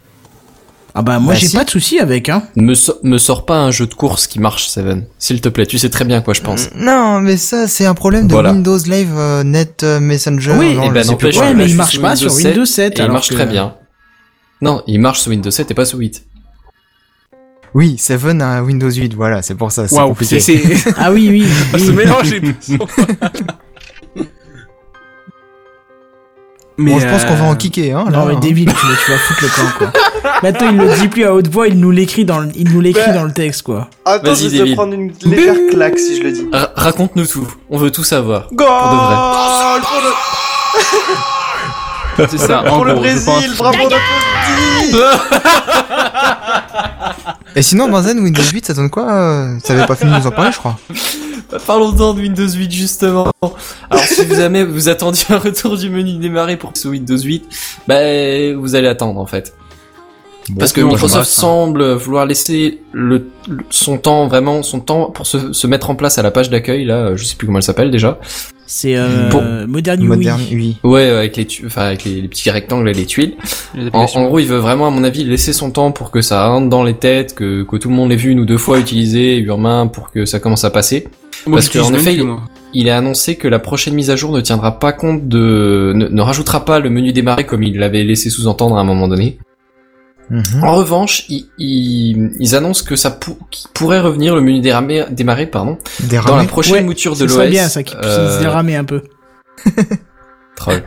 Ah bah, moi, Bah, j'ai si. pas de souci avec, hein. Me, so- me sors pas un jeu de course qui marche Seven, s'il te plaît. Tu sais très bien quoi je pense. Non, mais ça c'est un problème de Voilà. Windows Live euh, Net euh, Messenger. Oui, genre, Eh ben, n'empêche. Ouais, mais il je marche pas sur Windows Windows 7, Et il marche que- très bien. Non, il marche sur Windows 7 et pas sous 8. Oui, Seven a Windows 8, voilà, c'est pour ça, c'est compliqué. Ah oui, oui. mélange est Mais Bon, je pense qu'on va euh, en kicker, hein. là, Non, mais hein. David, tu, vas- tu vas foutre le camp, quoi. Maintenant, il le dit plus à haute voix, il nous l'écrit dans le, il nous l'écrit Bah. dans le texte, quoi. Attends, je vais prendre une légère claque si je le dis. Ra- Raconte-nous tout. On veut tout savoir. Goal Pour de vrai. pour le, C'est ça, en pour le gros, Brésil, pense. bravo notre petit Et sinon, Benzen, Windows 8, ça donne quoi euh, Ça avait pas fini de nous en parler, je crois. Bah, Parlons-en de Windows 8 justement. Alors si vous jamais vous attendiez un retour du menu démarrer pour sous Windows 8, bah vous allez attendre en fait. Parce que Microsoft pas, semble vouloir laisser le, le- son temps vraiment son temps pour se, se mettre en place à la page d'accueil là, je sais plus comment elle s'appelle déjà. C'est euh, Pour- Modern UI. Moderne, oui. Ouais, avec les tu- enfin avec les, les petits rectangles et les tuiles. Les En, gros, il veut vraiment, à mon avis, laisser son temps pour que ça rentre dans les têtes, que, que tout le monde l'ait vu une ou deux fois utiliser Urmain pour que ça commence à passer. Moi, parce qu'en effet. Il a annoncé que la prochaine mise à jour ne tiendra pas compte de, ne, ne rajoutera pas le menu démarrer comme il l'avait laissé sous-entendre à un moment donné. Mhm. En revanche, ils, ils, ils annoncent que ça pour- pourrait revenir le menu démarrer, démarrer pardon, dans la prochaine Ouais, mouture de l'OS. serait bien ça, qui puisse euh, se déramer un peu. Troll.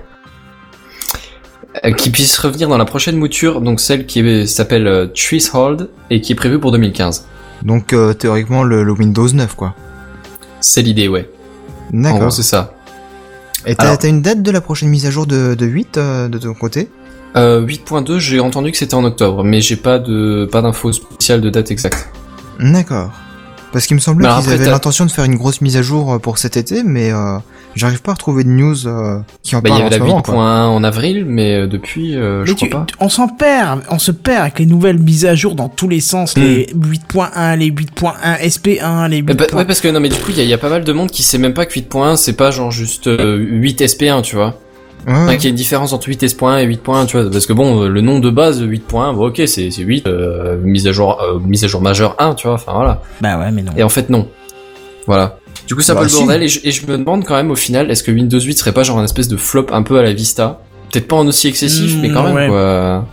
Euh, qui puisse revenir dans la prochaine mouture, donc celle qui s'appelle euh, Threshold et qui est prévue pour 2015. Donc euh, théoriquement le, le Windows 9 quoi. C'est l'idée, ouais. En gros, D'accord. c'est ça. Et t'as une date de la prochaine mise à jour de, de 8 euh, de ton côté? Euh, 8.2, j'ai entendu que c'était en octobre, mais j'ai pas de pas d'infos spéciales de date exacte. D'accord. Parce qu'il me semblait qu'ils avaient t'as- l'intention de faire une grosse mise à jour euh, pour cet été, mais euh, j'arrive pas à retrouver de news euh, qui en Bah, il y avait en la ce moment. quoi. 8.1 en avril, mais euh, depuis, euh, je Mais crois tu- pas. on s'en perd, on se perd avec les nouvelles mises à jour dans tous les sens, Hmm. les 8.1, les 8.1 SP1, les 8. Eh bah, ouais, parce que non, mais du coup, il y, a- il y a pas mal de monde qui sait même pas que 8.1 c'est pas genre juste euh, 8 SP1, tu vois. Ouais, Enfin, qu'il y a une différence entre 8 SP1 et 8.1, tu vois. Parce que bon, euh, le nom de base 8.1, bon, ok, c'est c'est 8, euh, mise à jour, euh, mise à jour majeure 1, tu vois. Enfin voilà. Bah ouais, mais non. Et en fait, non. Voilà. Du coup, ça Bah, peut le si. bordel, et je, et je me demande quand même au final, est-ce que Windows 8 serait pas genre un espèce de flop un peu à la Vista? Peut-être pas en aussi excessif, Mm, mais quand même, ouais. quoi.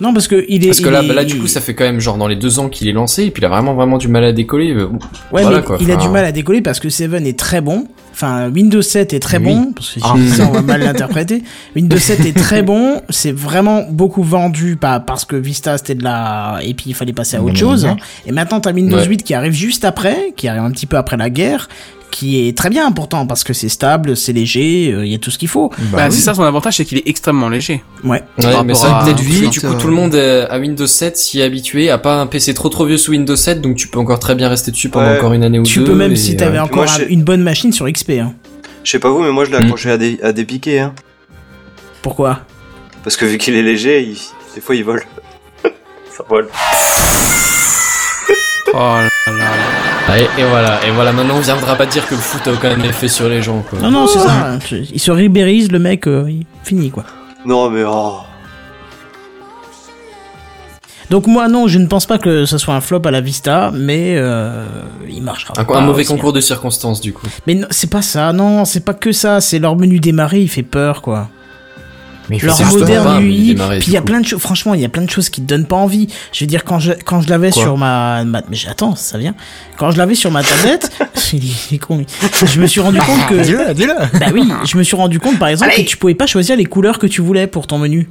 Non, parce que il est. Parce que là, est- bah là, du coup, ça fait quand même genre dans les deux ans qu'il est lancé, et puis il a vraiment vraiment du mal à décoller. Ouais, voilà, mais quoi. il a Enfin, du mal à décoller parce que Seven est très bon. Enfin, Windows 7 est très Oui. bon. Parce que si Ah. ça, on va mal l'interpréter. Windows 7 est très bon. C'est vraiment beaucoup vendu pas parce que Vista c'était de la. Et puis il fallait passer à autre chose. Et maintenant, t'as Windows Ouais. 8 qui arrive juste après, qui arrive un petit peu après la guerre, qui est très bien important parce que c'est stable, c'est léger, euh, il y a tout ce qu'il faut. Bah Bah, oui. c'est ça son avantage, c'est qu'il est extrêmement léger. Ouais. Mais ça, à- Vite, du coup, euh, tout le monde euh, à Windows 7 s'y est habitué, à pas un PC trop trop vieux sous Windows 7, donc tu peux encore très bien rester dessus pendant Ouais. encore une année ou Tu deux. peux même et, si t'avais euh, encore moi, une bonne machine sur XP. Hein. Je sais pas vous, mais moi je l'ai Mm. accroché à des, à des piquets, hein. Pourquoi? Parce que vu qu'il est léger, il- des fois il vole. Ça vole. Oh là là. ah, et, et voilà, et voilà, maintenant on viendra pas dire que le foot a aucun effet sur les gens, quoi. Non, non, c'est ça. hein. Il se ribérise, le mec, euh, il finit quoi. Non mais oh. Donc moi non, je ne pense pas que ce soit un flop à la Vista, mais euh, il marchera. Un, pas un mauvais aussi, concours hein. de circonstances, du coup. Mais c'est pas ça, non, c'est pas que ça, c'est leur menu démarrer, il fait peur quoi. Mais Leur moderne UI, puis il y a coup. plein de choses, franchement, il y a plein de choses qui te donnent pas envie. Je veux dire, quand je, quand je l'avais sur ma, ma- mais attends, ça vient. Quand je l'avais sur ma tablette, il est, il est con, lui. je me suis rendu compte que, Dis-le, dis-le. bah oui, je me suis rendu compte par exemple que tu pouvais pas choisir les couleurs que tu voulais pour ton menu.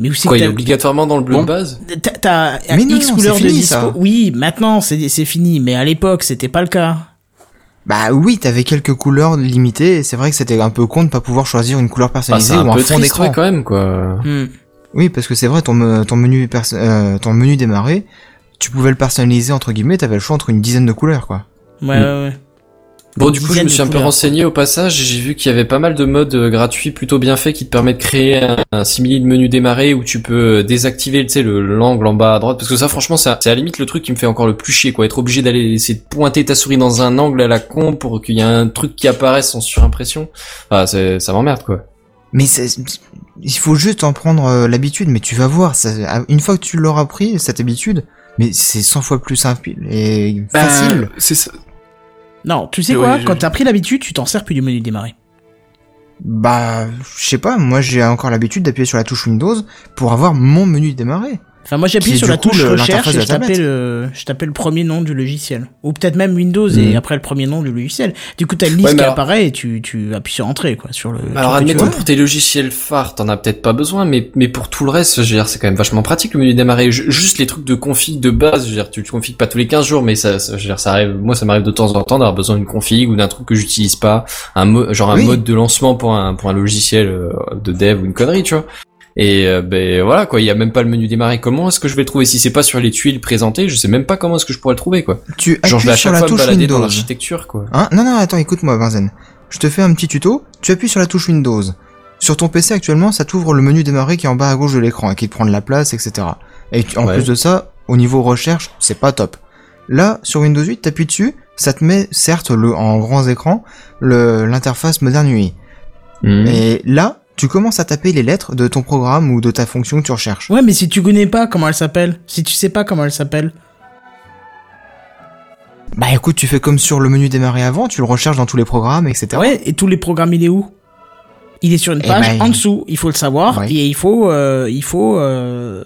Mais où c'est Quoi, que il est t'as- obligatoirement dans le bleu Bon. de base T'as- X c'est couleur de fini, dispo. ça. Oui, maintenant c'est c'est fini, mais à l'époque c'était pas le cas. Bah oui, t'avais quelques couleurs limitées, et c'est vrai que c'était un peu con de pas pouvoir choisir une couleur Ah, personnalisée un ou un peu fond d'écran. ouais, quand même, quoi. Hmm. Oui, parce que c'est vrai, ton, me- ton menu euh, ton menu démarré, tu pouvais le personnaliser entre guillemets, t'avais le choix entre une dizaine de couleurs, quoi. Ouais, Mm. ouais, ouais. Bon, du coup, je me suis un peu renseigné au passage. J'ai vu qu'il y avait pas mal de modes euh, gratuits plutôt bien faits qui te permettent de créer un, un simili de menu démarrer où tu peux euh, désactiver, tu sais, le l'angle en bas à droite. Parce que ça, franchement, ça- c'est à la limite le truc qui me fait encore le plus chier, quoi. Être obligé d'aller essayer de pointer ta souris dans un angle à la con pour qu'il y ait un truc qui apparaisse en surimpression. Ah, c'est, ça m'emmerde, quoi. Mais c'est- il faut juste en prendre euh, l'habitude, mais tu vas voir, ça, une fois que tu l'auras pris, cette habitude, mais c'est 100 fois plus simple et facile. Bah, C'est ça. Non, tu sais quoi Quand t'as pris l'habitude, tu t'en sers plus du menu démarrer. Bah, je sais pas, moi j'ai encore l'habitude d'appuyer sur la touche Windows pour avoir mon menu démarré. Enfin, moi j'appuie Qui est sur la coup touche le- recherche et je tapais, le, je tapais le premier nom du logiciel. Ou peut-être même Windows et Mhm. après le premier nom du logiciel. Du coup, t'as une liste Ouais, qui alors- apparaît et tu, tu appuies sur Entrée, quoi, sur le. Alors tu admettons pour tes logiciels phares, t'en as peut-être pas besoin, mais mais pour tout le reste, je veux dire, c'est quand même vachement pratique le menu démarrer. Ju- Juste les trucs de config de base, je veux dire, tu te configs pas tous les 15 jours, mais ça, ça- je veux dire, ça arrive. Moi, ça m'arrive de temps en temps d'avoir besoin d'une config ou d'un truc que j'utilise pas, un mo- genre un Oui. mode de lancement pour un pour un logiciel euh, de dev ou une connerie, tu vois. Et euh, ben voilà quoi, il y a même pas le menu démarrer. Comment est-ce que je vais le trouver? Si c'est pas sur les tuiles présentées Je sais même pas comment est-ce que je pourrais le trouver quoi. Tu Genre je vais à chaque la fois me balader dans Windows. l'architecture quoi. Hein? Non, non, attends, écoute-moi, Benzen. Je te fais un petit tuto. Tu appuies sur la touche Windows. Sur ton PC actuellement, ça t'ouvre le menu démarrer qui est en bas à gauche de l'écran et qui te prend de la place, etc. Et tu- en Ouais. plus de ça, au niveau recherche, c'est pas top. Là, sur Windows 8, t'appuies dessus, ça te met, certes, le, en grands écrans, le, l'interface Modern UI. Mhm. Et là, tu commences à taper les lettres de ton programme ou de ta fonction que tu recherches. Ouais, mais si tu connais pas comment elle s'appelle, si tu sais pas comment elle s'appelle, Bah écoute, tu fais comme sur le menu démarrer avant, tu le recherches dans tous les programmes, etc. ouais, et tous les programmes, il est où? Il est sur une Eh page ben, en dessous, il faut le savoir, Ouais. et il faut, euh, il faut, euh,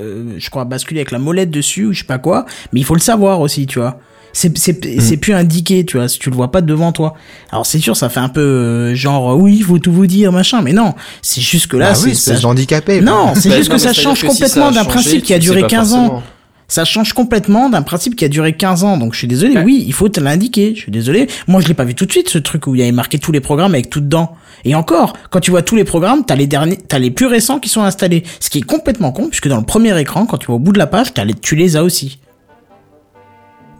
euh, je crois, basculer avec la molette dessus ou je sais pas quoi, mais il faut le savoir aussi, tu vois. C'est c'est Mm. c'est plus indiqué, tu vois, si tu le vois pas devant toi. Alors c'est sûr, ça fait un peu euh, genre oui, il faut tout vous dire, machin, mais non, c'est juste que là, Bah c'est oui, ça- d'handicapé. Non, c'est Bah, juste non, que ça change si complètement d'un principe qui a duré pas 15 ans. Ça change complètement d'un principe qui a duré 15 ans. Donc je suis désolé, oui, il faut te l'indiquer. Je suis désolé. Moi, je l'ai pas vu tout de suite ce truc où il y avait marqué tous les programmes avec tout dedans. Et encore, quand tu vois tous les programmes, t'as les derniers, t'as les plus récents qui sont installés. Ce qui est complètement con, puisque dans le premier écran, quand tu vas au bout de la page, t'as les, tu les as aussi.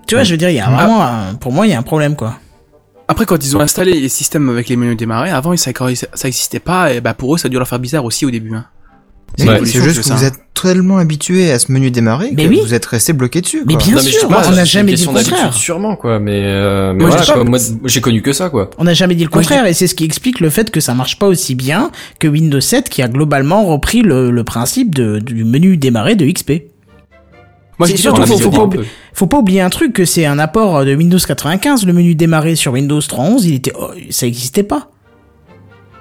Tu vois, je veux dire, il y a vraiment, un- pour moi, il y a un problème, quoi. Après, quand ils ont installé les systèmes avec les menus démarrés, avant, ça, ça existait pas, et bah, pour eux, ça a dû leur faire bizarre aussi au début. Hein. C'est évolution juste que ça. vous êtes tellement habitué à ce menu démarrer Mais que oui. vous êtes resté bloqué dessus. Mais bien Non, mais je sûr, moi, on n'a jamais dit le contraire. Sûrement, quoi, mais, euh, mais Moi, voilà, j'ai connu que ça, quoi. On n'a jamais dit le contraire, et c'est ce qui explique le fait que ça marche pas aussi bien que Windows 7 qui a globalement repris le, le principe de, du menu démarrer de XP. Moi, C'est je dis surtout, faut, pas oublier, faut pas oublier un truc que c'est un apport de Windows 95, le menu démarrer sur Windows 3.11, il était, oh, ça existait pas.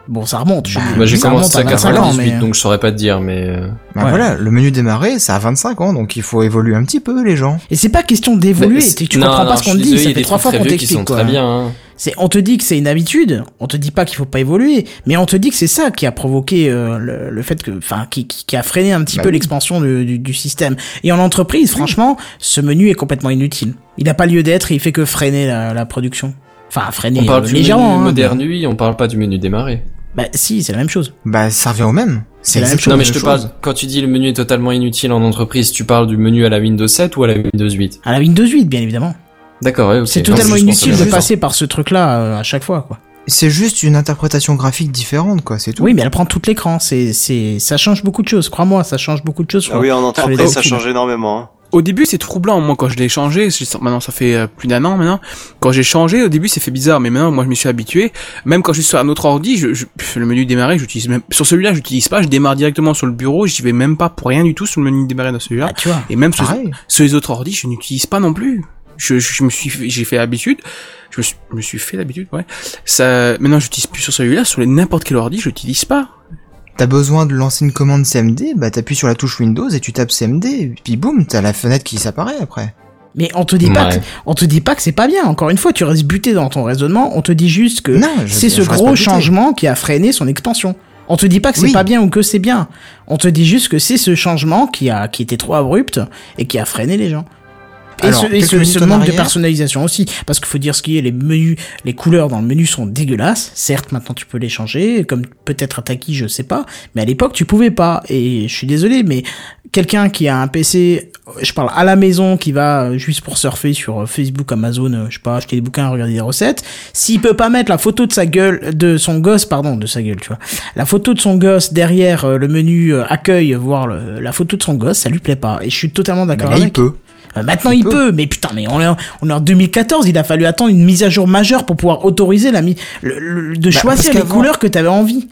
Bon, ça remonte. je- Moi, j'ai ça commencé à remonte 25 ans, 98, mais- donc je saurais pas te dire, mais... euh, Bah Ouais. voilà, le menu démarrer, ça a 25 ans, donc il faut évoluer un petit peu, les gens. Et c'est pas question d'évoluer, tu, tu non, comprends non, pas ce qu'on te dit, ça fait trois fois qu'on t'explique sont quoi. très bien, hein. C'est, on te dit que c'est une habitude, on te dit pas qu'il faut pas évoluer, mais on te dit que c'est ça qui a provoqué euh, le, le fait que, enfin, qui, qui, qui a freiné un petit Bah peu oui. l'expansion du, du, du système. Et en entreprise, franchement, ce menu est complètement inutile. Il n'a pas lieu d'être et il fait que freiner la, la production. Enfin, freiner On parle euh, du légèrement. menu hein, moderne UI, on parle pas du menu démarrer. mais- Bah si, c'est la même chose. Bah ça revient au même. C'est la même exactement Non mais je te chose. parle, quand tu dis le menu est totalement inutile en entreprise, tu parles du menu à la Windows 7 ou à la Windows 8 À la Windows 8, bien évidemment. D'accord, ouais. C'est totalement inutile de passer par ce truc-là euh, à chaque fois, quoi. C'est juste une interprétation graphique différente, quoi, c'est tout. Oui, mais elle prend tout l'écran. C'est, c'est, ça change beaucoup de choses. Crois-moi, ça change beaucoup de choses. Ah oui, en entreprise, ça change énormément. hein. Au début, c'est troublant. Moi, quand je l'ai changé, maintenant ça fait euh, plus d'un an maintenant. Quand j'ai changé, au début, c'est fait bizarre, mais maintenant, moi, je me suis habitué. Même quand je suis sur un autre ordi, je, je- le menu démarrer, j'utilise même sur celui-là, j'utilise pas. Je démarre directement sur le bureau. J'y vais même pas pour rien du tout sur le menu démarrer dans celui-là. Ah, tu vois. Et même sur, sur les autres ordi, je n'utilise pas non plus. Je, je, je me suis, fait- j'ai fait l'habitude. Je me suis, je me suis fait l'habitude, ouais. Ça, maintenant, j'utilise plus sur celui-là. Sur n'importe quel ordi, je l'utilise pas. T'as besoin de lancer une commande CMD, bah t'appuies sur la touche Windows et tu tapes CMD, et puis boum, t'as la fenêtre qui s'apparaît après. Mais on te dit pas, que, on te dit pas que c'est pas bien. Encore une fois, tu restes buté dans ton raisonnement. On te dit juste que c'est ce gros changement qui a freiné son expansion. On te dit pas que c'est Oui. pas bien ou que c'est bien. On te dit juste que c'est ce changement qui a, qui était trop abrupt et qui a freiné les gens. Et Alors, ce, et ce, ce manque de personnalisation aussi, parce qu'il faut dire ce qui est, les menus, les couleurs dans le menu sont dégueulasses. Certes, maintenant tu peux les changer, comme peut-être à Taki, je sais pas, mais à l'époque tu pouvais pas. Et je suis désolé, mais quelqu'un qui a un PC, je parle à la maison, qui va euh, juste pour surfer sur euh, Facebook, Amazon, euh, je sais pas, acheter des bouquins, regarder des recettes, s'il peut pas mettre la photo de sa gueule, de son gosse, pardon, de sa gueule, tu vois, la photo de son gosse derrière le menu accueil, voir le- la photo de son gosse, ça lui plaît pas. Et je suis totalement Bah, d'accord il avec. peut. Maintenant, il, Il peut. peut. mais putain, mais on est, en, on est en 2014, il a fallu attendre une mise à jour majeure pour pouvoir autoriser la mi le- le- de Bah, choisir les couleurs que t'avais envie.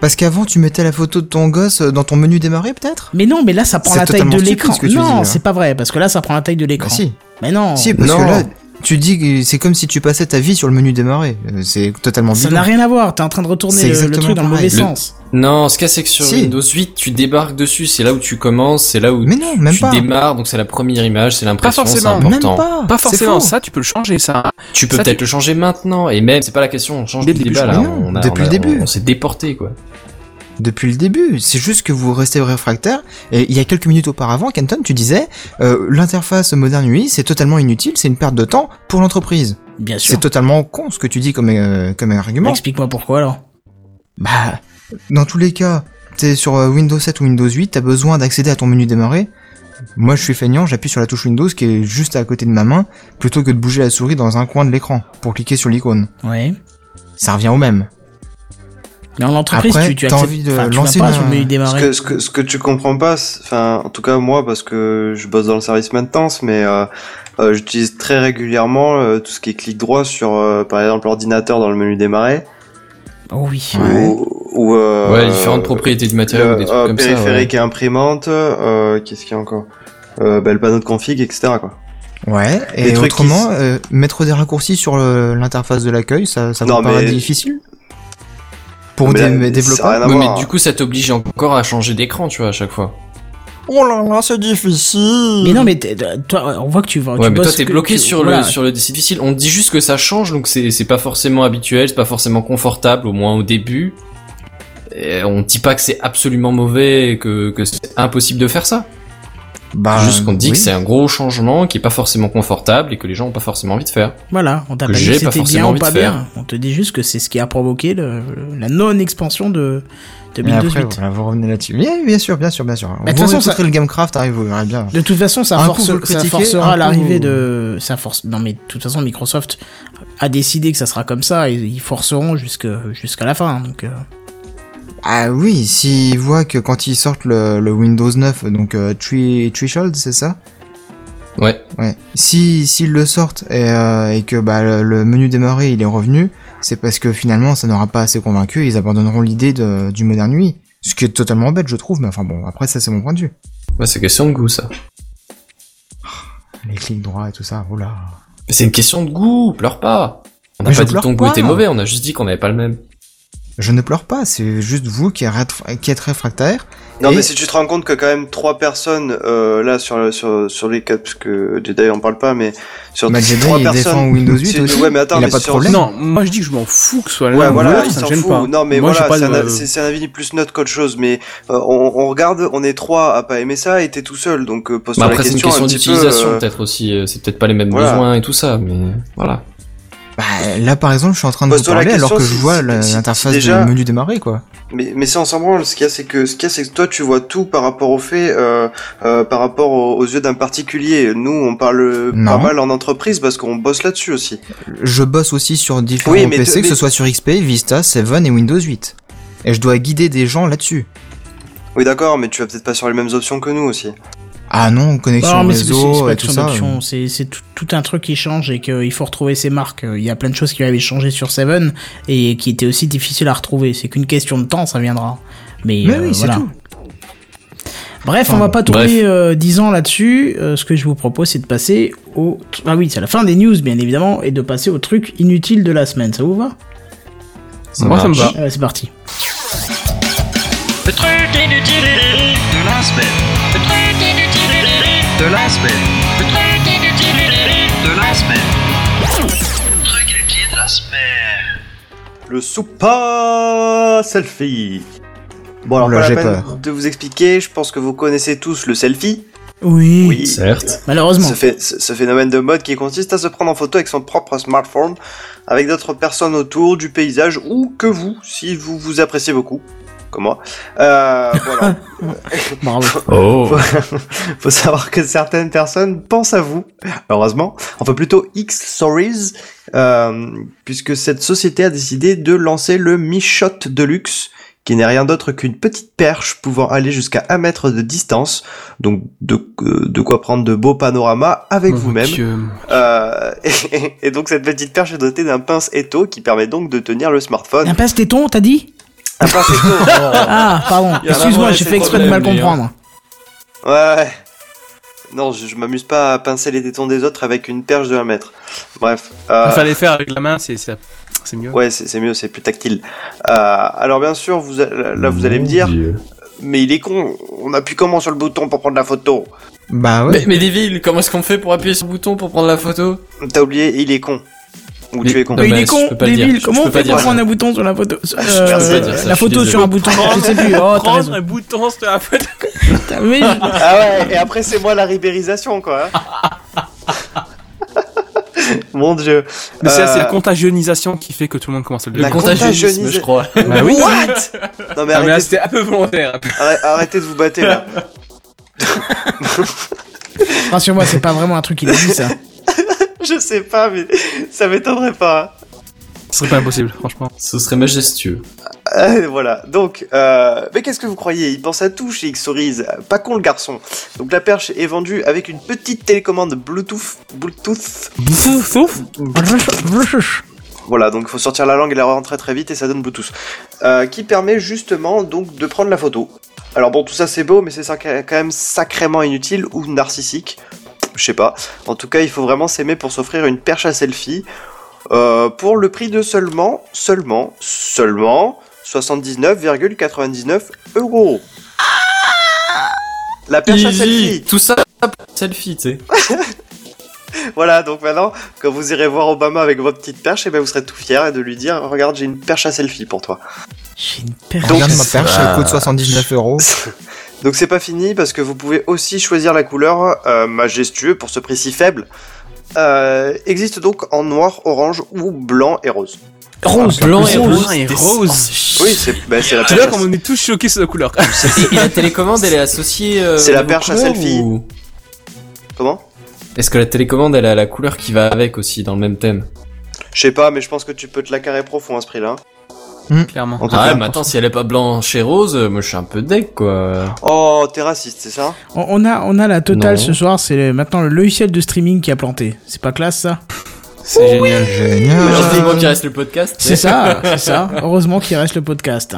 Parce qu'avant, tu mettais la photo de ton gosse euh, dans ton menu démarrer, peut-être? Mais non, mais là, ça prend la taille de l'écran. Non, c'est pas vrai, parce que là, ça prend la taille de l'écran. Bah si. Mais non, Si, parce Non. que là, tu dis que c'est comme si tu passais ta vie sur le menu démarrer. Euh, C'est totalement ça n'a rien à voir. T'es en train de retourner le, truc dans le mauvais. Le- sens. Non, ce qu'il y a, c'est que sur Si. Windows 8, tu débarques dessus, c'est là où tu commences, c'est là où Mais non, même tu pas. démarres, donc c'est la première image, c'est l'impression, c'est forcément, Même important. pas. Pas forcément ça, tu peux le changer, ça. Tu peux peut-être tu- le changer maintenant, et même, c'est pas la question, on change le début, débat je là, crois. on a, Depuis on a- le début. on, on s'est déporté quoi. Depuis le début, c'est juste que vous restez réfractaire. Et il y a quelques minutes auparavant, Kenton, tu disais, euh, l'interface Modern UI, c'est totalement inutile, c'est une perte de temps pour l'entreprise. Bien sûr. C'est totalement con ce que tu dis comme, euh, comme argument. Explique-moi pourquoi alors. Bah, dans tous les cas, t'es sur euh, Windows 7 ou Windows 8, t'as besoin d'accéder à ton menu démarrer. Moi, je suis feignant, j'appuie sur la touche Windows qui est juste à côté de ma main, plutôt que de bouger la souris dans un coin de l'écran pour cliquer sur l'icône. Ouais. Ça revient au même. Mais en entreprise, Après, tu, tu acceptes, envie de lancer pas une- Ce démarrer. que, ce que, ce que tu comprends pas, enfin, en tout cas moi, parce que je bosse dans le service maintenance, mais euh, euh, j'utilise très régulièrement euh, tout ce qui est clic droit sur, euh, par exemple, l'ordinateur dans le menu démarrer, Oh oui. Ouais. ou, ou euh, Ouais, différentes propriétés du matériel des trucs euh, comme ça. périphérique ouais. et imprimante, euh, qu'est-ce qu'il y a encore? Euh, bah, le panneau de config, etc. Quoi. Ouais. Des Et trucs autrement, qui- euh, mettre des raccourcis sur l'interface de l'accueil, ça, ça Non, vous paraît mais- difficile? Pour Mais des là, développeurs mais du coup, ça t'oblige encore à changer d'écran, tu vois, à chaque fois. Oh là là, c'est difficile. Mais non, mais toi, on voit que tu vas. Ouais, tu mais toi, t'es bloqué tu- sur voilà. le sur le c'est difficile. On dit juste que ça change, donc c'est c'est pas forcément habituel, c'est pas forcément confortable, au moins au début. Et on dit pas que c'est absolument mauvais, et que que c'est impossible de faire ça. Bah, juste qu'on te dit oui. que c'est un gros changement qui est pas forcément confortable et que les gens ont pas forcément envie de faire. Voilà, on t'a pas dit que pas c'était bien ou pas bien. On te dit juste que c'est ce qui a provoqué le, la non-expansion de, de Et Windows après, 8. voilà, vous revenez là-dessus. Bien, bien sûr, bien sûr, bien sûr. de toute façon, ça- le Gamecraft, arrive, vous verrez bien. De toute façon, ça, force, ça forcera coup, l'arrivée de. Ça force. Non, mais de toute façon, Microsoft a décidé que ça sera comme ça et ils forceront jusque jusqu'à la fin. Donc, euh, Ah oui, s'ils voient que quand ils sortent le, le Windows 9, donc euh, Threshold, c'est ça? Ouais. Ouais. Si s'ils le sortent et, euh, et que bah, le, le menu démarrer il est revenu, c'est parce que finalement ça n'aura pas assez convaincu et ils abandonneront l'idée de- du moderne nuit. Ce qui est totalement bête, je trouve, mais enfin bon, après ça c'est mon point de vue. Ouais, c'est question de goût ça. Les clics droits et tout ça, oula. Mais c'est une question de goût, pleure pas. On n'a pas dit que ton goût était mauvais, on a juste dit qu'on n'avait pas le même. Je ne pleure pas, c'est juste vous qui êtes, qui êtes réfractaire. Non, Et- mais si tu te rends compte que quand même trois personnes euh, là sur sur sur les quatre, parce que Jedi on parle pas, mais sur Bah, Jedi, trois il personnes. défend Windows 8 c'est- aussi. Ouais, mais attends, Il a mais pas de sur- problème. Non, moi je dis que je m'en fous que ce soit l'un Ouais, ou voilà, il s'en gêne fout. pas. Non, mais moi, voilà, c'est un, avis plus neutre qu'autre chose. Mais euh, on, on regarde, on est trois à pas aimer ça et t'es tout seul, donc euh, pose-toi Bah la après, c'est une question, question d'utilisation euh, peut-être aussi. C'est peut-être pas les mêmes voilà. besoins et tout ça, mais voilà. Bah, là par exemple, je suis en train de vous Pose-toi la parler alors que je si- vois si- la- si- l'interface déjà- du menu démarrer quoi. Mais, mais c'est en s'en branle. Ce qu'il y a, c'est que, ce qu'il y a, c'est que toi, tu vois tout par rapport au fait, euh, euh, par rapport aux, aux yeux d'un particulier. Nous, on parle Non. pas mal en entreprise parce qu'on bosse là-dessus aussi. Je bosse aussi sur différents Oui, mais PC, te- que ce mais- soit sur XP, Vista, 7 et Windows 8. Et je dois guider des gens là-dessus. Oui, d'accord, mais tu vas peut-être pas sur les mêmes options que nous aussi. Ah non, connexion non, c'est- c'est réseau et tout ça. c'est c'est tout, tout un truc qui change et qu'il faut retrouver ses marques. Il y a plein de choses qui avaient changé sur Seven et qui étaient aussi difficiles à retrouver. C'est qu'une question de temps, ça viendra. Mais, Mais euh, oui, c'est voilà. tout. Bref, on Enfin, va pas tourner euh, 10 ans là-dessus. Euh, ce que je vous propose, c'est de passer au. Ah oui, c'est la fin des news, bien évidemment, et de passer au truc inutile de la semaine. Ça vous va? Ça Moi, ça me va. Euh, C'est parti. Le truc inutile de la semaine. Le truc inutile de la semaine. Le truc inutile de la semaine. Le truc inutile de la semaine. Le soupa selfie. Bon, alors, pas j'ai la peine peur. de vous expliquer. Je pense que vous connaissez tous le selfie. Oui. Oui. Certes. Malheureusement. Ce, fait, ce, ce phénomène de mode qui consiste à se prendre en photo avec son propre smartphone, avec d'autres personnes autour, du paysage, ou que vous, si vous vous appréciez beaucoup, comme moi. Euh, voilà. Bravo. Oh. faut, faut savoir que certaines personnes pensent à vous, heureusement, enfin plutôt X Stories, euh, puisque cette société a décidé de lancer le Mi Shot Deluxe, qui n'est rien d'autre qu'une petite perche pouvant aller jusqu'à un mètre de distance, donc de, euh, de quoi prendre de beaux panoramas avec Mon vous-même. Euh, et, et donc cette petite perche est dotée d'un pince étau qui permet donc de tenir le smartphone. Un passe téton, t'as dit? Ah, pardon. Excuse-moi, j'ai fait exprès de mal comprendre. Ouais, ouais. Non, je, je m'amuse pas à pincer les tétons des autres avec une perche de 1 mètre. Bref. Euh, Il fallait faire avec la main, c'est mieux. Ouais, c'est mieux, c'est plus tactile. Euh, alors bien sûr, vous, là vous allez me dire, mais il est con, on appuie comment sur le bouton pour prendre la photo? Bah ouais. Mais, mais Devil, comment est-ce qu'on fait pour appuyer sur le bouton pour prendre la photo? T'as oublié, il est con. Ou tu es con. Non, Mais il est con, débile. Comment on fait pour prendre un bouton sur la photo je Euh, La photo sur un bouton, je sais plus. Oh, Prendre un bouton sur la photo. Putain, mais je- Ah ouais, et après c'est moi la ribérisation quoi. Mon dieu. Mais c'est c'est Euh, la contagionisation qui fait que tout le monde commence à le La dire. Contagionisme, contagionis- je crois. Bah oui. What? Non mais Ah, arrêtez, c'était un peu volontaire. arrête- arrêtez de vous battre là. Rassure-moi, c'est pas vraiment un truc qu'il a dit ça. Je sais pas, mais ça m'étonnerait pas. Ce serait pas impossible, franchement. Ce serait majestueux. Euh, voilà. Donc, euh, mais qu'est-ce que vous croyez? Il pense à tout chez X-Stories. Pas con le garçon. Donc la perche est vendue avec une petite télécommande Bluetooth. Bluetooth. Voilà, donc il faut sortir la langue et la rentrer très vite et ça donne Bluetooth. Euh, qui permet justement donc de prendre la photo. Alors bon, tout ça c'est beau, mais c'est ça- quand même sacrément inutile ou narcissique. Je sais pas. En tout cas, il faut vraiment s'aimer pour s'offrir une perche à selfie. euh, pour le prix de seulement, seulement, seulement 79,99 euros. La perche à selfie. Tout ça, selfie, tu sais. Voilà, donc maintenant, quand vous irez voir Obama avec votre petite perche, eh ben vous serez tout fier de lui dire Regarde, j'ai une perche à selfie pour toi. J'ai une perche. Donc, Regarde ma perche, elle coûte 79 euros. Donc c'est pas fini parce que vous pouvez aussi choisir la couleur euh, majestueux pour ce prix si faible. Euh, existe donc en noir, orange ou blanc et rose. Rose, Blanc et rose. rose. et. Oh. Oui, c'est bah, la C'est perche. là à- qu'on est tous choqués sur la couleur. Et, et la télécommande, elle est associée. euh, C'est la perche à selfie. ou- Comment? Est-ce que la télécommande, elle a la couleur qui va avec aussi dans le même thème? Je sais pas, mais je pense que tu peux te la carrer profond à ce prix-là. Clairement. En tout Ah ouais, mais attends, si elle est pas blanche et rose, euh, moi je suis un peu deck quoi. Oh, t'es raciste, c'est ça? On on a, on a la totale Non. ce soir, c'est maintenant le logiciel de streaming qui a planté. C'est pas classe ça? C'est génial. Génial. Heureusement qu'il reste le podcast. C'est ça, c'est ça. Heureusement qu'il reste le podcast.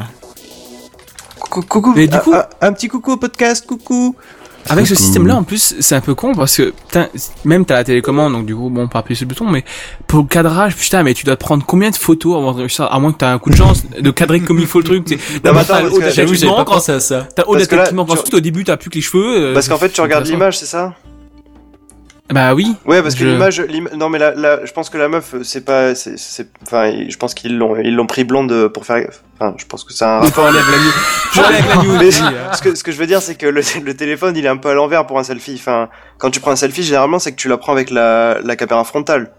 Coucou, coucou. Mais du un- coup- un, un petit coucou au podcast, coucou. Avec ce système-là, en plus, c'est un peu con parce que, putain, même t'as la télécommande, donc du coup, bon, pas appuyer sur le bouton, mais pour le cadrage, putain, mais tu dois te prendre combien de photos avant de réussir, à moins que t'as un coup de chance de cadrer comme il faut le truc, tu sais. Non, mais attends, J'avoue, j'avais pas pensé à ça. T'as tu- Ensuite, au début, t'as plus que les cheveux. euh, Parce qu'en fait, tu regardes l'image, c'est ça? Bah oui. Ouais, parce que l'image, l'im- non mais la, la, je pense que la meuf, c'est pas, c'est, enfin, je pense qu'ils l'ont, ils l'ont pris blonde pour faire, enfin, je pense que c'est un rapport. la news. Mais ce que, ce que je veux dire, c'est que le, le téléphone, il est un peu à l'envers pour un selfie. Enfin, quand tu prends un selfie, généralement, c'est que tu la prends avec la, la caméra frontale.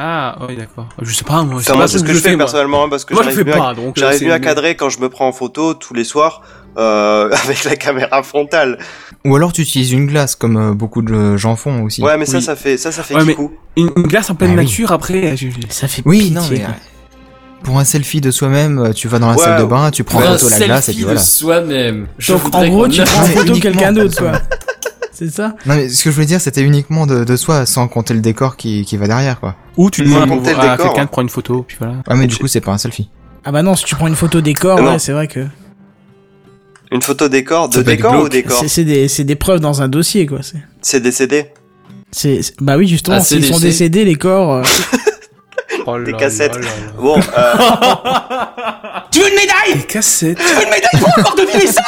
Ah, oui, d'accord. Je sais pas, moi. C'est ce que je fais personnellement, hein, parce que Moi, je j'arrive fais à, pas, donc. j'arrive mieux à cadrer quand je me prends en photo tous les soirs, euh, avec la caméra frontale. Ou alors tu utilises une glace, comme euh, beaucoup de gens font aussi. Ouais, mais ça, Oui. ça fait, ça, ça fait Ouais, mais-. Une, une glace en pleine Ah oui. nature, après, je- Ça fait Oui, pitié, non, mais quoi. euh, pour un selfie de soi-même, euh, tu vas dans la Ouais, salle de bain, tu prends Pour en un photo la glace et selfie puis de voilà. soi-même. Je Donc en gros, tu prends en Ouais, photo quelqu'un d'autre, quoi. C'est ça Non, mais ce que je voulais dire, c'était uniquement de, de soi, sans compter le décor qui, qui va derrière, quoi. ou tu demandes à quelqu'un hein. de prendre une photo, puis voilà. Ouais, mais du coup, c'est pas un selfie. Ah bah non, si tu prends une photo décor, Ah ouais, c'est vrai que Une photo décor, de décor ou décor? c'est des, c'est des preuves dans un dossier, quoi. C'est, C'est décédé. c'est, bah oui, justement, Ah, s'ils sont décédés, les corps. euh, Oh Des cassettes. là là là. Bon, euh, Tu veux une médaille? Des cassettes. Tu veux une médaille pour encore deviner ça?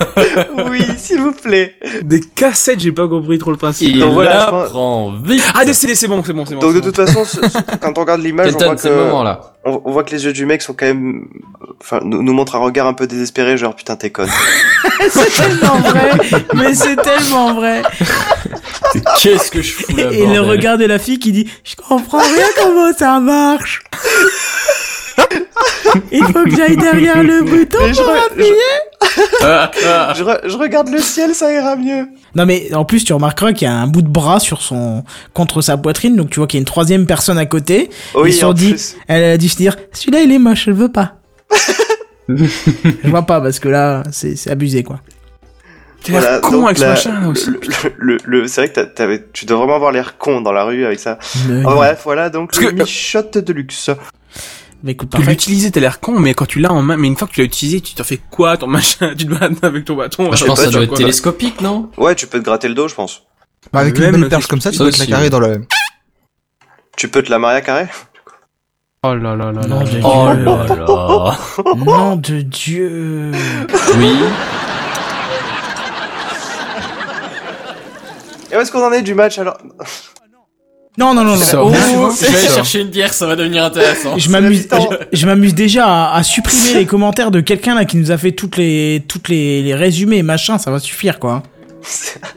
oui, s'il vous plaît. Des cassettes, j'ai pas compris trop le principe. Il Donc voilà, la prend vite. Ah, CD, c'est bon, c'est bon, c'est bon. Donc de toute façon, ce- ce- quand on regarde l'image, on voit que, là. on, on voit que les yeux du mec sont quand même, enfin, nous, nous montrent un regard un peu désespéré, genre putain t'es conne. C'est tellement vrai, mais c'est tellement vrai. Qu'est-ce que je fous là Et le regard de la fille qui dit Je comprends rien comment ça marche. Il faut que j'aille derrière le bouton Et je, pour re- appuyer. je, je re- je regarde le ciel, ça ira mieux. Non mais en plus tu remarqueras qu'il y a un bout de bras sur son contre sa poitrine donc tu vois qu'il y a une troisième personne à côté. Oui, sont en dit plus. elle a dû se dire celui-là il est moche je le veux pas. je vois pas parce que là c'est c'est abusé quoi. T'as l'air Voilà, con avec ce la- machin, là aussi. Le, le, le- c'est vrai que t'avais, tu dois vraiment avoir l'air con dans la rue avec ça. Mais, Oh, bref, voilà donc Parce le que- Michotte de luxe. Mais écoute parfait. l'utiliser, t'as l'air con, mais quand tu l'as en main, mais une fois que tu l'as utilisé, tu t'en fais quoi, ton machin? Tu te bats avec ton bâton. Je sais pense pas, que ça doit être télescopique, non? Ouais, tu peux te gratter le dos, je pense. Bah, avec Même une belle perche je- comme ça, tu peux te la carrer dans le... Tu peux te la marier à carré? Oh là là là là. Non, Oh là là. Nom de Dieu. Oui. Et où est-ce qu'on en est du match alors? Non non non non. Ça, Oh, je vais aller chercher une bière, ça va devenir intéressant. je m'amuse, je, je déjà à, à supprimer les commentaires de quelqu'un là qui nous a fait toutes les toutes les, les résumés et machin, ça va suffire quoi.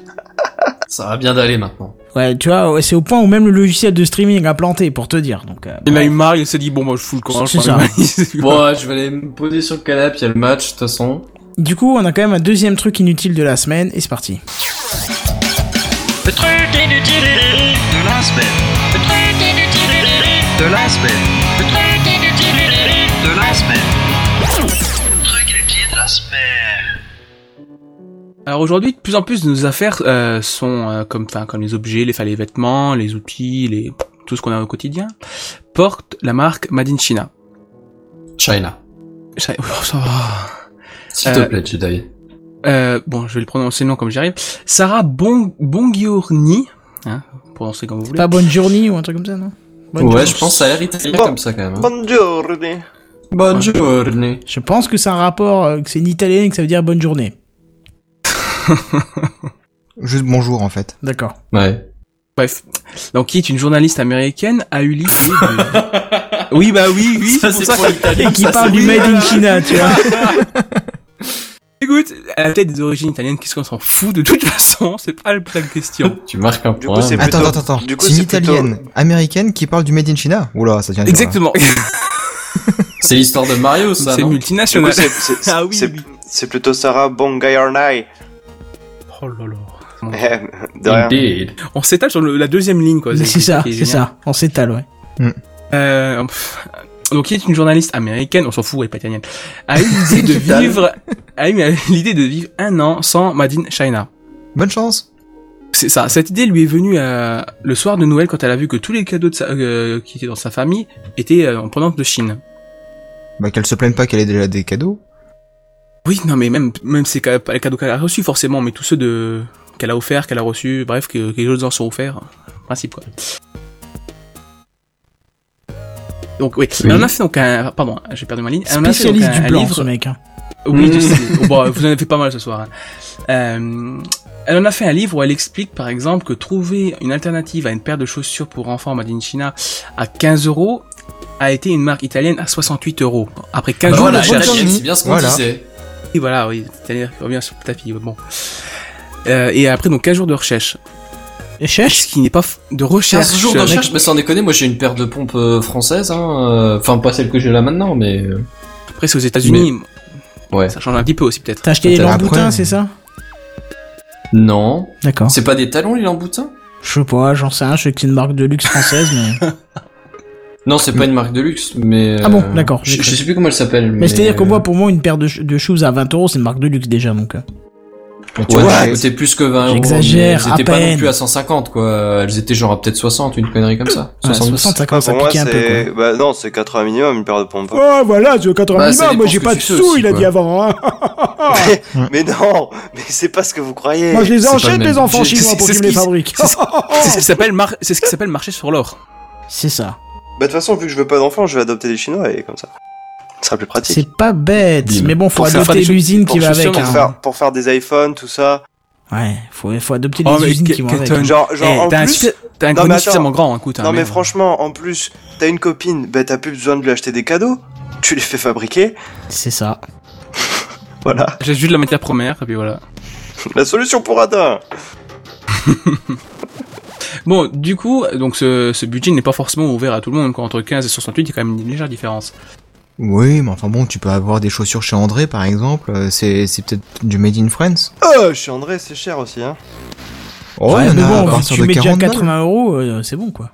Ça va bien d'aller maintenant. Ouais, tu vois, ouais, c'est au point où même le logiciel de streaming a planté pour te dire. Donc, euh, Il a bref. eu marre, il s'est dit, bon, moi, je fous le C'est ça. valise. Bon, ouais, je vais aller me poser sur le canapé, il y a le match, de toute façon. Du coup, on a quand même un deuxième truc inutile de la semaine et c'est parti. Le truc inutile de la semaine. Le truc inutile de la semaine. Le truc inutile de la semaine. semaine. Alors aujourd'hui, de plus en plus de nos affaires euh, sont euh, comme, enfin, comme les objets, les, enfin, les vêtements, les outils, les tout ce qu'on a au quotidien, portent la marque Made in China. China. Chi- Oh, ça va. S'il te Euh, plaît, Jedi. Euh, bon, je vais le prononcer le nom comme j'y arrive. Sarah bon Bongiorni, hein, prononcer comme vous voulez. Pas bonne journée ou un truc comme ça, non Bonne Ouais, journée. je pense que ça a l'air italien Bon. comme ça quand même. hein. Buongiorno. Bonne journée. Je pense que c'est un rapport, euh, que c'est une italienne et que ça veut dire bonne journée. Juste bonjour en fait. D'accord. Ouais. Bref, donc qui est une journaliste américaine a eu l'idée de... oui, bah oui, oui, Ça, c'est pour ça que... Et qui ça, parle c'est- du Made in China, tu vois. Écoute, elle a peut-être des origines italiennes, qu'est-ce qu'on s'en fout de toute façon, c'est pas le- la question. Tu marques un Du coup, point. c'est Attends, plutôt- attends, attends. du coup, C'est une plutôt- italienne américaine qui parle du Made in China? Oula, ça tient dur, Exactement, C'est l'histoire de Mario, ça, c'est multinational. c'est- Ah oui, c'est- oui. c'est plutôt Sarah Bongayornai. Oh là là. Rien. Indeed. On s'étale sur le- la deuxième ligne, quoi. C'est ça, c'est ça. On s'étale, ouais. Euh, pff, donc, qui est une journaliste américaine, on s'en fout, elle est pas italienne, a eu l'idée de vivre, a eu l'idée de vivre un an sans Made in China. Bonne chance. C'est ça. Cette idée lui est venue euh, le soir de Noël quand elle a vu que tous les cadeaux de sa- euh, qui étaient dans sa famille étaient euh, en provenance de Chine. Bah qu'elle se plaigne pas qu'elle ait déjà des cadeaux. Oui, non, mais même même ces ca- pas les cadeaux qu'elle a reçus forcément, mais tous ceux de qu'elle a offert, qu'elle a reçus, bref, que, que les autres en sont offerts, principe quoi. Donc oui, Oui. elle en a fait donc un, pardon, j'ai perdu ma ligne. Elle en a fait donc Spécialiste un- du un blanc, livre- ce mec. Hein. Oui, je Mm. sais. Bon, vous en avez fait pas mal ce soir. hein. Euh, elle en a fait un livre où elle explique, par exemple, que trouver une alternative à une paire de chaussures pour enfants Made in China à 15 euros a été une marque italienne à 68 euros. Après 15 Bah jours voilà, de recherche. c'est bien ce qu'on Voilà. disait. Oui, voilà, oui, italien revient sur le tapis, bon. Euh, et après, donc 15 jours de recherche. Et cherche Ce qui n'est pas f- de recherche. 15 jours de recherche, mais sans déconner, moi j'ai une paire de pompes euh, françaises, hein. euh, Enfin, pas celle que j'ai là maintenant, mais. euh, Après, c'est aux États-Unis. Ouais. Ça change un petit peu aussi, peut-être. T'as acheté les lamboutins, c'est ça? Non. D'accord. C'est pas des talons, les lamboutins Je sais pas, j'en sais rien, je sais que c'est une marque de luxe française, mais... Non, c'est pas une marque de luxe, mais. Ah bon, d'accord, Je, sais plus comment elle s'appelle. Mais, Mais c'est-à-dire que euh, moi, pour moi, une paire de, ch- de shoes à 20 euros, c'est une marque de luxe déjà, donc... Mais tu Ouais, vois, étaient plus que 20 euros. J'exagère, Elles à étaient pas non plus à 150, quoi. Elles étaient genre à peut-être 60, une connerie comme ça. Ouais, 70. 60, ça commence à piquer un peu, quoi. Bah non, c'est 80 minimum une paire de pompes. Oh, voilà, c'est 80 Bah, minimum, moi j'ai pas de sous, aussi, il a dit avant, hein. mais non, mais c'est pas ce que vous croyez. Moi je les même les enfants chinois, pour qu'ils me les fabriquent. C'est ce qui s'appelle c'est ce qui s'appelle marcher sur l'or. C'est ça. Bah de toute façon, vu que je veux pas d'enfants, je vais adopter des Chinois et comme ça. Ce sera plus pratique. C'est pas bête, mais bon, faut Pour adopter l'usine qui va avec. pour hein. faire, pour faire des iPhones, tout ça. Ouais, faut, faut adopter Oh, les usines que- qui vont avec. tonne. Genre, genre Eh, en t'as un, plus. t'as un mais attends. suffisamment grand, hein, écoute. hein, Non mais franchement, en plus, t'as une copine, bah t'as plus besoin de lui acheter des cadeaux. Tu les fais fabriquer. C'est ça. Voilà. J'ai juste de la matière première, et puis voilà. La solution pour Adam. Bon, du coup, donc ce, ce budget n'est pas forcément ouvert à tout le monde. Quoi. Entre 15 et 68, il y a quand même une légère différence. Oui, mais enfin bon, tu peux avoir des chaussures chez André par exemple. euh, C'est c'est peut-être du Made in France. Oh, chez André, c'est cher aussi, hein. Oh, ouais, il y en mais a à bon, partir tu de mets déjà 40 balles. 80 euros, euh, c'est bon quoi.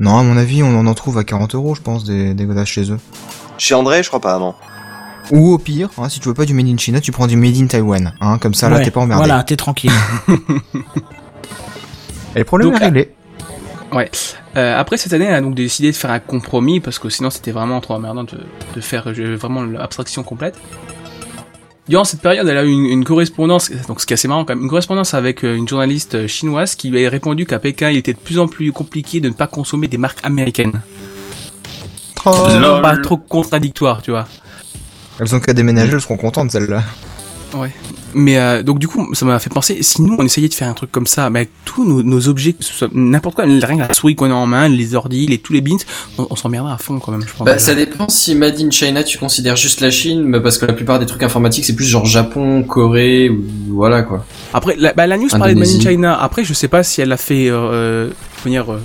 Non, à mon avis, on en trouve à 40 euros, je pense, des, des chez eux. Chez André, je crois pas, non. Ou au pire, hein, si tu veux pas du Made in China, tu prends du Made in Taiwan. Hein, comme ça, là, t'es pas emmerdé. Voilà, t'es tranquille. Et le problème Donc, est réglé. Ouais. Euh, après cette année, elle a donc décidé de faire un compromis parce que sinon c'était vraiment trop emmerdant de, de faire euh, vraiment l'abstraction complète. Durant cette période, elle a eu une, une correspondance, donc ce qui est assez marrant quand même, une correspondance avec euh, une journaliste chinoise qui lui a répondu qu'à Pékin, il était de plus en plus compliqué de ne pas consommer des marques américaines. Oh. Pas trop contradictoire, tu vois. elles ont qu'à déménager, elles seront contentes, celles-là. Ouais. Mais euh, donc du coup, ça m'a fait penser, si nous on essayait de faire un truc comme ça, mais avec tous nos, nos objets, n'importe quoi, rien que la souris qu'on a en main, les ordi, les tous les bins, on, on s'emmerderait à fond quand même, je pense. Bah, ça dépend si Made in China tu considères juste la Chine, mais parce que la plupart des trucs informatiques c'est plus genre Japon, Corée ou voilà quoi. Après, la, bah, la news parlait de Made in. China. Après, je sais pas si elle a fait, euh, euh, comment dire, euh,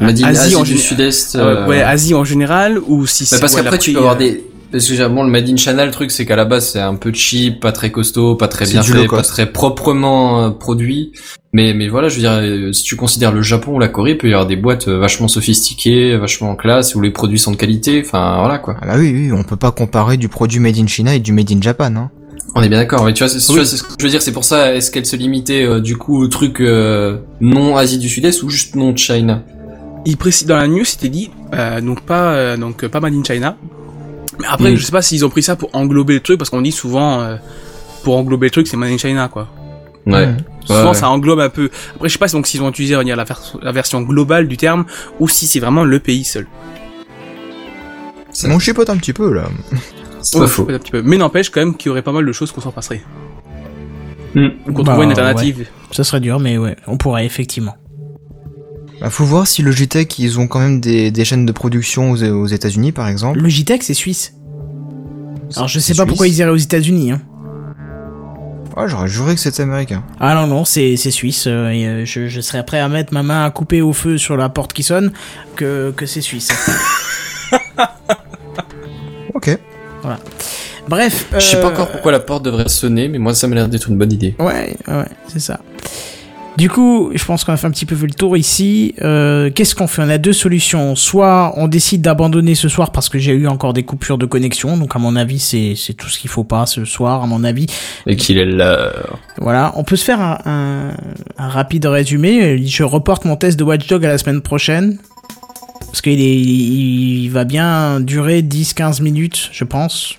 Made in Asie Asie, en du Sud-Est. euh, euh, ouais, Asie en général, ou si bah, c'est parce qu'après tu peux avoir des Parce que bon, le Made in China, le truc, c'est qu'à la base, c'est un peu cheap, pas très costaud, pas très bien fait, pas très proprement euh, produit. Mais, mais voilà, je veux dire, euh, si tu considères le Japon ou la Corée, il peut y avoir des boîtes euh, vachement sophistiquées, vachement classe, où les produits sont de qualité. Enfin, voilà, quoi. Ah bah oui, oui, on peut pas comparer du produit made in China et du made in Japan, hein. On est bien d'accord, mais tu vois, c'est Oui. ce que je veux dire, c'est pour ça, est-ce qu'elle se limitait, euh, du coup, au truc euh, non Asie du Sud-Est ou juste non China? Il précise dans la news, c'était dit euh, donc pas euh, donc pas Made in China. Mais après, Mm. je sais pas s'ils ont pris ça pour englober le truc parce qu'on dit souvent euh, pour englober le truc, c'est Made in China quoi. Ouais. Souvent, Ouais, ouais. ça englobe un peu. Après, je sais pas donc s'ils ont utilisé on la, vers- la version globale du terme ou si c'est vraiment le pays seul. Ça- On chipote un petit peu, là. C'est pas faux. Un petit peu. Mais n'empêche quand même qu'il y aurait pas mal de choses qu'on s'en passerait. Mm. Qu'on Bah, trouverait une alternative. Ça serait dur, mais ouais, on pourrait effectivement. Bah, faut voir si Logitech, ils ont quand même des, des chaînes de production aux, aux États-Unis, par exemple. Logitech, c'est suisse. Alors je sais pas pourquoi ils iraient aux États-Unis. Hein. Ouais, j'aurais juré que c'était américain. Ah non non, c'est c'est suisse. euh, et, euh, je, je serais prêt à mettre ma main à couper au feu sur la porte qui sonne que que c'est suisse. Ok. Bref. Je sais pas euh, encore pourquoi la porte devrait sonner, mais moi, ça m'a l'air d'être une bonne idée. Ouais, ouais, c'est ça. Du coup, je pense qu'on a fait un petit peu le tour ici. Euh, Qu'est-ce qu'on fait? On a deux solutions. Soit on décide d'abandonner ce soir parce que j'ai eu encore des coupures de connexion. Donc à mon avis, c'est c'est tout ce qu'il faut pas ce soir, à mon avis. Et qu'il est l'heure. Voilà, on peut se faire un, un, un rapide résumé. Je reporte mon test de Watchdog à la semaine prochaine. Parce qu'il est, il, il va bien durer 10-15 minutes, je pense.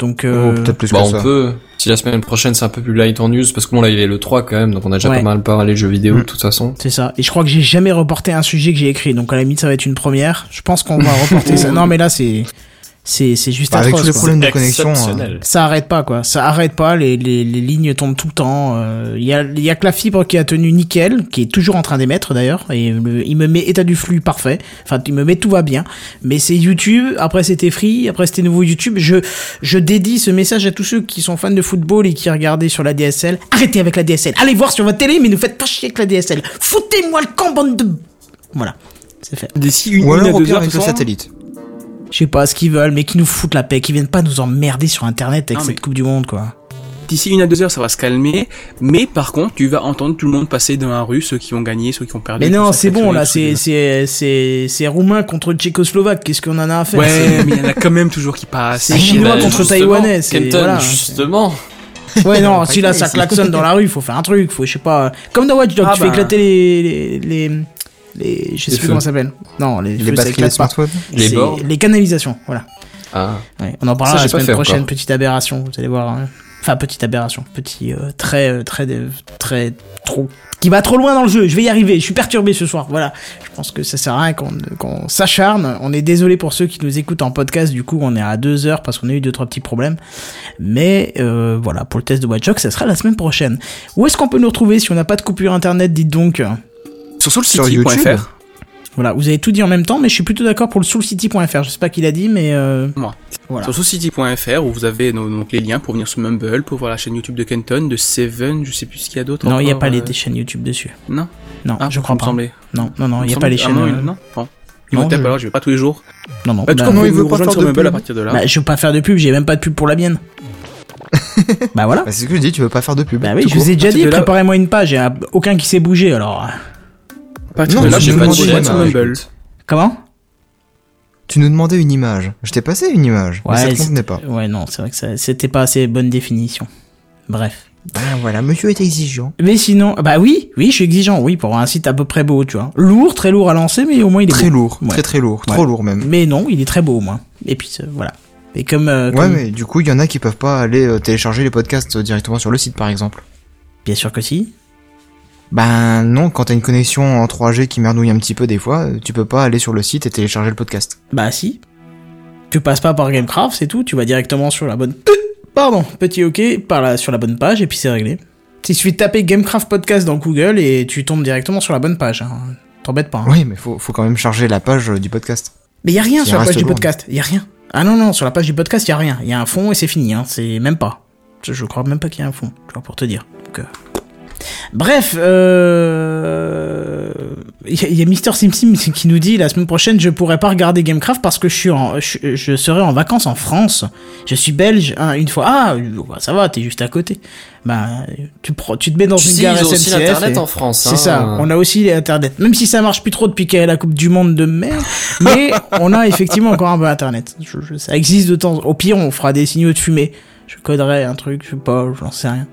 Donc, euh, Oh, peut-être plus Bah, que on ça. peut. Si la semaine prochaine c'est un peu plus light en news, parce que bon là il est le 3 quand même, donc on a déjà Ouais. pas mal parlé de jeux vidéo Mm. de toute façon. c'est ça. Et je crois que j'ai jamais reporté un sujet que j'ai écrit. Donc, à la limite, ça va être une première. Je pense qu'on va reporter ça. Non, mais là, c'est, c'est, c'est juste Bah, avec atroce, tous les quoi. problèmes de connexion. euh, Exceptionnel. Ça arrête pas quoi, ça arrête pas, les, les, les lignes tombent tout le temps. euh, Il y, a, il y a que la fibre qui a tenu nickel, qui est toujours en train d'émettre d'ailleurs, et le- il me met état du flux parfait, enfin il me met tout va bien. Mais c'est YouTube, après c'était Free, après c'était nouveau YouTube. Je, je dédie ce message à tous ceux qui sont fans de football et qui regardaient sur la DSL. Arrêtez avec la DSL, allez voir sur votre télé mais ne faites pas chier avec la DSL. Foutez-moi le camp bande de... Voilà, c'est fait. D'ici une, Ou une à alors deux heures, avec le satellite. Je sais pas ce qu'ils veulent, mais qui nous foutent la paix, qui viennent pas nous emmerder sur internet avec Non, cette mais- Coupe du Monde quoi. D'ici une à deux heures, ça va se calmer. Mais par contre, tu vas entendre tout le monde passer dans la rue, ceux qui ont gagné, ceux qui ont perdu. Mais non, c'est bon, là, c'est, c'est, c'est, c'est roumain contre tchécoslovaque, qu'est-ce qu'on en a à faire? Ouais, C'est- mais il y en a quand même toujours qui passent. C'est chinois Bah, contre taïwanais, c'est- Kenton, voilà. justement. Ouais, non, si là, ça klaxonne dans la rue, faut faire un truc, faut, je sais pas, comme dans Watch Dogs, Ah tu fais bah. éclater les, les, les, les- je sais Les plus comment feux. ça s'appelle. Non, les, Les batteries smartphones. Les C'est bords. Les canalisations, voilà. Ah. Ouais, on en parlera Ça, la semaine prochaine, encore. petite aberration, vous allez voir. hein. Enfin, petite aberration, petit, euh, très, très, très, trop, qui va trop loin dans le jeu, je vais y arriver, je suis perturbé ce soir, voilà. Je pense que ça sert à rien qu'on qu'on s'acharne, on est désolé pour ceux qui nous écoutent en podcast, du coup on est à deux heures parce qu'on a eu deux, trois petits problèmes. Mais euh, voilà, pour le test de Watch Dogs, ça sera la semaine prochaine. Où est-ce qu'on peut nous retrouver si on n'a pas de coupure internet, dites donc? Sur soulcity.fr. Voilà, vous avez tout dit en même temps, mais je suis plutôt d'accord pour le soulcity.fr, je sais pas qui l'a dit, mais... Euh, Moi. Voilà. Sur soulcity.fr où vous avez nos- donc les liens pour venir sur Mumble, pour voir la chaîne YouTube de Kenton, de Seven, je sais plus ce qu'il y a d'autre. Non, il n'y a pas les euh, chaînes YouTube dessus. Non. Non, Ah, je crois pas. semblait. Non, non, non, il n'y a pas les ah chaînes. non, euh, il- non. Non, me tape je- alors, je vais pas tous les jours. Non, non. Bah, bah, non, il veut pas faire sur de Mumble pub. à partir de là. bah, je veux pas faire de pub, j'ai même pas de pub pour la mienne. bah voilà. Bah, c'est ce que je dis, tu veux pas faire de pub. Bah oui, je vous ai déjà dit, préparez-moi une page, a aucun qui s'est bougé alors. Partir Non, de là, j'ai pas l'image. Mumble. Comment? Tu nous demandais une image. Je t'ai passé une image, mais ça te convenait pas. Ouais, non, c'est vrai que ça- c'était pas assez bonne définition. Bref. Ah, voilà, monsieur est exigeant. Mais sinon, bah oui, oui, je suis exigeant, oui, pour un site à peu près beau, tu vois. Lourd, très lourd à lancer, mais au moins il est Très beau. lourd, Ouais. très très lourd, Ouais. trop lourd même. Mais non, il est très beau au moins. Et puis euh, voilà. Et comme, euh, Ouais, mais du coup, il y en a qui peuvent pas aller euh, télécharger les podcasts directement sur le site, par exemple. bien sûr que si. Ben non, quand t'as une connexion en 3G qui merdouille un petit peu des fois, tu peux pas aller sur le site et télécharger le podcast. Bah si. Tu passes pas par Gamecraft, c'est tout. Tu vas directement sur la bonne. Pardon, petit OK, par la... sur la bonne page et puis c'est réglé. Il suffit de taper Gamecraft Podcast dans Google et tu tombes directement sur la bonne page. hein. T'embête pas. hein. Oui, mais faut, faut quand même charger la page euh, du podcast. Mais y a rien sur la page du podcast. Y a rien. Ah non non, sur la page du podcast y a rien. Y a un fond et c'est fini. Hein. C'est même pas. Je, je crois même pas qu'il y a un fond. Vois pour te dire. Donc, euh, Bref, euh... il y a- il y a Mister Simsim qui nous dit la semaine prochaine je pourrai pas regarder Gamecraft parce que je suis en, je, je serai en vacances en France. Je suis belge hein, une fois. Ah, ça va, t'es juste à côté. Bah, tu, prends- tu te mets dans Tu une sais, gare ils ont aussi SNCF l'internet et- en France, C'est hein. ça. On a aussi l'internet. Même si ça marche plus trop depuis qu'il y a la Coupe du Monde de merde, mais on a effectivement encore un peu internet. Je- je- ça existe de temps. Au pire, on fera des signaux de fumée. Je coderai un truc, je sais pas, j'en sais rien.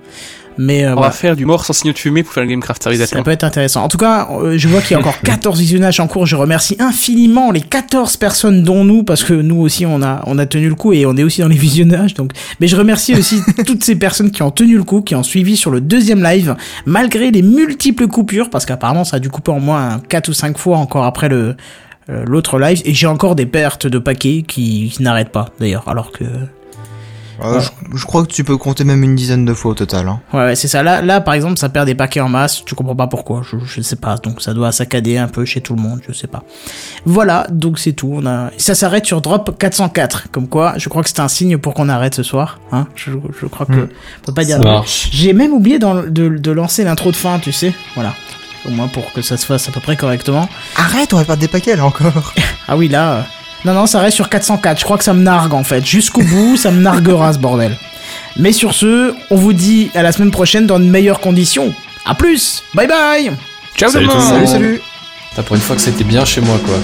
Mais euh, On voilà. va faire du mort sans signaux de fumée pour faire le Gamecraft Service Ça peut être intéressant. En tout cas, euh, je vois qu'il y a encore 14 visionnages en cours. Je remercie infiniment les 14 personnes dont nous, parce que nous aussi on a on a tenu le coup et on est aussi dans les visionnages. Donc, mais je remercie aussi toutes ces personnes qui ont tenu le coup, qui ont suivi sur le deuxième live, malgré les multiples coupures, parce qu'apparemment ça a dû couper en moins 4 ou 5 fois encore après le euh, l'autre live. Et j'ai encore des pertes de paquets qui, qui n'arrêtent pas d'ailleurs, alors que Euh, je, je crois que tu peux compter même une dizaine de fois au total. Hein. Ouais, ouais, c'est ça. Là, là, par exemple, ça perd des paquets en masse. Tu comprends pas pourquoi. Je, je sais pas. Donc, ça doit saccader un peu chez tout le monde. Je sais pas. Voilà. Donc, c'est tout. On a, ça s'arrête sur drop 404. Comme quoi, je crois que c'est un signe pour qu'on arrête ce soir. Hein. Je, je crois que, Mm. on peut pas dire. Ça marche. J'ai même oublié dans- de, de lancer l'intro de fin, tu sais. Voilà. Au moins pour que ça se fasse à peu près correctement. Arrête, on va perdre des paquets là encore. Ah oui, là. Non, non, ça reste sur 404. Je crois que ça me nargue en fait. Jusqu'au bout, ça me narguera ce bordel. Mais sur ce, on vous dit à la semaine prochaine dans de meilleures conditions. À plus Bye bye Ciao Salut tout le monde salut, salut. T'as pour une fois que c'était bien chez moi, quoi.